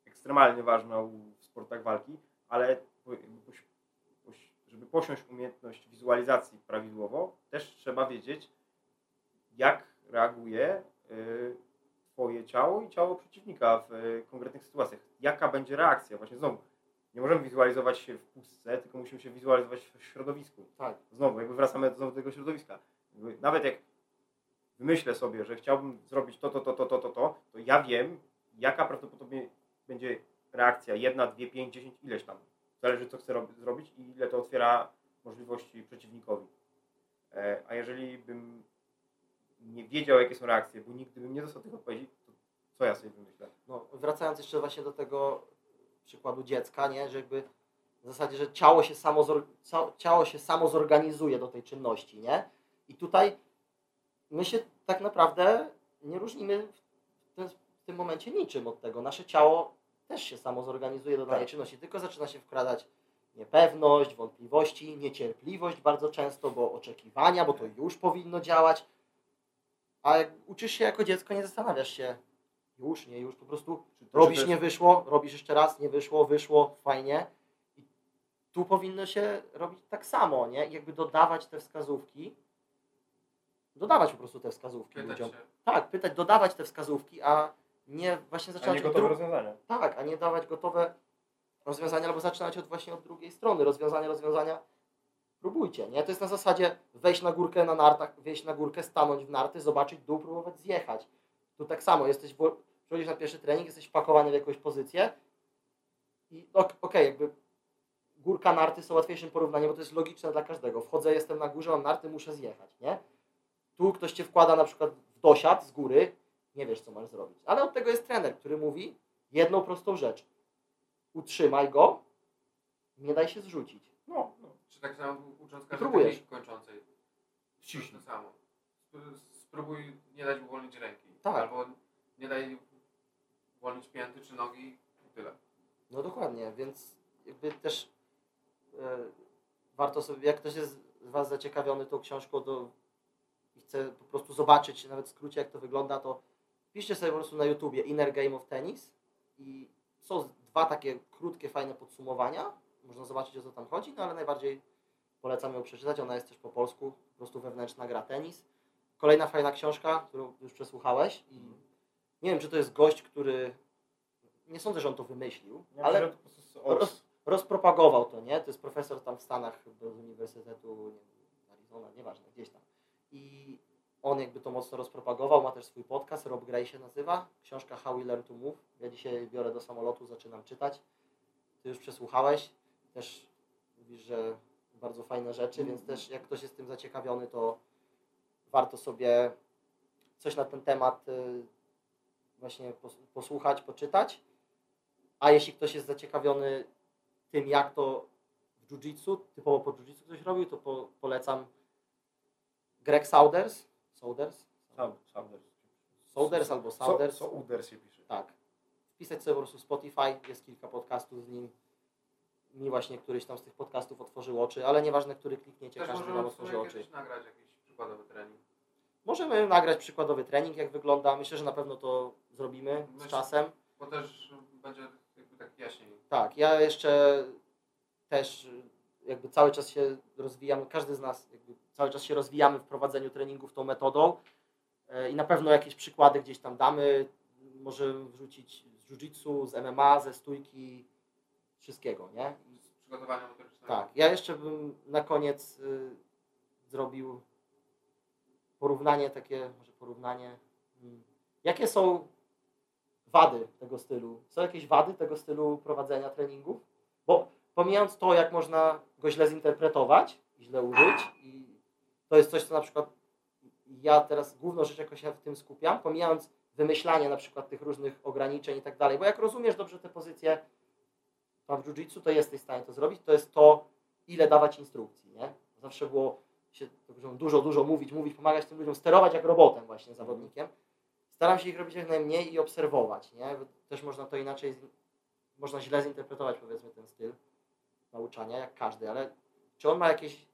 ekstremalnie ważna w sportach walki, ale po- jakby poś, poś, żeby posiąść umiejętność wizualizacji prawidłowo, też trzeba wiedzieć, jak reaguje y, Twoje ciało i ciało przeciwnika w y, konkretnych sytuacjach. Jaka będzie reakcja? Właśnie znowu, nie możemy wizualizować się w pustce, tylko musimy się wizualizować w środowisku. Tak. Znowu, jakby wracamy znowu do tego środowiska. Nawet jak wymyślę sobie, że chciałbym zrobić to, to, to, to, to, to, to, to ja wiem, jaka prawdopodobnie będzie reakcja. Jedna, dwie, pięć, dziesięć, ileś tam. Zależy, co chcę rob- zrobić i ile to otwiera możliwości przeciwnikowi. E, a jeżeli bym nie wiedział, jakie są reakcje, bo nigdy bym nie dostał tych odpowiedzi, to co ja sobie wymyślę? No, wracając jeszcze właśnie do tego przykładu dziecka, nie? Że jakby w zasadzie, że ciało się samo, ciało się samo zorganizuje do tej czynności, nie? I tutaj my się tak naprawdę nie różnimy w, ten, w tym momencie niczym od tego. Nasze ciało też się samo zorganizuje do danej Tak. czynności, tylko zaczyna się wkradać niepewność, wątpliwości, niecierpliwość bardzo często, bo oczekiwania, bo to już powinno działać. A jak uczysz się jako dziecko, nie zastanawiasz się już, nie już, po prostu to- robisz, to nie jest- wyszło, robisz jeszcze raz, nie wyszło, wyszło, fajnie. I tu powinno się robić tak samo, nie? Jakby dodawać te wskazówki, dodawać po prostu te wskazówki Pytać ludziom. się. Tak, pytać, dodawać te wskazówki, a nie właśnie A zaczynać nie od gotowe dru- rozwiązania. Tak, a nie dawać gotowe rozwiązania, albo zaczynać od właśnie od drugiej strony. Rozwiązania, rozwiązania. Próbujcie, nie? To jest na zasadzie wejść na górkę na nartach, wejść na górkę, stanąć w narty, zobaczyć dół, próbować zjechać. Tu tak samo, jesteś, przychodzisz na pierwszy trening, jesteś wpakowany w jakąś pozycję i ok- okej, jakby górka, narty są łatwiejszym porównaniem, bo to jest logiczne dla każdego. Wchodzę, jestem na górze, mam narty, muszę zjechać, nie? Tu ktoś Cię wkłada na przykład w dosiad z góry, nie wiesz, co masz zrobić. Ale od tego jest trener, który mówi jedną prostą rzecz. Utrzymaj go, nie daj się zrzucić. No, no. Czy tak samo ucząc każdej kończącej. Ściśnij. To samo. Sp- Spróbuj nie dać uwolnić ręki. Tak. Albo nie daj uwolnić pięty czy nogi i tyle. No dokładnie, więc jakby też e, warto sobie, jak ktoś jest z Was zaciekawiony tą książką to i chce po prostu zobaczyć nawet w skrócie jak to wygląda, to piszcie sobie po prostu na YouTubie Inner Game of Tennis i są dwa takie krótkie, fajne podsumowania. Można zobaczyć o co tam chodzi, no ale najbardziej polecam ją przeczytać. Ona jest też po polsku, po prostu wewnętrzna gra tenis. Kolejna fajna książka, którą już przesłuchałeś i nie wiem, czy to jest gość, który nie sądzę, że on to wymyślił, Ja ale myślę, to po roz, rozpropagował to, nie? To jest profesor tam w Stanach z Uniwersytetu nie wiem, Arizona, nieważne, gdzieś tam. I on jakby to mocno rozpropagował, ma też swój podcast, Rob Gray się nazywa, książka How We Learn to Move. Ja dzisiaj biorę do samolotu, zaczynam czytać. Ty już przesłuchałeś, też mówisz, że bardzo fajne rzeczy, więc też jak ktoś jest tym zaciekawiony, to warto sobie coś na ten temat y, właśnie pos- posłuchać, poczytać. A jeśli ktoś jest zaciekawiony tym, jak to w jiu-jitsu, typowo po jiu-jitsu ktoś robił, to po, polecam Greg Saunders. Saunders? Sam- Saunders. Saunders albo So, Saunders. so Uders się pisze. Tak. Wpisać sobie po prostu Spotify, jest kilka podcastów z nim. Mi właśnie któryś tam z tych podcastów otworzył oczy, ale nieważne, który klikniecie, Też każdy możemy nam w sumie otworzy oczy. kiedyś nagrać jakiś przykładowy trening. Możemy nagrać przykładowy trening, jak wygląda. Myślę, że na pewno to zrobimy z Myślę- czasem. Bo też będzie jakby tak jaśniej. Tak, ja jeszcze też jakby cały czas się rozwijam, każdy z nas jakby cały czas się rozwijamy w prowadzeniu treningów tą metodą E, i na pewno jakieś przykłady gdzieś tam damy. Możemy wrzucić z jiu-jitsu, z MMA, ze stójki, wszystkiego, nie? Z przygotowania motorycznego. Tak, ja jeszcze bym na koniec y, zrobił porównanie takie, może porównanie. mm, Jakie są wady tego stylu? Są jakieś wady tego stylu prowadzenia treningów? Bo pomijając to, jak można go źle zinterpretować, źle użyć, i to jest coś, co na przykład ja teraz główną rzecz, jaką się w tym skupiam, pomijając wymyślanie na przykład tych różnych ograniczeń i tak dalej, bo jak rozumiesz dobrze te pozycje, w jiu-jitsu, to jesteś w stanie to zrobić, to jest to, ile dawać instrukcji, nie? Zawsze było się dużo, dużo mówić, mówić, pomagać tym ludziom, sterować jak robotem właśnie zawodnikiem. Staram się ich robić jak najmniej i obserwować, nie? Też można to inaczej, można źle zinterpretować powiedzmy ten styl nauczania, jak każdy, ale czy on ma jakieś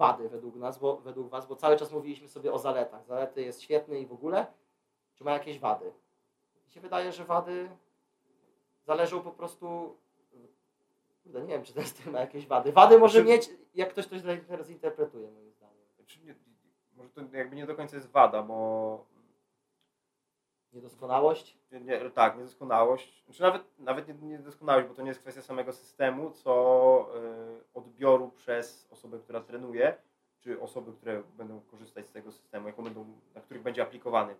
wady według nas, bo według Was, bo cały czas mówiliśmy sobie o zaletach. Zalety jest świetny i w ogóle, czy ma jakieś wady? Mi się wydaje, że wady zależą po prostu Kurde, nie wiem, czy ten styl ma jakieś wady. Wady może Znaczy- mieć, jak ktoś to źle zinterpretuje, moim zdaniem. Znaczy, nie, może to jakby nie do końca jest wada, bo Niedoskonałość? nie, tak, niedoskonałość, znaczy nawet, nawet nie niedoskonałość, bo to nie jest kwestia samego systemu, co y, odbioru przez osobę, która trenuje, czy osoby, które będą korzystać z tego systemu, jaką będą, na których będzie aplikowany.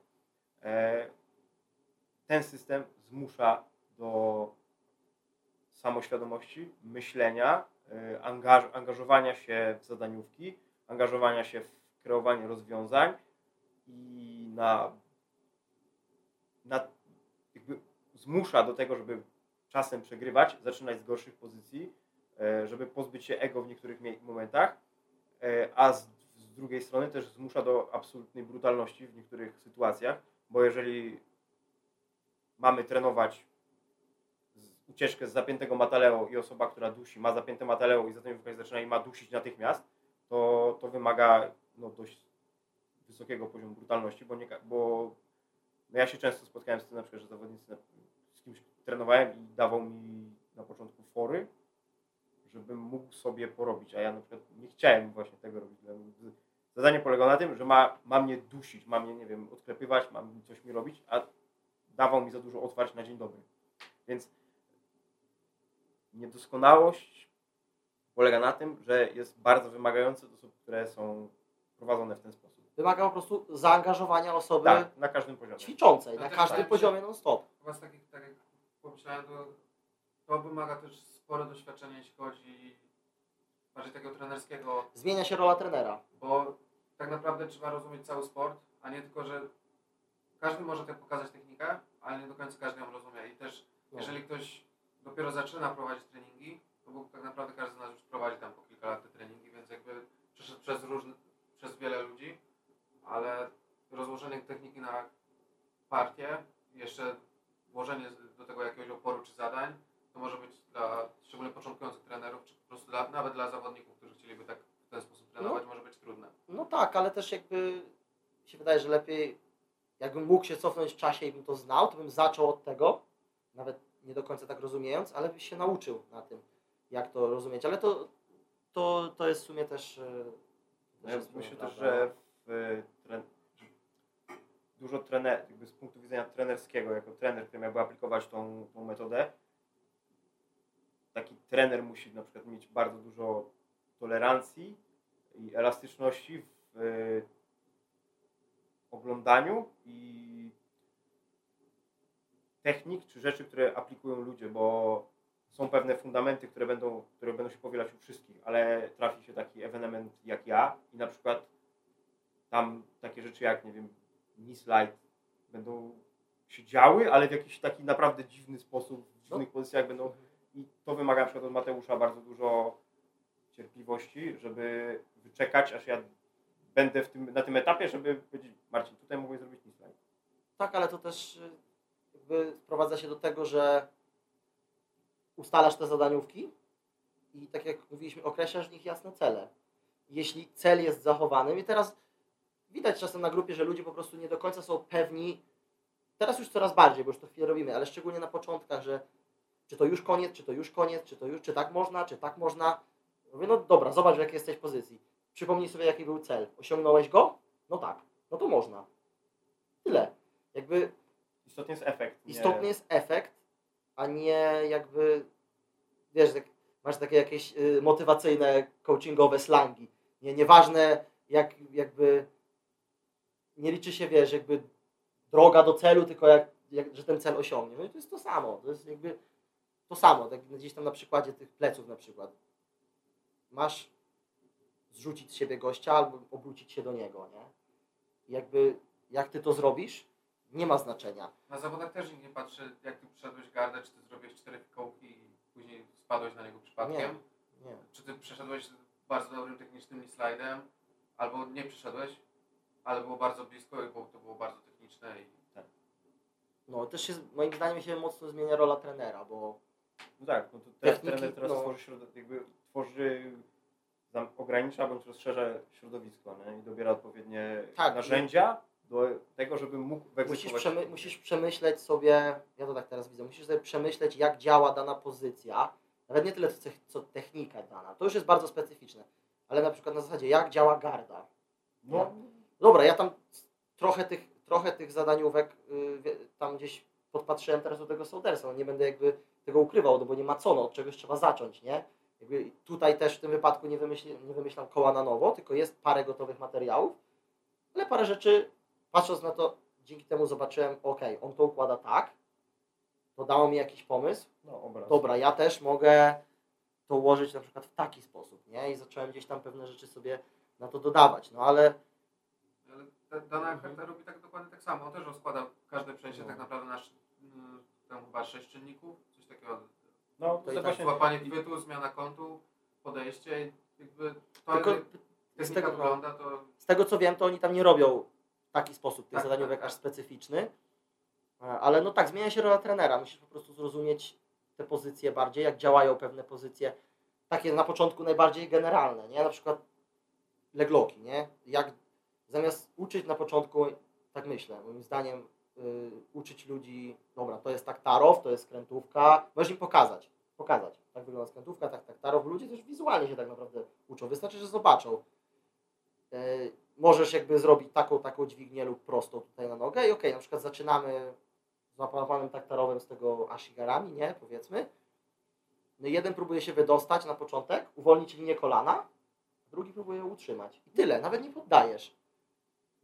E, ten system zmusza do samoświadomości, myślenia, y, angaż, angażowania się w zadaniówki, angażowania się w kreowanie rozwiązań i na na, zmusza do tego, żeby czasem przegrywać, zaczynać z gorszych pozycji, e, żeby pozbyć się ego w niektórych momentach, e, a z, z drugiej strony też zmusza do absolutnej brutalności w niektórych sytuacjach, bo jeżeli mamy trenować ucieczkę z zapiętego mataleo i osoba, która dusi, ma zapięte mataleo i zatem zaczyna i ma dusić natychmiast, to, to wymaga no, dość wysokiego poziomu brutalności, bo, nie, bo no ja się często spotkałem z tym na przykład, że zawodnicy z kimś trenowałem i dawał mi na początku fory, żebym mógł sobie porobić, a ja na przykład nie chciałem właśnie tego robić. Zadanie polegało na tym, że ma, ma mnie dusić, ma mnie, nie wiem, odklepywać, ma coś mi robić, a dawał mi za dużo otwarć na dzień dobry. Więc niedoskonałość polega na tym, że jest bardzo wymagający od osób, które są prowadzone w ten sposób. Wymaga po prostu zaangażowania osoby Tak, na każdym poziomie. ćwiczącej, No na każdym tak, poziomie non-stop. Z takich, tak jak pomyślałem, to, to wymaga też spore doświadczenie, jeśli chodzi bardziej tego trenerskiego, Zmienia się rola trenera. bo tak naprawdę trzeba rozumieć cały sport, a nie tylko, że każdy może tak pokazać technikę, ale nie do końca każdy ją rozumie. I też No. jeżeli ktoś dopiero zaczyna prowadzić treningi, to bo tak naprawdę każdy z nas już prowadzi tam po kilka lat te treningi, więc jakby przeszedł przez różne, przez wiele ludzi, ale rozłożenie techniki na partię, jeszcze włożenie do tego jakiegoś oporu czy zadań, to może być dla szczególnie początkujących trenerów, czy po prostu dla, nawet dla zawodników, którzy chcieliby tak w ten sposób trenować, może być trudne. No tak, ale też jakby się wydaje, że lepiej, jakbym mógł się cofnąć w czasie i bym to znał, to bym zaczął od tego, nawet nie do końca tak rozumiejąc, ale byś się nauczył na tym, jak to rozumieć. Ale to, to, to jest w sumie też. e, No też ja jest myślę też, że tren... dużo trener, jakby z punktu widzenia trenerskiego, jako trener, który miałby aplikować tą, tą metodę, taki trener musi na przykład mieć bardzo dużo tolerancji i elastyczności w e, oglądaniu i technik czy rzeczy, które aplikują ludzie, bo są pewne fundamenty, które będą, które będą się powielać u wszystkich, ale trafi się taki ewenement jak ja i na przykład tam takie rzeczy jak, nie wiem, knee slide będą się działy, ale w jakiś taki naprawdę dziwny sposób, w dziwnych pozycjach będą i to wymaga na przykład od Mateusza bardzo dużo cierpliwości, żeby wyczekać, aż ja będę w tym, na tym etapie, żeby powiedzieć, Marcin, tutaj mogłeś zrobić knee slide. Tak, ale to też y, jakby sprowadza się do tego, że ustalasz te zadaniówki i tak jak mówiliśmy, określasz w nich jasne cele. Jeśli cel jest zachowany, i teraz widać czasem na grupie, że ludzie po prostu nie do końca są pewni, teraz już coraz bardziej, bo już to chwilę robimy, ale szczególnie na początkach, że czy to już koniec, czy to już koniec, czy to już, czy tak można, czy tak można. Mówię, no dobra, zobacz w jakiej jesteś pozycji. Przypomnij sobie, jaki był cel. Osiągnąłeś go? No tak. No to można. Tyle. Jakby Istotnie jest efekt. nie- istotny jest efekt, a nie jakby, wiesz, tak, masz takie jakieś y, motywacyjne, coachingowe slangi. Nie, nieważne jak jakby, nie liczy się, wiesz, jakby droga do celu, tylko jak, jak że ten cel osiągniesz. No i to jest to samo, to jest jakby to samo, tak gdzieś tam na przykładzie tych pleców na przykład. Masz zrzucić z siebie gościa albo obrócić się do niego, nie? I jakby, jak ty to zrobisz, nie ma znaczenia. Na zawodach też nikt nie patrzy, jak ty przeszedłeś gardę, czy ty zrobiłeś cztery fikołki i później spadłeś na niego przypadkiem. Nie. Czy ty przeszedłeś bardzo dobrym technicznym slajdem, albo nie przeszedłeś, ale było bardzo blisko i było, to było bardzo techniczne. I... No też się, moim zdaniem się mocno zmienia rola trenera, bo No tak, no to teraz Techniki, trener teraz no. tworzy, środ- jakby tworzy, zam- ogranicza bądź rozszerza środowisko nie? i dobiera odpowiednie Tak, narzędzia do tego, żeby mógł musisz, przemy, musisz przemyśleć sobie, ja to tak teraz widzę, musisz sobie przemyśleć jak działa dana pozycja, nawet nie tyle co, co technika dana, to już jest bardzo specyficzne, ale na przykład na zasadzie jak działa garda. No, Dobra, ja tam trochę tych, trochę tych zadaniówek y, wie- tam gdzieś podpatrzyłem teraz do tego Sodersa, no nie będę jakby tego ukrywał, no bo nie ma co, no od czegoś trzeba zacząć, nie? Jakby tutaj też w tym wypadku nie, wymyśli, nie wymyślam koła na nowo, tylko jest parę gotowych materiałów, ale parę rzeczy, patrząc na to, dzięki temu zobaczyłem, ok, on to układa tak, to dało mi jakiś pomysł, no obraz. dobra, ja też mogę to ułożyć na przykład w taki sposób, nie? I zacząłem gdzieś tam pewne rzeczy sobie na to dodawać, no ale dana Mhm. karta robi tak dokładnie tak samo. On też rozkłada każde przejście No. tak naprawdę na mm, tam chyba sześć czynników, coś takiego. No, To jest właśnie Złapanie chwytu, zmiana kątu, podejście. i Jakby to Tylko z tego- wygląda, to z tego co wiem, to oni tam nie robią w taki sposób tych Tak, zadaniówek tak, aż tak. specyficzny. E, Ale no tak, zmienia się rola trenera. Musisz po prostu zrozumieć te pozycje bardziej, jak działają pewne pozycje. Takie na początku najbardziej generalne, nie? Na przykład legloki, nie? Jak zamiast uczyć na początku, tak myślę, moim zdaniem, y, uczyć ludzi, dobra, to jest taktarow, to jest krętówka, możesz im pokazać, pokazać. tak wygląda skrętówka, tak, tak, tarow. Ludzie też wizualnie się tak naprawdę uczą. Wystarczy, że zobaczą. Yy, możesz jakby zrobić taką, taką dźwignię lub prostą tutaj na nogę i okej, na przykład zaczynamy z zaplanowanym taktarowym z tego ashigarami, nie, powiedzmy. No jeden próbuje się wydostać na początek, uwolnić linię kolana, drugi próbuje utrzymać. I tyle, nawet nie poddajesz.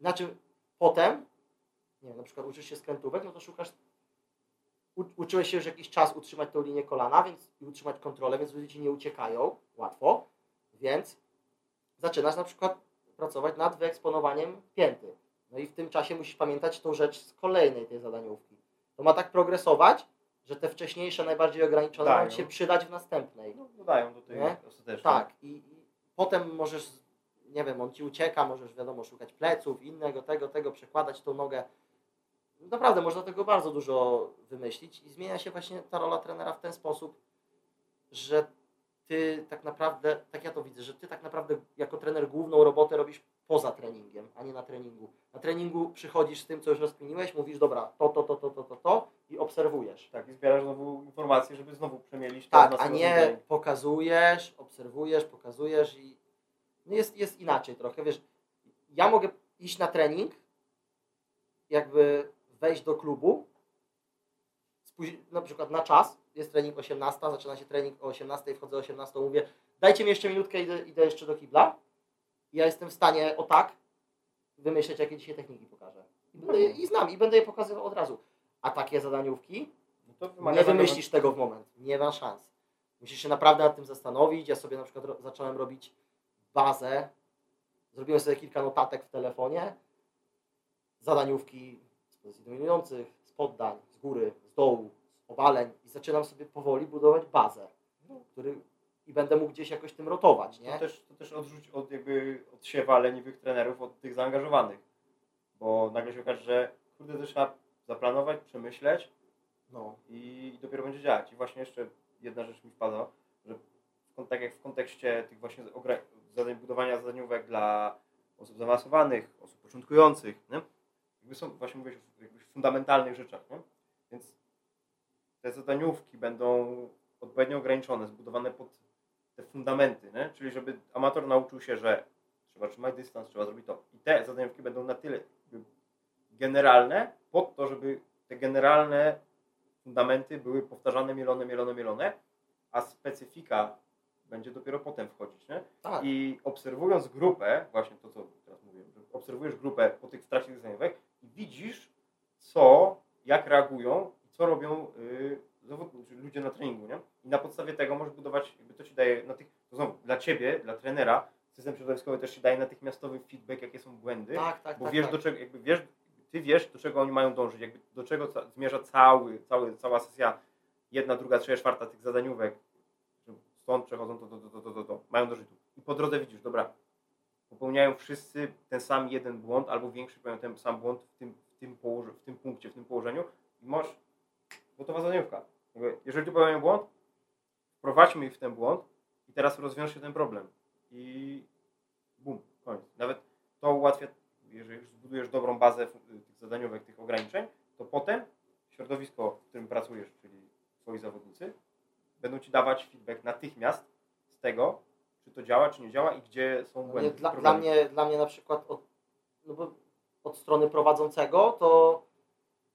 Znaczy, potem, nie wiem, na przykład uczysz się skrętówek, no to szukasz, u, uczyłeś się już jakiś czas utrzymać tą linię kolana, więc i utrzymać kontrolę, więc ludzie ci nie uciekają łatwo, więc zaczynasz na przykład pracować nad wyeksponowaniem pięty. No i w tym czasie musisz pamiętać tą rzecz z kolejnej tej zadaniówki. To ma tak progresować, że te wcześniejsze, najbardziej ograniczone Dają. mają się przydać w następnej. No, dodają do tej Nie? ostatecznej. Tak, i, i potem możesz, nie wiem, on ci ucieka, możesz, wiadomo, szukać pleców, innego, tego, tego, przekładać tą nogę. Naprawdę można tego bardzo dużo wymyślić i zmienia się właśnie ta rola trenera w ten sposób, że ty tak naprawdę, tak ja to widzę, że ty tak naprawdę jako trener główną robotę robisz poza treningiem, a nie na treningu. Na treningu przychodzisz z tym, co już rozkminiłeś, mówisz, dobra, to, to, to, to, to, to, to i obserwujesz. Tak, i zbierasz znowu informacje, żeby znowu przemielić to Tak, a nie pokazujesz, obserwujesz, pokazujesz i jest, jest inaczej trochę. Wiesz, ja mogę iść na trening, jakby wejść do klubu, na przykład na czas, jest trening 18, zaczyna się trening o 18, wchodzę o 18, mówię, dajcie mi jeszcze minutkę, idę, idę jeszcze do kibla. I ja jestem w stanie o tak wymyśleć, jakie dzisiaj techniki pokażę. I, będę je, I znam, i będę je pokazywał od razu. A takie zadaniówki, No nie wymyślisz tego w moment. Nie ma szans. Musisz się naprawdę nad tym zastanowić. Ja sobie na przykład zacząłem robić bazę. Zrobiłem sobie kilka notatek w telefonie. Zadaniówki z pozycji dominujących, z poddań, z góry, z dołu, z obaleń. I zaczynam sobie powoli budować bazę, który i będę mógł gdzieś jakoś tym rotować, nie? To też, to też odrzuć od jakby odsiewa leniwych trenerów od tych zaangażowanych. Bo nagle się okaże, że kurde to trzeba zaplanować, przemyśleć No. i dopiero będzie działać. I właśnie jeszcze jedna rzecz mi wpadła, że tak jak w kontekście tych właśnie zadań, budowania zadaniówek dla osób zaawansowanych, osób początkujących, nie? jakby są, właśnie mówisz o fundamentalnych rzeczach, nie? więc te zadaniówki będą odpowiednio ograniczone, zbudowane pod te fundamenty, nie? czyli żeby amator nauczył się, że trzeba trzymać dystans, trzeba zrobić to. I te zadaniówki będą na tyle generalne, pod to, żeby te generalne fundamenty były powtarzane, mielone, mielone, mielone, a specyfika będzie dopiero potem wchodzić. Nie? Tak. I obserwując grupę, właśnie to, co teraz mówiłem, obserwujesz grupę po tych w trakcie tych i widzisz, co, jak reagują i co robią yy, ludzie na treningu, nie? I na podstawie tego możesz budować, jakby to ci daje, na tych, to znowu, dla ciebie, dla trenera, system środowiskowy też ci daje natychmiastowy feedback, jakie są błędy, tak, tak, bo tak, wiesz, tak. do czego, jakby wiesz, ty wiesz, do czego oni mają dążyć, jakby do czego ca- zmierza cały, cały, cała sesja, jedna, druga, trzecia, czwarta tych zadaniówek, stąd przechodzą to, to, to, to, to, to, mają do żytu. I po drodze widzisz, dobra, popełniają wszyscy ten sam jeden błąd, albo większy popełniają ten sam błąd w tym, w tym, w tym punkcie, w tym położeniu i masz gotowa zadaniówka. Jeżeli popełniają błąd, wprowadźmy ich w ten błąd i teraz rozwiąż się ten problem. I bum, koniec. Nawet to ułatwia, jeżeli już zbudujesz dobrą bazę fu- tych zadaniówek, tych ograniczeń, to potem środowisko, w którym pracujesz, czyli twoi zawodnicy, będą ci dawać feedback natychmiast z tego, czy to działa, czy nie działa i gdzie są No błędy. nie, dla, dla, mnie, dla mnie na przykład od, no bo od strony prowadzącego, to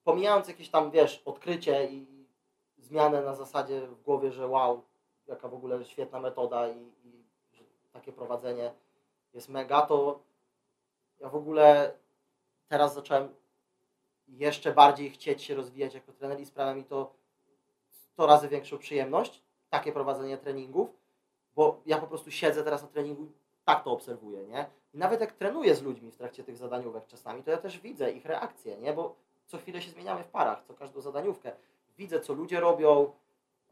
pomijając jakieś tam, wiesz, odkrycie i zmianę na zasadzie w głowie, że wow, jaka w ogóle świetna metoda i, i takie prowadzenie jest mega, to ja w ogóle teraz zacząłem jeszcze bardziej chcieć się rozwijać jako trener i sprawia mi to 100 razy większą przyjemność, takie prowadzenie treningów, bo ja po prostu siedzę teraz na treningu tak to obserwuję, nie? I nawet jak trenuję z ludźmi w trakcie tych zadaniówek czasami, to ja też widzę ich reakcje, nie? Bo co chwilę się zmieniamy w parach, co każdą zadaniówkę. Widzę, co ludzie robią,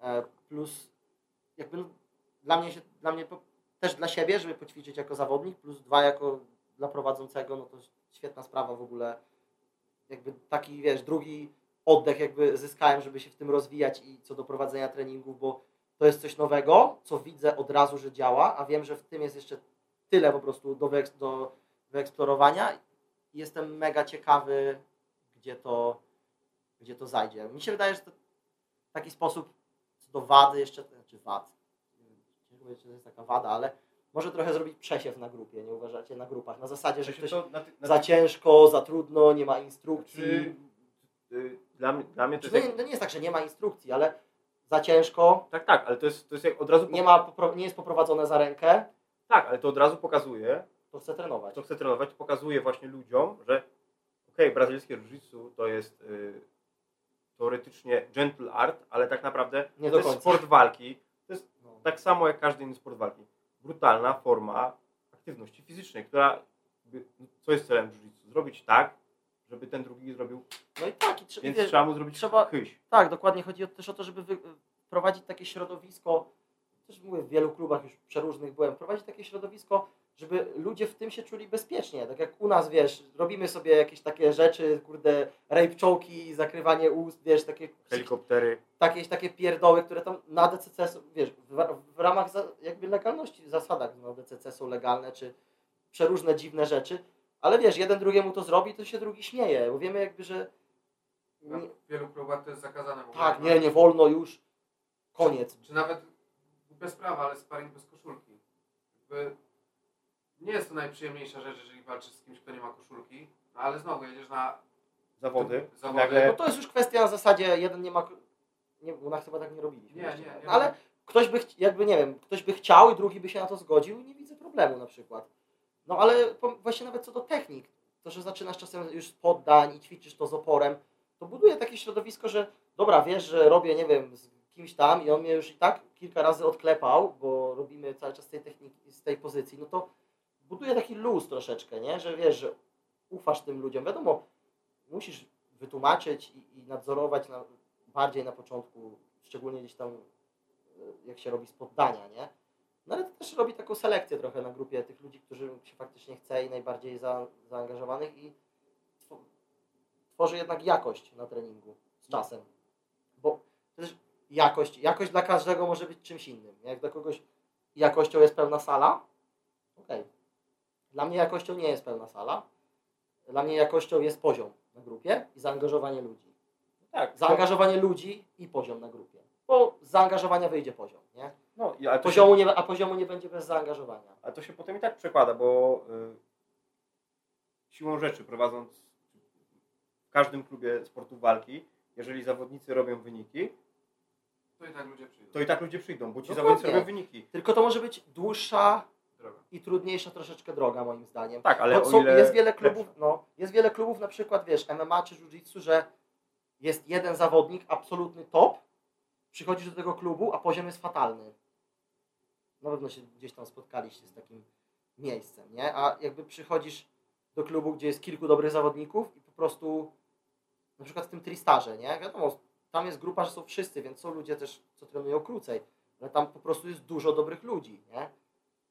e, plus jakby no, dla mnie, się, dla mnie też dla siebie, żeby poćwiczyć jako zawodnik, plus dwa jako dla prowadzącego, no to świetna sprawa w ogóle. Jakby taki, wiesz, drugi oddech jakby zyskałem, żeby się w tym rozwijać i co do prowadzenia treningów, bo to jest coś nowego, co widzę od razu, że działa, a wiem, że w tym jest jeszcze tyle po prostu do, wyeks- do wyeksplorowania i jestem mega ciekawy, gdzie to, gdzie to zajdzie. Mi się wydaje, że to w taki sposób co do wady jeszcze, znaczy wad, ciężko powiedzieć, czy to jest taka wada, ale może trochę zrobić przesiew na grupie, nie uważacie, na grupach, na zasadzie, że Że ktoś to na ty, na za ciężko, za trudno, nie ma instrukcji. Czy, y, dla, dla mnie to Czy jest to, jak, nie, to jest tak, że nie ma instrukcji, ale za ciężko, Tak, tak, ale to jest, to jest jak od razu. nie, ma, nie jest poprowadzone za rękę, Tak, ale to od razu pokazuje, to chce trenować. co chcę trenować, pokazuje właśnie ludziom, że okej, brazylijskie jiu-jitsu to jest y, teoretycznie gentle art, ale tak naprawdę Nie to jest końca. sport walki. To jest No. tak samo jak każdy inny sport walki. Brutalna forma aktywności fizycznej, która, co jest celem jiu-jitsu? Zrobić tak, żeby ten drugi zrobił, No i tak, i trze- więc wiesz, trzeba mu zrobić trzeba- chyś. Tak, dokładnie chodzi też o to, żeby wy, wprowadzić takie środowisko, też mówię, w wielu klubach już przeróżnych byłem, wprowadzić takie środowisko, żeby ludzie w tym się czuli bezpiecznie. Tak jak u nas, wiesz, robimy sobie jakieś takie rzeczy, kurde, rape czołki, zakrywanie ust, wiesz, takie, Helikoptery. takie, takie pierdoły, które tam na DCC są, wiesz, w, w ramach za, jakby legalności, w zasadach na DCC są legalne, czy przeróżne dziwne rzeczy, ale wiesz, jeden drugiemu to zrobi, to się drugi śmieje, bo wiemy jakby, że nie, w wielu klubach to jest zakazane w tak, nie, nie wolno już, koniec. Czy nawet bez prawa, ale sparring bez koszulki. Jakby nie jest to najprzyjemniejsza rzecz, jeżeli walczysz z kimś, kto nie ma koszulki, no ale znowu jedziesz na Zawody. Zawody. Nagle No to jest już kwestia na zasadzie, jeden nie ma. Nie, u nas chyba tak nie robiliśmy. Nie, nie, nie. Ale ktoś by, jakby nie wiem, ktoś by chciał i drugi by się na to zgodził, nie widzę problemu na przykład. No ale właśnie nawet co do technik, to, że zaczynasz czasem już z poddań i ćwiczysz to z oporem, to buduje takie środowisko, że dobra, wiesz, że robię, nie wiem, z kimś tam i on mnie już i tak kilka razy odklepał, bo robimy cały czas z tej techniki, z tej pozycji, no to buduje taki luz troszeczkę, nie? Że wiesz, że ufasz tym ludziom. Wiadomo, musisz wytłumaczyć i, i nadzorować na, bardziej na początku, szczególnie gdzieś tam e, jak się robi z poddania, nie? No ale to też robi taką selekcję trochę na grupie tych ludzi, którzy się faktycznie chce i najbardziej za, zaangażowanych i two- tworzy jednak jakość na treningu z czasem. Bo też jakość, jakość dla każdego może być czymś innym. Jak dla kogoś jakością jest pełna sala, okej. Dla mnie jakością nie jest pełna sala. Dla mnie jakością jest poziom na grupie i zaangażowanie ludzi. tak. Zaangażowanie ludzi i poziom na grupie. Bo z zaangażowania wyjdzie poziom, nie? No, ale to się- Poziomu nie, a poziomu nie będzie bez zaangażowania. A to się potem i tak przekłada, bo y, siłą rzeczy prowadząc w każdym klubie sportu walki, jeżeli zawodnicy robią wyniki, to i tak ludzie przyjdą. to i tak ludzie przyjdą, bo ci Dokładnie. zawodnicy robią wyniki. Tylko to może być dłuższa Droga. i trudniejsza troszeczkę droga moim zdaniem. Tak, ale są, jest wiele klubów, no, jest wiele klubów, na przykład wiesz, MMA czy Jiu-Jitsu, że jest jeden zawodnik, absolutny top, przychodzisz do tego klubu, a poziom jest fatalny. Na pewno się gdzieś tam spotkaliście z takim miejscem, nie? A jakby przychodzisz do klubu, gdzie jest kilku dobrych zawodników i po prostu na przykład w tym Tristarze, nie? Wiadomo, tam jest grupa, że są wszyscy, więc są ludzie też, co trenują krócej, ale tam po prostu jest dużo dobrych ludzi, nie?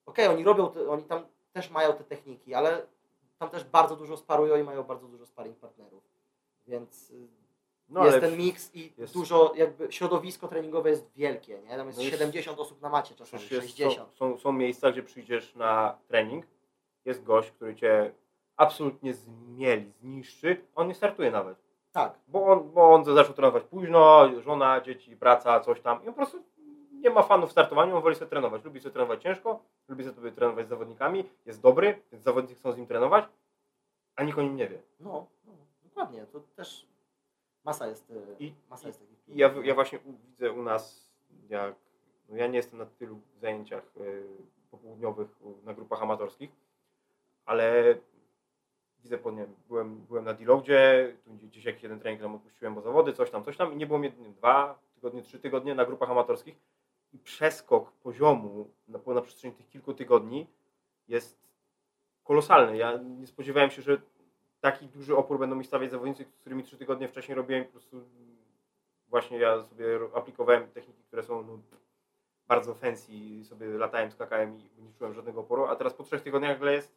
Okej, oni robią, te, oni tam też mają te techniki, ale tam też bardzo dużo sparują i mają bardzo dużo sparring partnerów. Więc y, no, jest ten miks i jest- dużo, jakby środowisko treningowe jest wielkie, nie? Tam jest No jest- 70 osób na macie czasami, przecież jest, 60. są, są, są miejsca, gdzie przyjdziesz na trening, jest gość, który cię absolutnie zmieli, zniszczy, on nie startuje nawet. Tak, Bo on, bo on zaczął trenować późno, żona, dzieci, praca, coś tam. I on po prostu nie ma fanów w startowaniu, on woli sobie trenować. Lubi sobie trenować ciężko, lubi sobie trenować z zawodnikami, jest dobry, więc zawodnicy chcą z nim trenować, a nikt o nim nie wie. no, no dokładnie, to też masa jest, y, I- masa jest takich I ja, ja właśnie widzę u nas, jak no ja nie jestem na tylu zajęciach y, popołudniowych na grupach amatorskich, ale widzę po wiem, byłem, byłem na Deloadzie, tu gdzieś jakiś jeden trening tam odpuściłem, bo zawody, coś tam, coś tam i nie było mnie dwa tygodnie, trzy tygodnie na grupach amatorskich i przeskok poziomu na, na przestrzeni tych kilku tygodni jest kolosalny. Ja nie spodziewałem się, że taki duży opór będą mi stawiać zawodnicy, z którymi trzy tygodnie wcześniej robiłem i po prostu właśnie ja sobie aplikowałem techniki, które są no, bardzo fancy, sobie latałem, skakałem i nie czułem żadnego oporu, a teraz po trzech tygodniach nagle jest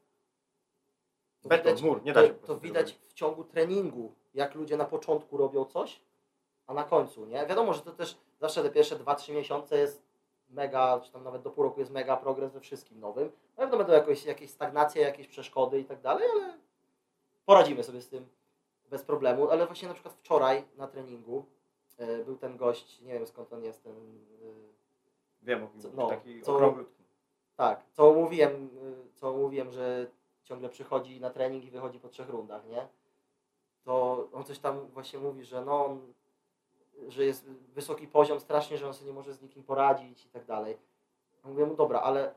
To beton, widać- mur, nie da się to widać w ciągu treningu, jak ludzie na początku robią coś, a na końcu, nie? Wiadomo, że to też zawsze te pierwsze 2-3 miesiące jest mega, czy tam nawet do pół roku jest mega progres we wszystkim nowym. Na pewno będą jakoś, jakieś stagnacje, jakieś przeszkody i tak dalej, ale poradzimy sobie z tym bez problemu. Ale właśnie na przykład wczoraj na treningu e, był ten gość, nie wiem skąd on jest, ten, e, Wiem Co- no, taki co- okrąglutki. tak, co mówiłem, y, co mówiłem, że ciągle przychodzi na trening i wychodzi po trzech rundach, nie? To on coś tam właśnie mówi, że no on, że jest wysoki poziom strasznie, że on sobie nie może z nikim poradzić i tak dalej. Mówię mu, dobra, ale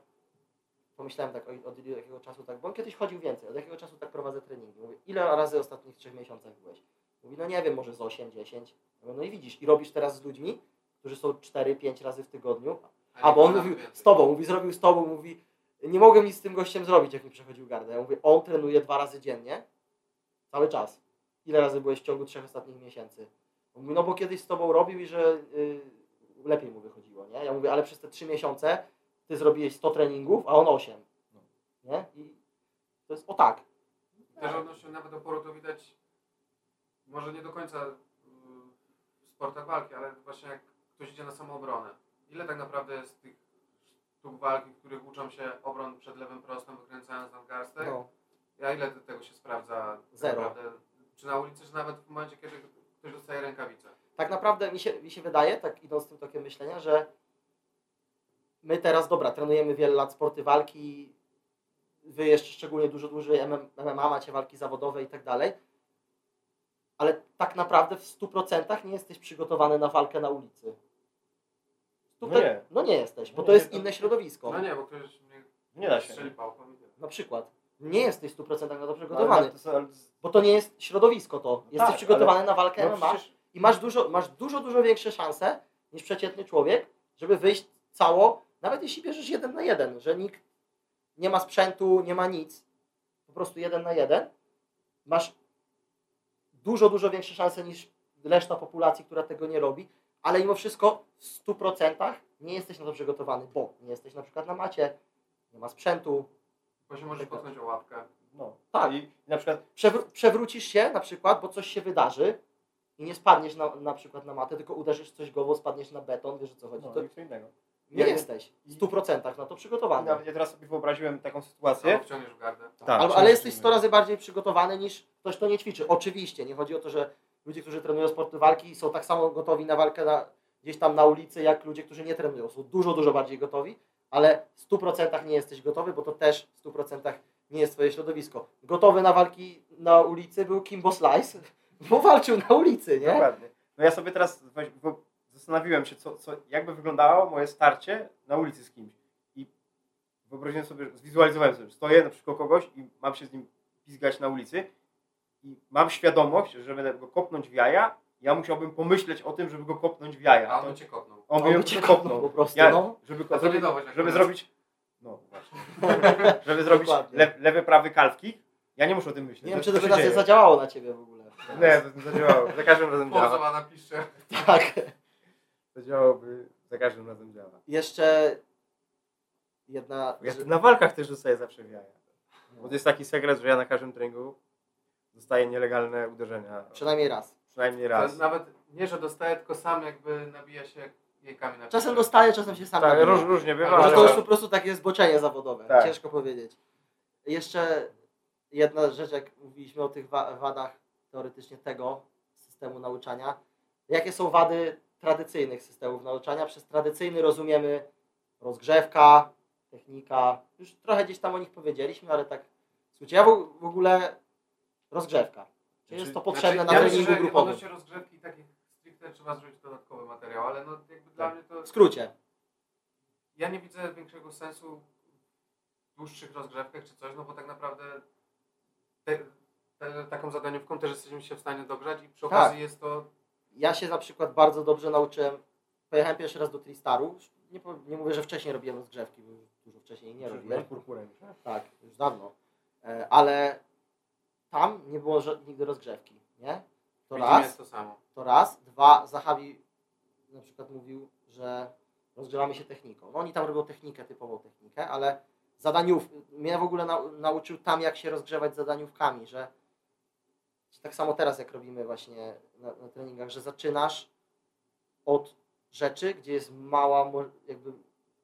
pomyślałem tak, od, od jakiego czasu tak, bo on kiedyś chodził więcej, od jakiego czasu tak prowadzę treningi. Mówię, ile razy w ostatnich trzech miesiącach byłeś? Mówi, no nie wiem, może z 8, 10. Ja mówię, no i widzisz, i robisz teraz z ludźmi, którzy są 4-5 razy w tygodniu, a bo on mówił z tobą, mówi, zrobił z tobą, mówi, nie mogłem nic z tym gościem zrobić, jak mi przechodził gardę. Ja mówię, on trenuje dwa razy dziennie, cały czas. Ile razy byłeś w ciągu trzech ostatnich miesięcy? On mówi, no bo kiedyś z tobą robił i że y, lepiej mu wychodziło, nie? Ja mówię, ale przez te trzy miesiące ty zrobiłeś 100 treningów, a on 8. Nie? I to jest o tak. Też odnośnie nawet oporu to widać, może nie do końca y, w sportach walki, ale właśnie jak ktoś idzie na samoobronę. Ile tak naprawdę jest tych sztuk walki, w których uczą się obron przed lewym prostym, wykręcając nadgarstek? No. Ja ile te- tego się sprawdza? tak Zero. Naprawdę, czy na ulicy, czy nawet w momencie, kiedy ktoś dostaje rękawicę? tak naprawdę mi się, mi się wydaje, tak idąc tym tokiem myślenia, że my teraz, dobra, trenujemy wiele lat sporty walki, wy jeszcze szczególnie dużo dłużej MM MMA, macie walki zawodowe i tak dalej, ale tak naprawdę w 100% nie jesteś przygotowany na walkę na ulicy. No Tutaj- nie. no nie jesteś, bo No to nie, jest to- inne środowisko. No nie, bo ktoś mnie Nie da się. Na przykład. Nie jesteś w 100% na to No, ale przygotowany, ale bo to nie jest środowisko to. Jesteś tak, przygotowany na walkę no MMA, przecież- i masz dużo, masz dużo, dużo większe szanse niż przeciętny człowiek, żeby wyjść cało, nawet jeśli bierzesz jeden na jeden, że nikt nie ma sprzętu, nie ma nic, po prostu jeden na jeden, masz dużo, dużo większe szanse niż reszta populacji, która tego nie robi, ale mimo wszystko w 100% nie jesteś na to przygotowany, bo nie jesteś na przykład na macie, nie ma sprzętu, Bo się możesz potknąć o łapkę. No. Tak. I na przykład Przewr- przewrócisz się na przykład, bo coś się wydarzy i nie spadniesz na, na przykład na matę, tylko uderzysz coś głową, spadniesz na beton, wiesz o co chodzi. no, To innego. Nie Ja- jesteś w 100% na to przygotowany. Nawet ja teraz sobie wyobraziłem taką sytuację. Albo wciągniesz w gardę. Tak, Albo, coś ale jesteś innego. 100 razy bardziej przygotowany niż ktoś, kto nie ćwiczy. Oczywiście, nie chodzi o to, że ludzie, którzy trenują sporty walki są tak samo gotowi na walkę na, gdzieś tam na ulicy, jak ludzie, którzy nie trenują. Są dużo, dużo bardziej gotowi, ale w 100% nie jesteś gotowy, bo to też w 100% nie jest twoje środowisko. Gotowy na walki na ulicy był Kimbo Slice, bo walczył na ulicy, nie? Dokładnie. No ja sobie teraz zastanowiłem się, co, co, jakby wyglądało moje starcie na ulicy z kimś. I wyobraziłem sobie, zwizualizowałem sobie, że stoję na przykład kogoś i mam się z nim pizgać na ulicy i mam świadomość, że żeby go kopnąć w jaja, ja musiałbym pomyśleć o tym, żeby go kopnąć w jaja. A on by cię kopnął. on On by cię cię kopnął po prostu, Ja, no. żeby, to żeby, jak żeby zrobić no właśnie. żeby zrobić le, lewy, prawy kalfki, ja nie muszę o tym myśleć. Nie wiem, czy to dzieje. zadziałało na ciebie w ogóle. Nie, to nie zadziałało. Za każdym razem działa. Pauzowana pisze. Tak. To działałoby, za każdym razem działa. Jeszcze jedna... Ja na walkach też dostaję zawsze w jaja. Bo to jest taki sekret, że ja na każdym treningu dostaję nielegalne uderzenia. Przynajmniej raz. Przynajmniej raz. Nawet nie, że dostaje, tylko sam jakby nabija się jajkami na Czasem pisze. dostaje, czasem się sam Tak, nabija. róż, różnie bywa, Może to już po prostu takie zboczenie zawodowe. Tak. Ciężko powiedzieć. Jeszcze jedna rzecz, jak mówiliśmy o tych wa- wadach teoretycznie tego systemu nauczania. Jakie są wady tradycyjnych systemów nauczania? Przez tradycyjny rozumiemy rozgrzewka, technika. Już trochę gdzieś tam o nich powiedzieliśmy, ale tak skrócie. Ja w, w ogóle rozgrzewka. Czy jest to Znaczy, potrzebne Znaczy, na ja treningu grupowym? odnośnie rozgrzewki takich stricte trzeba zrobić dodatkowy materiał, ale no jakby dla mnie to... W skrócie. Ja nie widzę większego sensu w dłuższych rozgrzewkach czy coś, no bo tak naprawdę te, te, taką zadaniówką też jesteśmy się w stanie dogrzać i przy Tak. okazji jest to... Ja się na przykład bardzo dobrze nauczyłem. Pojechałem pierwszy raz do Tristaru. Nie, nie mówię, że wcześniej robiłem rozgrzewki, bo dużo wcześniej nie robiłem. purpurem. Tak, już dawno. E, Ale tam nie było nigdy rozgrzewki, nie? To widzimy raz. to samo. To raz. Dwa, Zachawi na przykład mówił, że rozgrzewamy się techniką. No oni tam robią technikę, typową technikę, ale zadaniów, mnie w ogóle nau, nauczył tam, jak się rozgrzewać zadaniówkami, że tak samo teraz, jak robimy właśnie na, na treningach, że zaczynasz od rzeczy, gdzie jest mała, jakby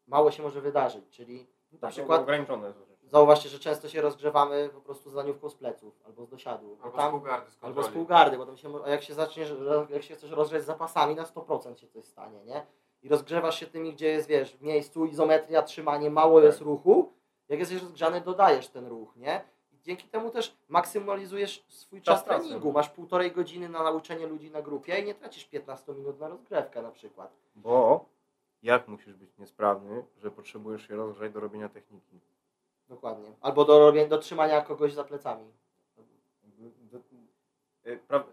mało się może wydarzyć, czyli na Tak, przykład ograniczone zauważcie, że często się rozgrzewamy po prostu z zadaniówką z pleców albo z dosiadu. Bo Albo tam- z półgardy, z Albo z półgardy, bo tam się, a jak się zaczniesz, jak się chcesz rozgrzeć z zapasami, na 100% się coś stanie, nie? I rozgrzewasz się tymi, gdzie jest, wiesz, w miejscu izometria, trzymanie, mało Tak. jest ruchu. Jak jesteś rozgrzany, dodajesz ten ruch, nie? Dzięki temu też maksymalizujesz swój Czas czas treningu. Masz półtorej godziny na nauczenie ludzi na grupie i nie tracisz 15 minut na rozgrzewkę na przykład. Bo jak musisz być niesprawny, że potrzebujesz się rozgrzać do robienia techniki? Dokładnie. Albo do, robienia, do trzymania kogoś za plecami. Y, pra-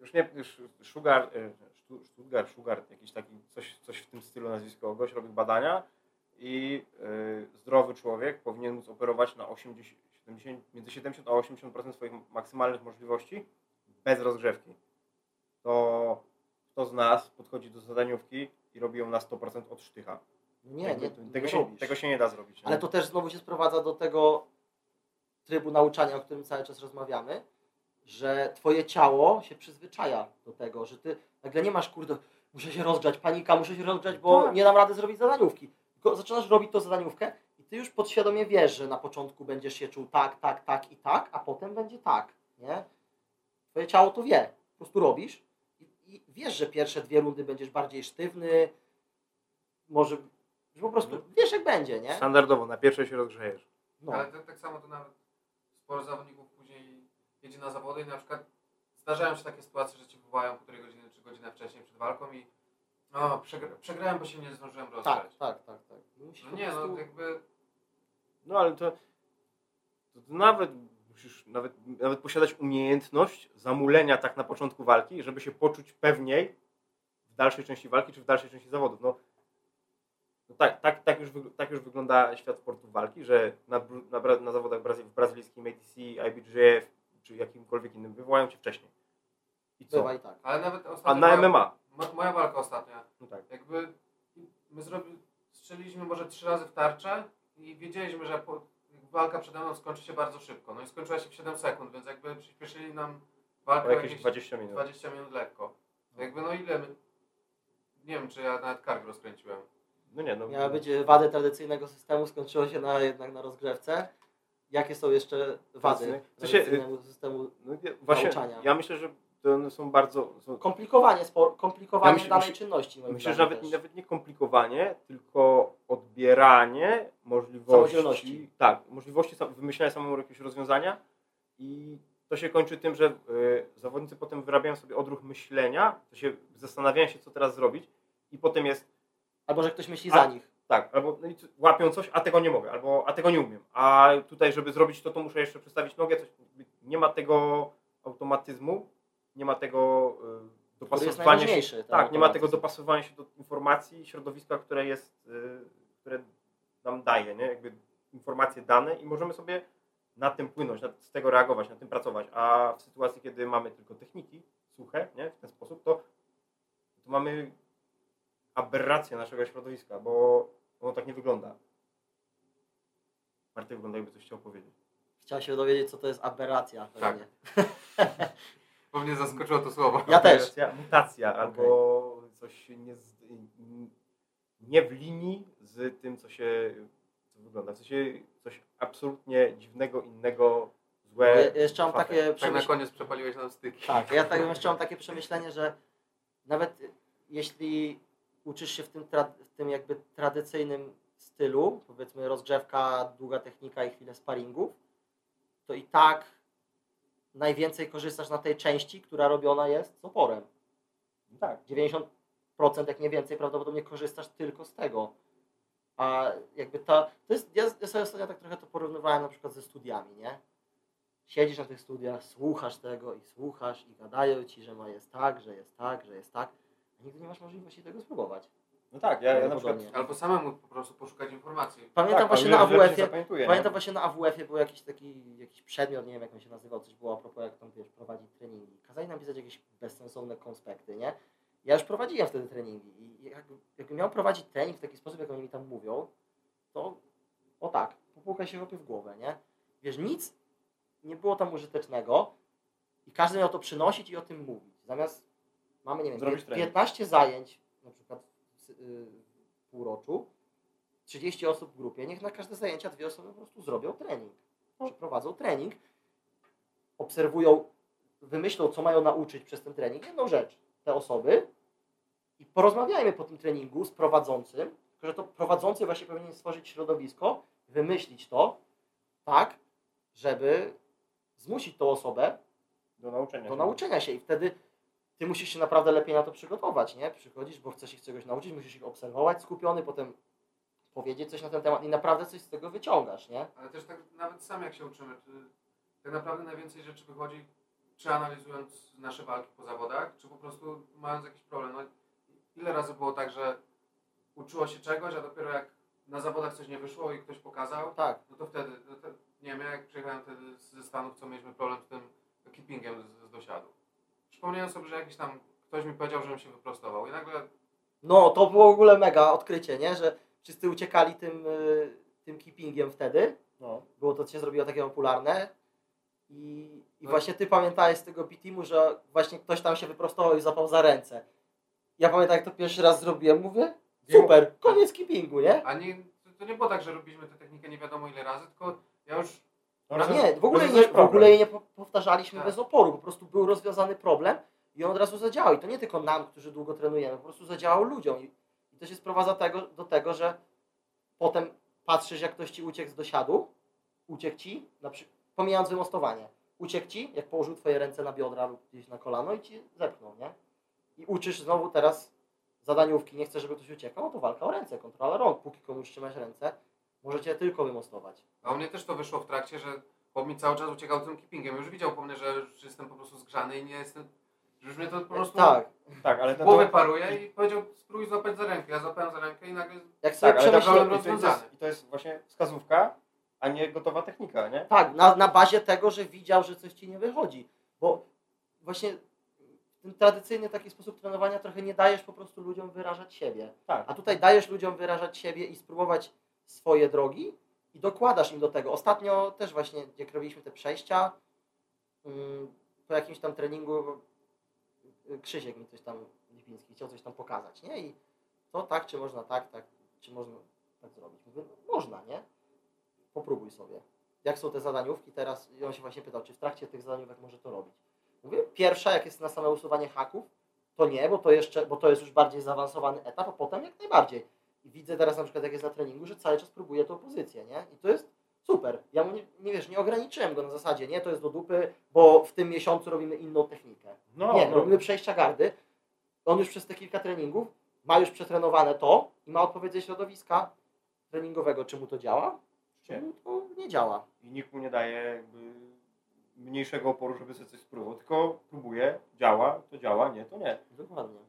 Już nie, już Sugar, y, Stu- Stuttgart, Sugar, jakiś taki, coś, coś w tym stylu nazwisko, gość robił badania i y, zdrowy człowiek powinien móc operować na 80, 70, między 70 a 80% swoich maksymalnych możliwości bez rozgrzewki. To kto z nas podchodzi do zadaniówki i robi ją na 100% od sztycha? Nie, Jakby nie, tego, nie się, tego się nie da zrobić. Ale nie? to też znowu się sprowadza do tego trybu nauczania, o którym cały czas rozmawiamy, że twoje ciało się przyzwyczaja do tego, że ty nagle nie masz, kurde, muszę się rozgrzać, panika, muszę się rozgrzać, bo Tak. nie dam rady zrobić zadaniówki. Zaczynasz robić tą zadaniówkę ty już podświadomie wiesz, że na początku będziesz się czuł tak, tak, tak i tak, a potem będzie tak, nie? Twoje ciało to wie. Po prostu robisz i, i wiesz, że pierwsze dwie rundy będziesz bardziej sztywny, może, że po prostu wiesz jak będzie, nie? Standardowo, na pierwszej się rozgrzejesz. No. Ale tak, tak samo to nawet sporo zawodników później jedzie na zawody i na przykład zdarzają się takie sytuacje, że ci wołają półtorej godziny czy godzinę wcześniej przed walką i o, przegra przegrałem, bo się nie zdążyłem Tak, rozgrzać. tak, tak, tak. Musisz No po nie, prostu- no jakby No ale to, to, to nawet musisz nawet, nawet posiadać umiejętność zamulenia tak na początku walki, żeby się poczuć pewniej w dalszej części walki czy w dalszej części zawodów. No, no tak, tak, tak, już, tak już wygląda świat sportu walki, że na, na, na zawodach brazy, w brazylijskim ATC, IBJF czy jakimkolwiek innym wywołają cię wcześniej. I co? Bywa i tak. Ale nawet A na moja, MMA? mo- moja walka ostatnia. No tak. Jakby my zrobi, strzeliliśmy może trzy razy w tarczę i wiedzieliśmy, że po, walka przede mną skończy się bardzo szybko. No i skończyła się w 7 sekund, więc jakby przyspieszyli nam walkę o jakieś jakieś 20 minut. 20 minut lekko. To jakby no ile. Nie wiem, czy ja nawet kark rozkręciłem. No nie, no. Miały być wady tradycyjnego systemu, skończyło się na, jednak na rozgrzewce. Jakie są jeszcze wady Tradycyjne- w sensie, tradycyjnego systemu? no, nie, właśnie, nauczania. ja myślę, że to są bardzo... Są, Komplikowanie, spor, komplikowanie Ja danej czynności. Myślę, że nawet, nawet nie komplikowanie, tylko odbieranie możliwości. Tak, możliwości wymyślania samemu jakiegoś rozwiązania i to się kończy tym, że y, zawodnicy potem wyrabiają sobie odruch myślenia, to się zastanawiają się, co teraz zrobić i potem jest Albo że ktoś myśli A- za nich. tak, albo no łapią coś, a tego nie mogę, albo a tego nie umiem, a tutaj, żeby zrobić to, to muszę jeszcze przestawić nogę, coś, nie ma tego automatyzmu, nie ma tego y, jest dopasowania się ten tak, nie ma tego dopasowania się do informacji środowiska, które jest, y, które nam daje, nie? Jakby informacje dane i możemy sobie na tym płynąć, na, z tego reagować, na tym pracować. A w sytuacji, kiedy mamy tylko techniki suche, nie? W ten sposób, to, to mamy aberrację naszego środowiska, bo ono tak nie wygląda. Marty wygląda jakby coś chciał powiedzieć. Chciałem się dowiedzieć, co to jest aberracja. Tak. Bo mnie zaskoczyło to słowo. Ja też. Mutacja, mutacja albo coś nie, z, nie w linii z tym, co się co wygląda. W sensie coś absolutnie dziwnego, innego, złe. Ja jeszcze mam takie Tak na koniec przepaliłeś nam styki. Tak, ja tak jeszcze mam takie przemyślenie, że nawet jeśli uczysz się w tym, tra- w tym jakby tradycyjnym stylu, powiedzmy rozgrzewka, długa technika i chwilę sparingów, to i tak najwięcej korzystasz na tej części, która robiona jest z oporem. Tak. 90% jak nie więcej prawdopodobnie korzystasz tylko z tego. A jakby ta, to jest, ja, ja sobie ostatnio tak trochę to porównywałem na przykład ze studiami, nie? Siedzisz na tych studiach, słuchasz tego i słuchasz i gadają ci, że ma jest tak, że jest tak, że jest tak, a nigdy nie masz możliwości tego spróbować. No tak, ja, ja na przykład. Albo samemu po prostu poszukać informacji. Pamiętam tak, właśnie na AWF-ie, pamiętam właśnie na AWF-ie był jakiś taki jakiś przedmiot, nie wiem jak on się nazywał, coś było a propos jak tam wiesz, prowadzić treningi. Kazali nam pisać jakieś bezsensowne konspekty, nie? Ja już prowadziłem wtedy treningi i jak, jakbym miał prowadzić trening w taki sposób, jak oni mi tam mówią, to o tak, popłukaj się chłopie w głowę, nie? Wiesz, nic nie było tam użytecznego i każdy miał to przynosić i o tym mówić. Zamiast mamy, nie wiem, Zrobić pię- trening. 15 zajęć, na przykład półroczu, 30 osób w grupie, niech na każde zajęcia dwie osoby po prostu zrobią trening. Przeprowadzą trening, obserwują, wymyślą, co mają nauczyć przez ten trening. Jedną rzecz, te osoby i porozmawiajmy po tym treningu z prowadzącym, tylko że to prowadzący właśnie powinien stworzyć środowisko, wymyślić to tak, żeby zmusić tą osobę Do nauczenia. do się. nauczenia się i wtedy ty musisz się naprawdę lepiej na to przygotować, nie? Przychodzisz, bo chcesz ich czegoś nauczyć, musisz ich obserwować skupiony, potem powiedzieć coś na ten temat i naprawdę coś z tego wyciągasz, nie? Ale też tak nawet sam jak się uczymy, czy tak naprawdę najwięcej rzeczy wychodzi, czy analizując nasze walki po zawodach, czy po prostu mając jakiś problem. No, ile razy było tak, że uczyło się czegoś, a dopiero jak na zawodach coś nie wyszło i ktoś pokazał, Tak, no to wtedy, no to, nie wiem, ja jak przyjechałem wtedy ze Stanów, co mieliśmy problem z tym keepingiem z, z dosiadu. Przypomniałem sobie, że jakiś tam ktoś mi powiedział, żebym się wyprostował i nagle No, to było w ogóle mega odkrycie, nie? Że wszyscy uciekali tym, y, tym keepingiem wtedy. No. Było to się zrobiło takie popularne. I, i No. właśnie ty pamiętałeś z tego PTimu, że właśnie ktoś tam się wyprostował i zapał za ręce. Ja pamiętam, jak to pierwszy raz zrobiłem, mówię, super, koniec keepingu, nie? A nie, to, nie było tak, że robiliśmy tę technikę nie wiadomo ile razy, tylko ja już A rozwią- nie, w ogóle, nie, w ogóle jej nie po- powtarzaliśmy Tak. bez oporu, po prostu był rozwiązany problem i on od razu zadziałał. I to nie tylko nam, którzy długo trenujemy, po prostu zadziałał ludziom. I, to się sprowadza tego, do tego, że potem patrzysz, jak ktoś ci uciekł z dosiadu, uciekł ci, na pomijając wymostowanie, uciekł ci, jak położył twoje ręce na biodra lub gdzieś na kolano i ci zepchnął, nie? I uczysz znowu teraz zadaniówki, nie chcesz, żeby ktoś uciekał, no to walka o ręce, kontrola rąk, póki komuś trzymasz ręce, możecie tylko wymostować. A u mnie też to wyszło w trakcie, że chłop mi cały czas uciekał tym keepingiem. Już widział po mnie, że już jestem po prostu zgrzany i nie jestem... Już mnie to po prostu Tak, Tak, ale ten głowę to, paruje i powiedział spróbuj złapać za rękę. Ja złapałem za rękę i nagle... jak sobie tak, ale problem to, i to, jest, rozwiązany. i to jest właśnie wskazówka, a nie gotowa technika, nie? Tak, na, na bazie tego, że widział, że coś ci nie wychodzi. Bo właśnie w ten tradycyjny taki sposób trenowania trochę nie dajesz po prostu ludziom wyrażać siebie. Tak. A tutaj dajesz ludziom wyrażać siebie i spróbować swoje drogi i dokładasz im do tego. Ostatnio też właśnie, jak robiliśmy te przejścia, mm, po jakimś tam treningu y, Krzysiek mi coś tam, Lipiński, chciał coś tam pokazać, nie? I to tak, czy można tak, tak, czy można tak zrobić? Mówię, no, można, nie? Popróbuj sobie. Jak są te zadaniówki teraz? I on się właśnie pytał, czy w trakcie tych zadaniówek może to robić. Mówię, pierwsza, jak jest na same usuwanie haków, to nie, bo to jeszcze, bo to jest już bardziej zaawansowany etap, a potem jak najbardziej. I widzę teraz na przykład, jak jest na treningu, że cały czas próbuje tą pozycję, nie? I to jest super. Ja mu nie, nie wiesz, nie ograniczyłem go na zasadzie, nie, to jest do dupy, bo w tym miesiącu robimy inną technikę. No, nie, no. robimy przejścia gardy. On już przez te kilka treningów ma już przetrenowane to i ma odpowiedź ze środowiska treningowego, czy mu to działa, czy mu to nie działa. I nikt mu nie daje jakby mniejszego oporu, żeby sobie coś spróbował, tylko próbuje, działa, to działa, nie, to nie. Dokładnie.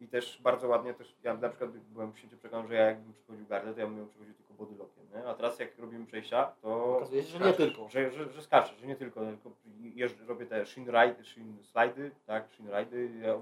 I też bardzo ładnie też, ja na przykład byłem święcie przekonany, że ja jakbym przychodził gardę, to ja bym ją przychodził tylko bodylokiem, nie? A teraz jak robimy przejścia, to... Okazuje się, że nie tylko. Że, że, że skaczę, że nie tylko, tylko jeżdżę, robię te shin, ride, shin slidy, tak, shin ja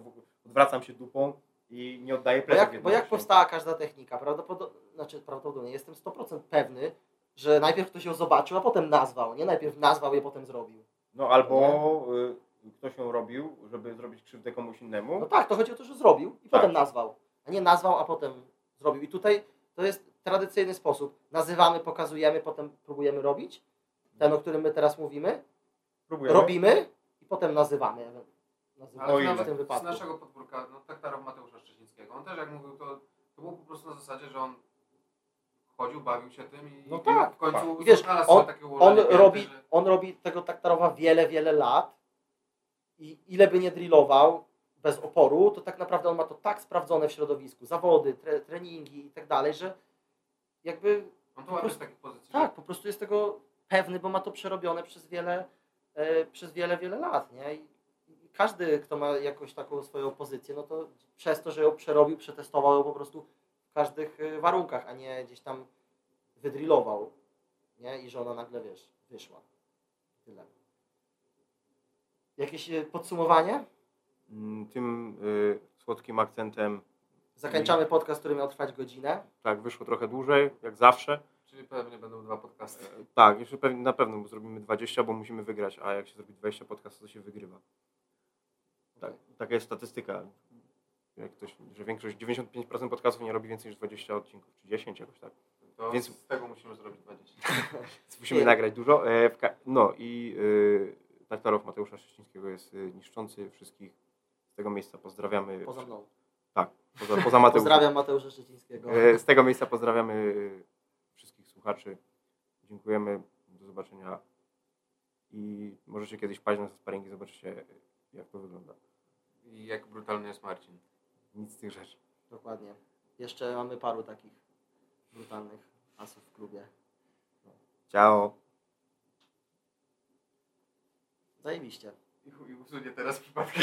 odwracam się dupą i nie oddaję Bo pleców jak, bo jak powstała każda technika, prawdopodobnie, znaczy prawdopodobnie jestem 100% pewny, że najpierw ktoś ją zobaczył, a potem nazwał, nie? Najpierw nazwał je, potem zrobił. No albo y, ktoś ją robił, żeby zrobić krzywdę komuś innemu. No tak, to chodzi o to, że zrobił i Tak. potem nazwał. A nie nazwał, a potem zrobił. I tutaj to jest tradycyjny sposób. Nazywamy, pokazujemy, potem próbujemy robić. Ten, o którym my teraz mówimy. Próbujemy. Robimy i potem nazywamy. Nazywamy Ale w tym z wypadku. naszego podwórka, no taktarow Mateusza Szczecińskiego, on też jak mówił, to, to było po prostu na zasadzie, że on chodził, bawił się tym i, No i tak. w końcu I wiesz, znalazł on- sobie takie On pięty, robi, że on robi tego taktarowa wiele, wiele lat i ile by nie drillował bez oporu, to tak naprawdę on ma to tak sprawdzone w środowisku, zawody, tre, treningi i tak dalej, że jakby on to łapie z takich pozycji. Tak, po prostu jest tego pewny, bo ma to przerobione przez wiele, e, przez wiele, wiele lat, nie? I, I każdy, kto ma jakąś taką swoją pozycję, no to przez to, że ją przerobił, przetestował ją po prostu w każdych e, warunkach, a nie gdzieś tam wydrillował, nie? I że ona nagle, wiesz, wyszła. Tyle. Jakieś e, podsumowanie? Mm, Tym y, słodkim akcentem, Zakończamy podcast, który miał trwać godzinę. tak, wyszło trochę dłużej, jak zawsze. Czyli pewnie będą dwa podcasty. E, Tak, jeszcze pewnie, na pewno bo zrobimy 20, bo musimy wygrać, a jak się zrobi 20 podcastów, to się wygrywa. Tak, taka jest statystyka. jak ktoś, że większość, 95% podcastów nie robi więcej niż 20 odcinków, czy 10 jakoś tak. To Więc- z tego musimy zrobić 20. Więc musimy nagrać dużo. E, no i Taktarow Mateusza Szczecińskiego jest e, niszczący wszystkich. Z tego miejsca pozdrawiamy. Poza mną. Tak, poza, poza Mateuszem. Pozdrawiam Mateusza Szczecińskiego. E, Z tego miejsca pozdrawiamy e, wszystkich słuchaczy. Dziękujemy. Do zobaczenia. I możecie kiedyś paść na sparingi, zobaczycie jak to wygląda. I jak brutalny jest Marcin. Nic z tych rzeczy. Dokładnie. Jeszcze mamy paru takich brutalnych asów w klubie. Ciao. Zajebiście. I chuj usunie teraz przypadkiem.